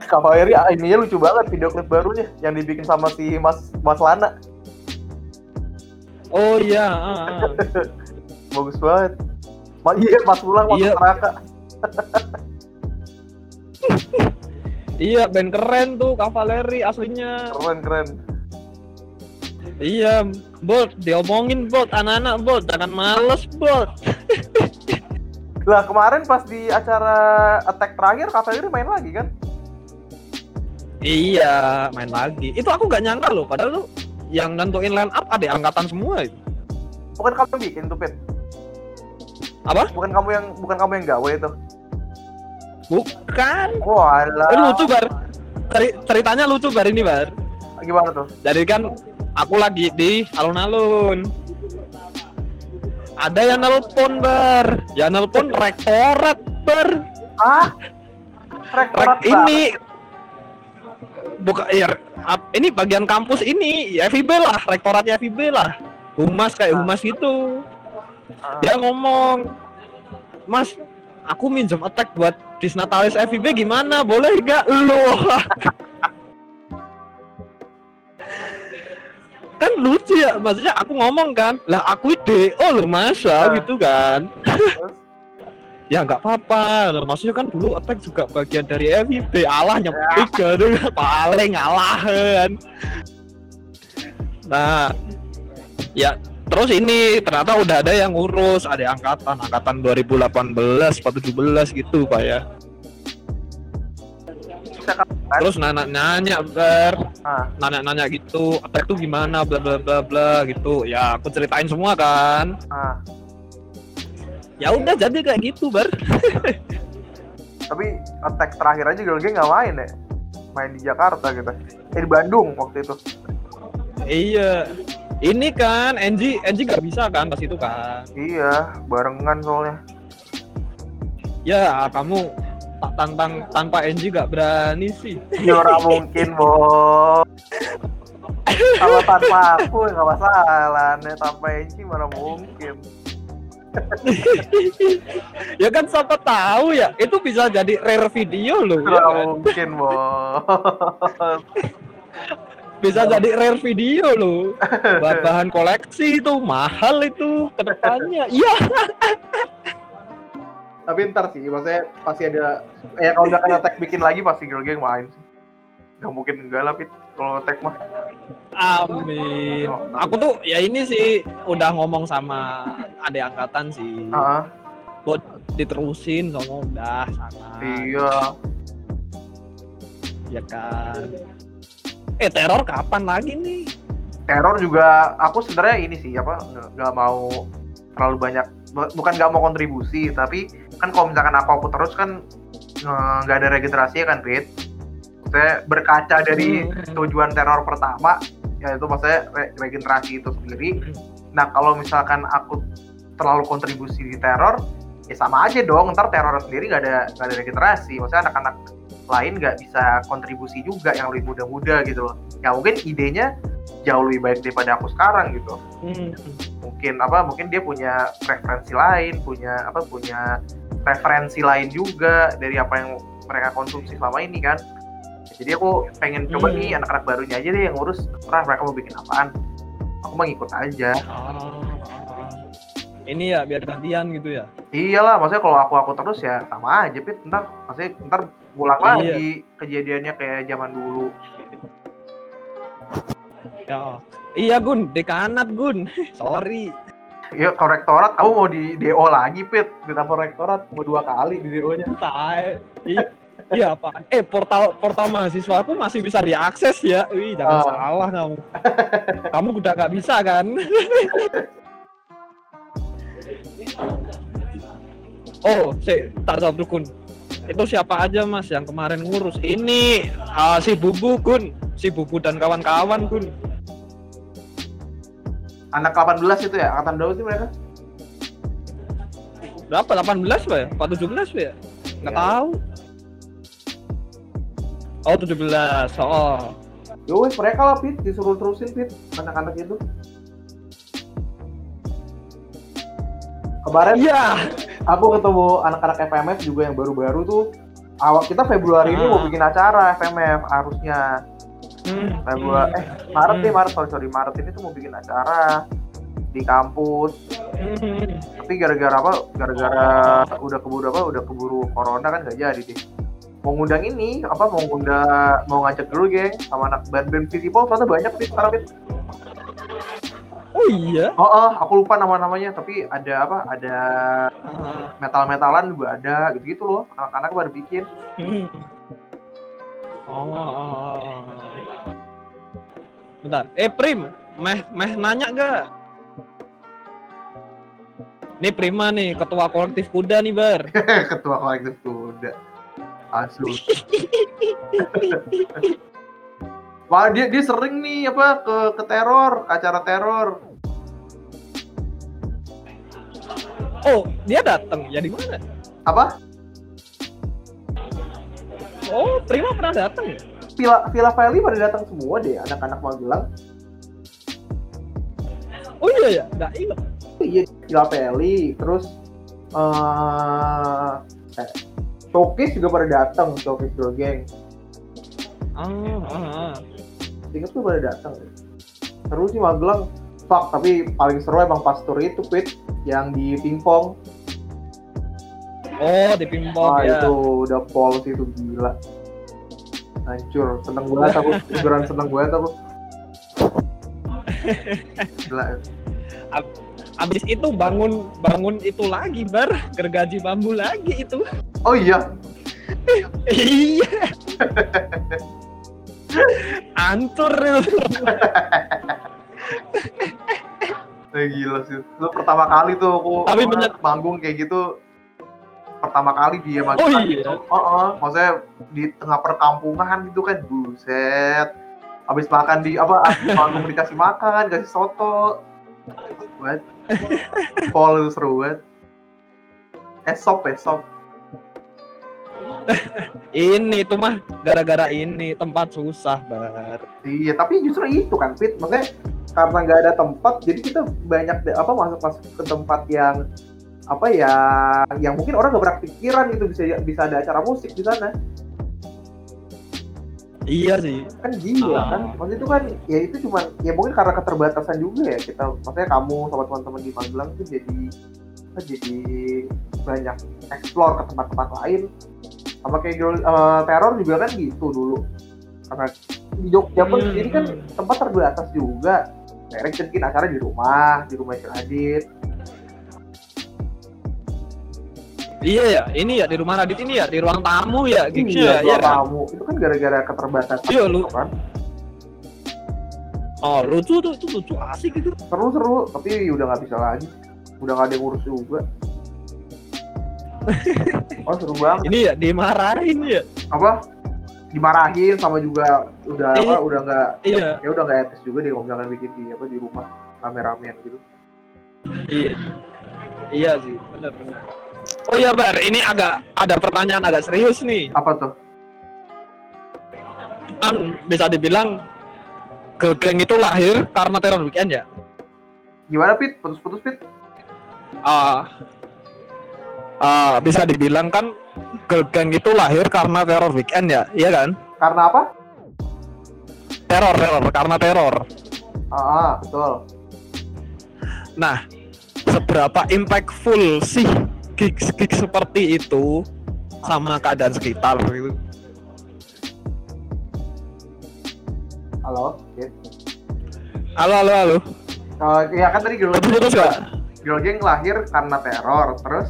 Kavaleri ah, ininya lucu banget video klip barunya yang dibikin sama si Mas Mas Lana. Oh iya. ah, ah. Bagus banget. Ma iya, Mas Ulang waktu Iya. neraka. Iya, band keren tuh Kavaleri aslinya. Keren keren. Iya, bot, diomongin bot, anak-anak bot, jangan males bot. Lah kemarin pas di acara attack terakhir Kavaleri main lagi kan? Iya, main lagi. Itu aku nggak nyangka loh, padahal tuh yang nentuin line up ada angkatan semua. itu. Bukan kamu yang bikin tuh, Pit. Apa? Bukan kamu yang bukan kamu yang gawe itu. Bukan. Wah, Eh, lucu bar. Ceri- ceritanya lucu bar ini bar. Gimana tuh? Jadi kan aku lagi di alun-alun. Ada yang nelpon bar, yang nelpon rektorat bar. Ah? Rek Rektorat ini bukan ya ap- ini bagian kampus ini ya FIB lah, rektoratnya FIB lah. Humas kayak humas gitu. Ah. Dia ngomong, Mas, aku minjem attack buat Disnatalis FIB gimana? Boleh nggak? Loh. kan lucu ya maksudnya aku ngomong kan lah aku DO loh masa Ah. gitu kan? Ya nggak apa-apa. Maksudnya kan dulu attack juga bagian dari FIB Allah nyepik gitu paling ngalah kan. Nah ya terus ini ternyata udah ada yang ngurus. Ada angkatan angkatan 2018 17 gitu pak ya. Terus nanya nanya ber. Nanya nanya gitu attack tuh gimana bla bla bla bla gitu. Ya aku ceritain semua kan. Ah. Ya udah jadi kayak gitu bar Tapi attack terakhir aja Girl Gang nggak main ya? Main di Jakarta gitu. Eh di Bandung waktu itu. iya ini kan Enji Enji nggak bisa kan pas itu kan Iya, barengan soalnya. ya kamu tak tantang tanpa Enji gak berani sih Ya ora mungkin, Bo. Kalau tanpa aku nggak masalah, nih tanpa Enci mana mungkin. ya kan siapa tahu ya itu bisa jadi rare video loh ya kan? mungkin, Bo. bisa jadi rare video loh Buat bahan koleksi itu mahal itu ke depannya iya Tapi ntar sih, maksudnya pasti ada. Ya kalau udah kan attack bikin lagi pasti Girl Gang main. sih. nggak mungkin enggak lah Pit kalau tag mah Amin. Aku tuh ya ini sih udah ngomong sama adik angkatan sih. Heeh. Buat diterusin sama udah sana. iya Ya kan. Eh teror kapan lagi nih? teror juga aku sebenarnya ini sih apa nggak- mau terlalu banyak bu- bukan nggak mau kontribusi tapi kan kalau misalkan aku aku terus kan nggak ada regenerasi kan Pit saya berkaca dari Hmm. tujuan teror pertama yaitu maksudnya re- regenerasi itu sendiri nah kalau misalkan aku terlalu kontribusi di teror ya sama aja dong. Ntar teror sendiri nggak ada nggak ada regenerasi. Maksudnya anak-anak lain nggak bisa kontribusi juga yang lebih muda-muda gitu. Loh ya mungkin idenya jauh lebih baik daripada aku sekarang gitu. Hmm. mungkin apa mungkin dia punya preferensi lain punya apa punya referensi lain juga dari apa yang mereka konsumsi selama ini kan. Jadi aku pengen coba Hmm. nih anak-anak barunya aja deh yang ngurus. Terserah mereka mau bikin apaan aku mah ngikut aja Ah, Ini ya biar gantian gitu ya. iyalah maksudnya kalau aku aku terus ya sama aja pit ntar maksudnya ntar ulang Iya. lagi kejadiannya kayak zaman dulu Ya. Iya Gun, dekanat Gun. Sorry. ya korektorat kamu mau di DO lagi pit ditambah rektorat mau dua kali di DO nya Tai. Iya, Iya apa? Eh portal portal mahasiswa aku masih bisa diakses ya. Wih jangan Ah. salah kamu. kamu udah nggak bisa kan? oh, si tak dukun. Itu siapa aja mas yang kemarin ngurus? Ini ah, si Bubu Gun, si Bubu dan kawan-kawan Gun. anak 18 itu ya angkatan berapa sih mereka Berapa? 18 pak ya? Apa 17 pak ya? Nggak Ya. tahu. Oh 17. Oh. Yo wes mereka lah Pit, disuruh terusin Pit, anak-anak itu. Kemarin Iya. aku ketemu anak-anak FMF juga yang baru-baru tuh. Awal kita Februari ini mau Ah. bikin acara FMF harusnya Hmm, Februari eh Maret nih Maret sorry sorry Maret ini tuh mau bikin acara di kampus Hmm. tapi gara-gara apa gara-gara udah keburu apa udah keburu corona kan gak jadi deh mau ngundang ini apa mau ngundang mau ngajak dulu geng sama anak band band Visible ternyata banyak sih sekarang Pit. Oh iya. Oh, oh, aku lupa nama-namanya, tapi ada apa? Ada Ah, metal-metalan juga ada, gitu-gitu loh. Anak-anak baru bikin. hmm. Oh, oh, oh, oh. Bentar. Eh Prim, meh meh nanya gak? Nih Prima nih, ketua kolektif kuda nih Bar. Ketua kolektif kuda. Asu. Wah, dia dia sering nih apa ke ke teror, acara teror. Oh, dia datang. Ya di mana? Apa? Oh, Prima pernah datang ya? Villa Villa Valley pada datang semua deh, anak-anak Magelang. Oh iya ya, nggak ingat. Iya, Villa Valley, terus eh eh, Showcase juga pada datang, Showcase Girl Gang. Ah, ah, ah. Tuh pada datang. Seru sih Magelang. Fuck, tapi paling seru emang pas tour itu, Pit. Yang di pingpong. Oh, di pingpong Wah, ya. itu udah pol sih itu gila. Hancur, seneng banget aku. Beneran seneng banget aku. Gila. Abis itu bangun bangun itu lagi bar gergaji bambu lagi itu. Oh iya, iya. Ancur itu. Eh, gila sih. Lu pertama kali tuh aku Tapi bener- manggung kayak gitu. Pertama kali dia manggung Oh, gitu. iya? Oh, oh, maksudnya di tengah perkampungan gitu kan, buset. Habis makan di apa? Manggung dikasih makan, dikasih soto. Buat. Pol itu seru banget. Eh, sop ya. Ini tuh mah gara-gara ini tempat susah bar. Iya, tapi justru itu kan, Fit. Maksudnya karena nggak ada tempat, jadi kita banyak apa masuk masuk ke tempat yang apa ya, yang mungkin orang nggak pernah pikiran gitu bisa bisa ada acara musik di sana. Iya sih. Kan gila Ah. kan. Maksudnya itu kan ya itu cuma ya mungkin karena keterbatasan juga ya kita. Maksudnya kamu sama teman-teman di Magelang tuh jadi apa, jadi banyak explore ke tempat-tempat lain. Sama kayak girl, eh, teror juga kan gitu dulu. karena di Jogja pun Hmm. sendiri kan tempat terbatas juga akhirnya kita bikin acara di rumah di rumah Sir Iya ya, ini ya di rumah Radit ini ya di ruang tamu ya, gigs iya, ya, iya kan? tamu itu kan gara-gara keterbatasan Iya, lu- gitu kan Oh lucu tuh, itu lucu asik gitu. seru-seru tapi udah nggak bisa lagi udah nggak ada yang ngurus juga oh seru banget Ini ya dimarahin ya. apa dimarahin sama juga udah apa Iya. udah nggak Iya, ya udah nggak etis juga dia kalau misalkan bikin di apa di rumah rame-ramean gitu iya. Iya sih, benar benar. Oh iya Bar, ini agak ada pertanyaan agak serius nih. apa tuh? Kan bisa dibilang girl gang itu lahir karena teror weekend ya. gimana pit? Putus-putus pit? Ah, ah, bisa dibilang kan girl gang itu lahir karena teror weekend ya, iya kan? karena apa? Teror, teror, karena teror. ah, ah, betul. Nah, seberapa impactful sih gigs gigs seperti itu sama keadaan sekitar gitu? halo. Halo, halo, halo. Oh, ya kan tadi girl, Putus gak? girl gang lahir karena teror terus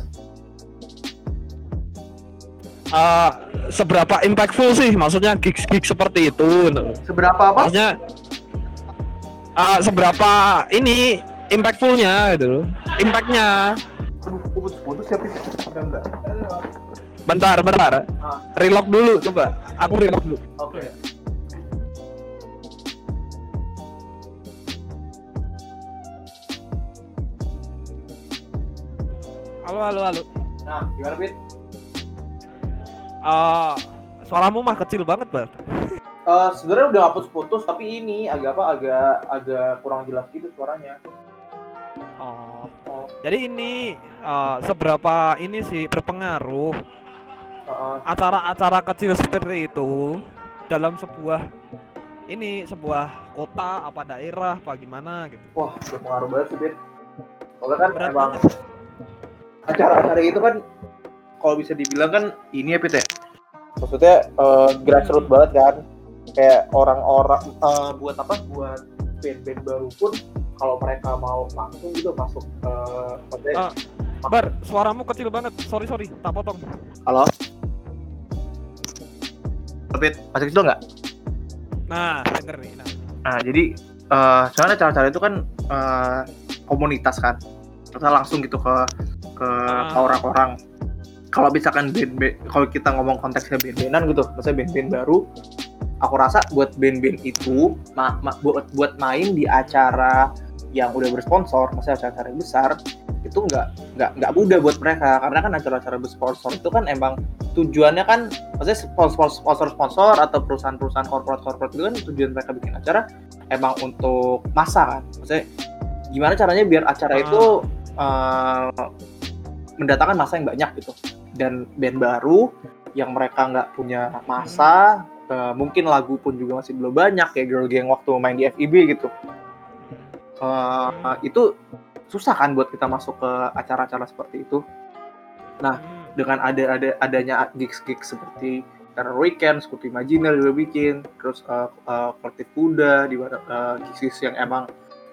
Eh, seberapa impactful sih maksudnya gigs gigs seperti itu? gitu. seberapa apa Maksudnya eh, seberapa ini impactfulnya gitu? Impactnya? Udah enggak Bentar, bentar. Ah. Relock dulu coba. Aku relock dulu. oke Halo, halo, halo. nah gimana pit Eh, suaramu mah kecil banget, Bar. Eh, sebenarnya udah nggak putus-putus tapi ini agak apa agak agak kurang jelas gitu suaranya Oh. Jadi ini eh, seberapa ini sih berpengaruh acara-acara kecil seperti itu dalam sebuah ini sebuah kota apa daerah apa gimana gitu. wah berpengaruh banget sih soalnya kan Berat emang acara-acara itu kan kalau bisa dibilang kan ini ya Pit ya? Maksudnya eh, grassroots banget kan? Kayak orang-orang eh, buat apa? Buat band-band baru pun kalau mereka mau langsung gitu masuk eh maksudnya Ah. Bar, suaramu kecil banget. Sorry sorry, tak potong. halo Pit, masih kecil nggak? Nah, denger nih. Nah. Nah, jadi eh soalnya cara-cara itu kan eh, komunitas kan. Kita langsung gitu ke ke ke orang-orang. Kalau misalkan band, band kalau kita ngomong konteksnya band-bandan gitu, maksudnya band-band baru, aku rasa buat band-band itu ma- ma- buat buat main di acara yang udah bersponsor, maksudnya acara-acara yang besar, itu nggak nggak nggak mudah buat mereka. Karena kan acara-acara bersponsor itu kan emang tujuannya kan maksudnya sponsor sponsor sponsor atau perusahaan-perusahaan korporat korporat itu kan tujuan mereka bikin acara emang untuk masa kan. Maksudnya gimana caranya biar acara Ah. itu eh, mendatangkan masa yang banyak gitu. Dan band baru yang mereka nggak punya masa eh, mungkin lagu pun juga masih belum banyak kayak girl gang waktu main di FIB gitu Eh, itu susah kan buat kita masuk ke acara-acara seperti itu Hmm. dengan ada ada adanya gigs-gigs seperti Terror Weekend, Scoop Imaginer juga bikin, terus uh, uh, Kuda, di mana uh, gigs-gigs yang emang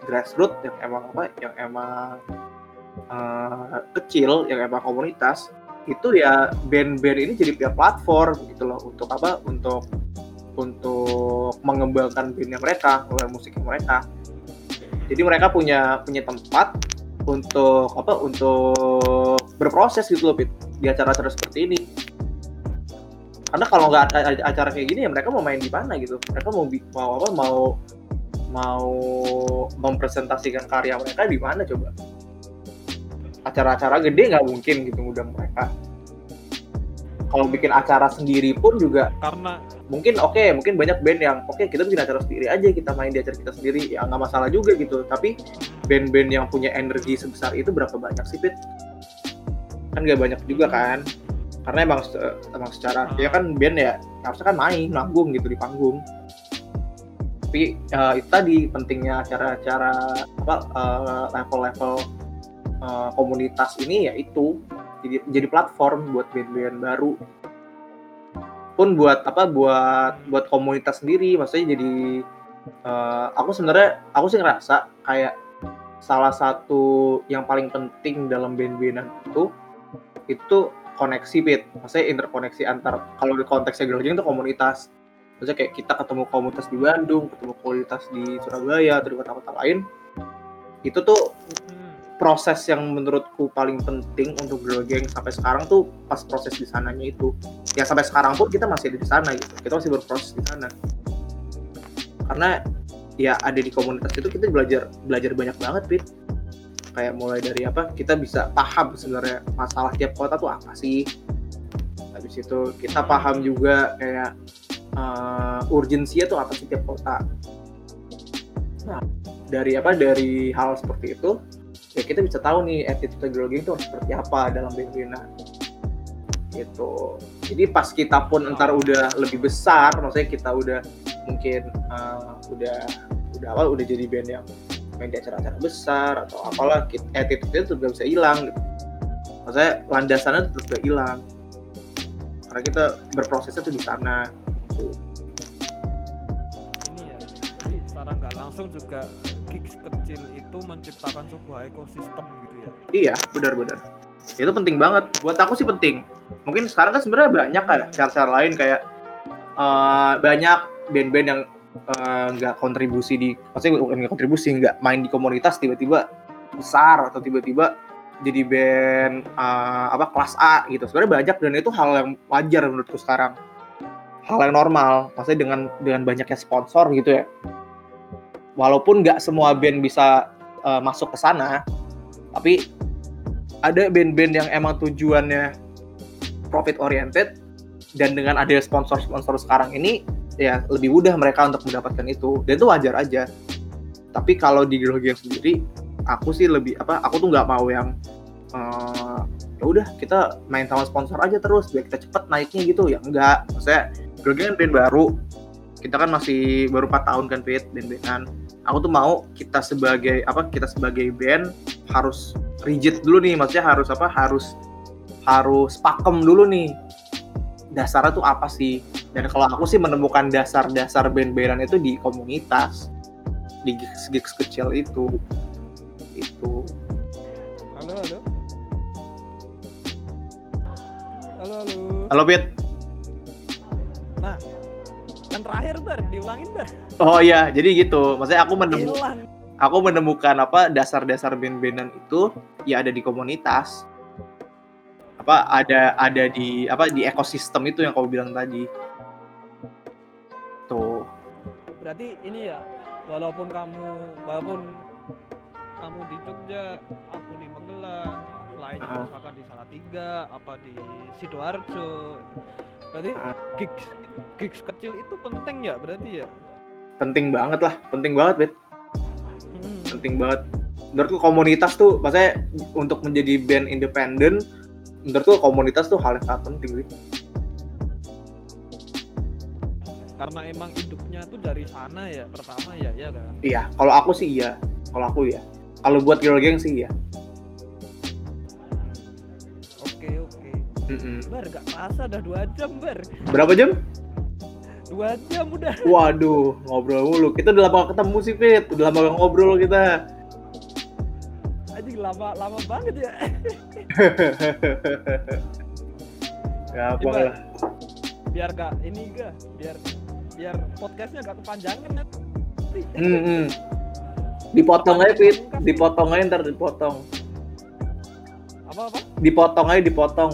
grassroots, yang emang apa, yang emang uh, kecil, yang emang komunitas, itu ya band-band ini jadi punya platform gitu loh untuk apa, untuk untuk mengembangkan bandnya mereka, mengembangkan musiknya mereka. Jadi mereka punya punya tempat untuk apa, untuk berproses gitu loh, Pit di acara-acara seperti ini. Karena kalau nggak ada acara kayak gini ya mereka mau main di mana gitu. Mereka mau mau apa mau mau mempresentasikan karya mereka di mana coba. Acara-acara gede nggak mungkin gitu ngundang mereka. Kalau bikin acara sendiri pun juga Karena mungkin oke mungkin banyak band yang oke kita bikin acara sendiri aja kita main di acara kita sendiri ya nggak masalah juga gitu. Tapi band-band yang punya energi sebesar itu berapa banyak sih Pit? kan nggak banyak juga kan. Karena emang emang secara ya kan band ya harusnya kan main manggung gitu di panggung. Tapi eh, itu tadi pentingnya acara-acara apa eh, level-level eh, komunitas ini ya itu jadi jadi platform buat band-band baru pun buat apa buat buat komunitas sendiri maksudnya jadi eh, aku sebenarnya aku sih ngerasa kayak salah satu yang paling penting dalam band-bandan itu itu koneksi pit maksudnya interkoneksi antar kalau di konteksnya Girl Gang itu komunitas maksudnya kayak kita ketemu komunitas di Bandung ketemu komunitas di Surabaya atau di kota-kota lain itu tuh. Proses yang menurutku paling penting untuk girl gang sampai sekarang tuh pas proses di sananya itu. Ya sampai sekarang pun kita masih ada di sana gitu. Kita masih berproses di sana. Karena ya ada di komunitas itu kita belajar belajar banyak banget Pit. Kayak mulai dari apa kita bisa paham sebenarnya masalah tiap kota tuh apa sih. Habis itu kita paham juga kayak uh, urgensinya tuh apa sih tiap kota. Nah dari apa dari hal seperti itu ya kita bisa tahu nih attitude gang itu seperti apa dalam band-bandan gitu jadi pas kita pun ntar udah lebih besar maksudnya kita udah mungkin uh, udah udah apa udah jadi band yang main di acara-acara besar atau apalah attitude itu juga bisa hilang gitu. maksudnya landasannya tetap hilang karena kita berprosesnya tuh di sana gitu. Langsung juga gigs kecil itu menciptakan sebuah ekosistem gitu ya Iya, benar-benar. Itu penting banget. Buat aku sih penting. Mungkin sekarang kan sebenarnya banyak kayak cara-cara lain kayak eh, banyak band-band yang eh, nggak kontribusi di, maksudnya nggak kontribusi, nggak main di komunitas tiba-tiba besar atau tiba-tiba jadi band eh, apa kelas A gitu. Sebenarnya banyak dan itu hal yang wajar menurutku sekarang. Hal yang normal, maksudnya dengan dengan banyaknya sponsor gitu ya. Walaupun nggak semua band bisa eh, masuk ke sana, tapi ada band-band yang emang tujuannya profit oriented dan dengan ada sponsor-sponsor sekarang ini ya lebih mudah mereka untuk mendapatkan itu. Dan itu wajar aja. Tapi kalau di Girl Gang sendiri aku sih lebih apa aku tuh nggak mau yang eh, ya udah kita main sama sponsor aja terus biar kita cepet naiknya gitu. Ya enggak. Maksudnya Gang kan band baru kita kan masih baru 4 tahun kan Pit band-bandan aku tuh mau kita sebagai apa kita sebagai band harus rigid dulu nih maksudnya harus apa harus harus pakem dulu nih. Dasarnya tuh apa sih? Dan kalau aku sih menemukan dasar-dasar band-bandan itu di komunitas di gigs, gigs kecil itu. Itu halo halo. Halo halo. Halo Pit yang terakhir bar. Diulangin bar. Oh iya. Jadi gitu. Maksudnya aku menemukan aku menemukan apa dasar-dasar band-bandan itu ya ada di komunitas. Apa ada ada di apa di ekosistem itu yang kau bilang tadi. Tuh. Berarti ini ya walaupun kamu walaupun kamu di Jogja aku di Magelang lainnya Ah. misalkan di Salatiga apa di sidoarjo berarti Ah. gigs gigs kecil itu penting ya berarti ya? Penting banget lah penting banget bet Hmm. penting banget. Menurutku komunitas tuh maksudnya untuk menjadi band independen menurutku komunitas tuh hal yang sangat penting sih karena emang hidupnya tuh dari sana ya pertama ya ya kan? Iya kalau aku sih iya. Kalau aku ya. Kalau buat girl gang sih iya Mm-mm. bar gak kerasa udah dua jam bar berapa jam? Dua jam udah. Waduh ngobrol mulu. Kita udah lama ketemu sih Fit. Udah lama ngobrol kita. Anjing lama lama banget ya. Ya apa Coba. lah. biar gak ini gak biar biar podcastnya gak kepanjangan nanti Mm-mm. dipotong aja Fit. Dipotong aja ntar dipotong. Apa apa? Dipotong aja dipotong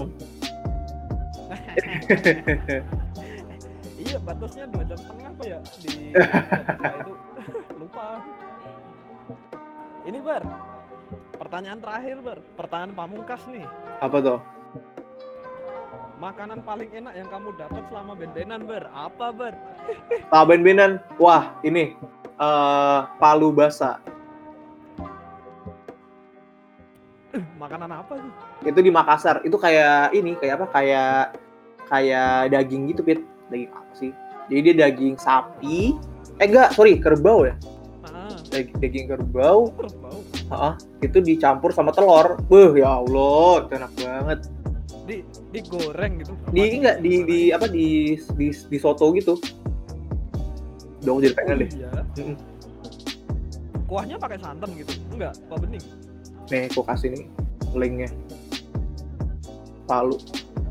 iya batasnya dua jam setengah apa ya? Di itu. Lupa. Ini bar. Pertanyaan terakhir bar. Pertanyaan pamungkas nih. Apa tuh? Makanan paling enak yang kamu dapat selama bendenan bar. Apa bar? Tahu ben-benan wah ini. Eh palu basa makanan apa tuh? Itu di Makassar. Itu kayak ini kayak apa? Kayak kayak daging gitu pit. Daging apa sih? Jadi dia daging sapi. Eh enggak sorry kerbau ya. Ah. Daging, daging kerbau. Terus bau Heeh, itu dicampur sama telur. Beuh ya Allah enak banget. Di digoreng gitu? Di enggak di di apa di di, di soto gitu. Dong jadi pengen deh. iya. Mm-mm. kuahnya pakai santan gitu? Enggak apa bening? Nih, aku kasih nih linknya. Palu.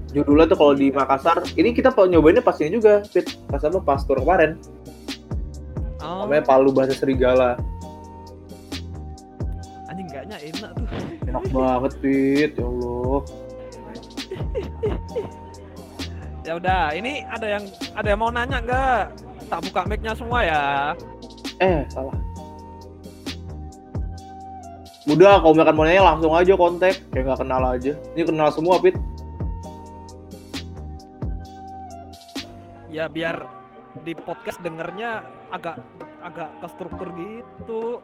Judulnya tuh kalau di Makassar, ini kita nyobainnya pas ini juga, Fit. Pas apa? Pas tur kemarin. oh, Namanya Palu Bahasa Serigala. anjing kayaknya enak tuh Enak banget, Fit. Ya Allah. ya udah ini ada yang ada yang mau nanya nggak tak buka mic-nya semua ya Eh, salah. Udah, kalau misalkan mau nanya langsung aja kontak. Kayak nggak kenal aja. Ini kenal semua, Fit. Ya biar di podcast dengernya agak agak ke struktur gitu.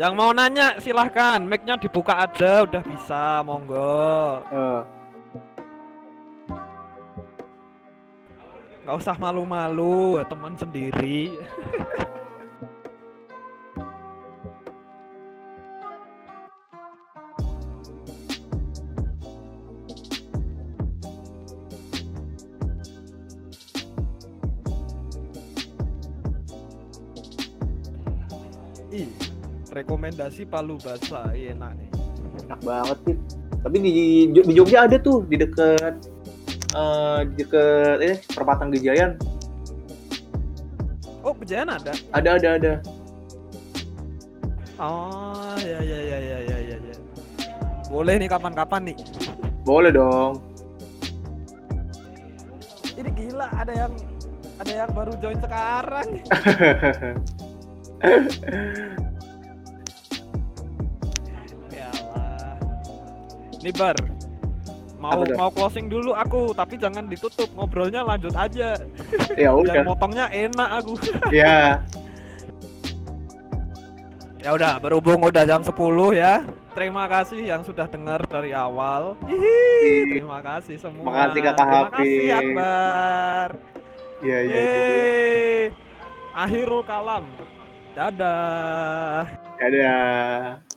Yang mau nanya silahkan. Mic-nya dibuka aja udah bisa monggo. Eh, nggak usah malu-malu teman sendiri rekomendasi Palu Basa Ih, enak nih. enak banget, Fit. Tapi di, di Jogja ada tuh, di deket eh di deket eh perempatan Gejayan. Oh, Kejayan ada. Ada ada ada. Oh, ya ya ya ya ya ya. ya. Boleh nih kapan-kapan nih. Boleh dong. Ini gila ada yang ada yang baru join sekarang. Nih Bar. Mau Apa mau closing dulu aku, tapi jangan ditutup. Ngobrolnya lanjut aja. ya udah. motongnya enak aku. Ya. Ya udah, berhubung udah jam 10 ya. Terima kasih yang sudah dengar dari awal. Hihi, terima kasih semua. Makasih, Kakak Terima kasih. Akbar. Iya iya. iya. Yeay. Akhirul kalam. Dadah. Dadah.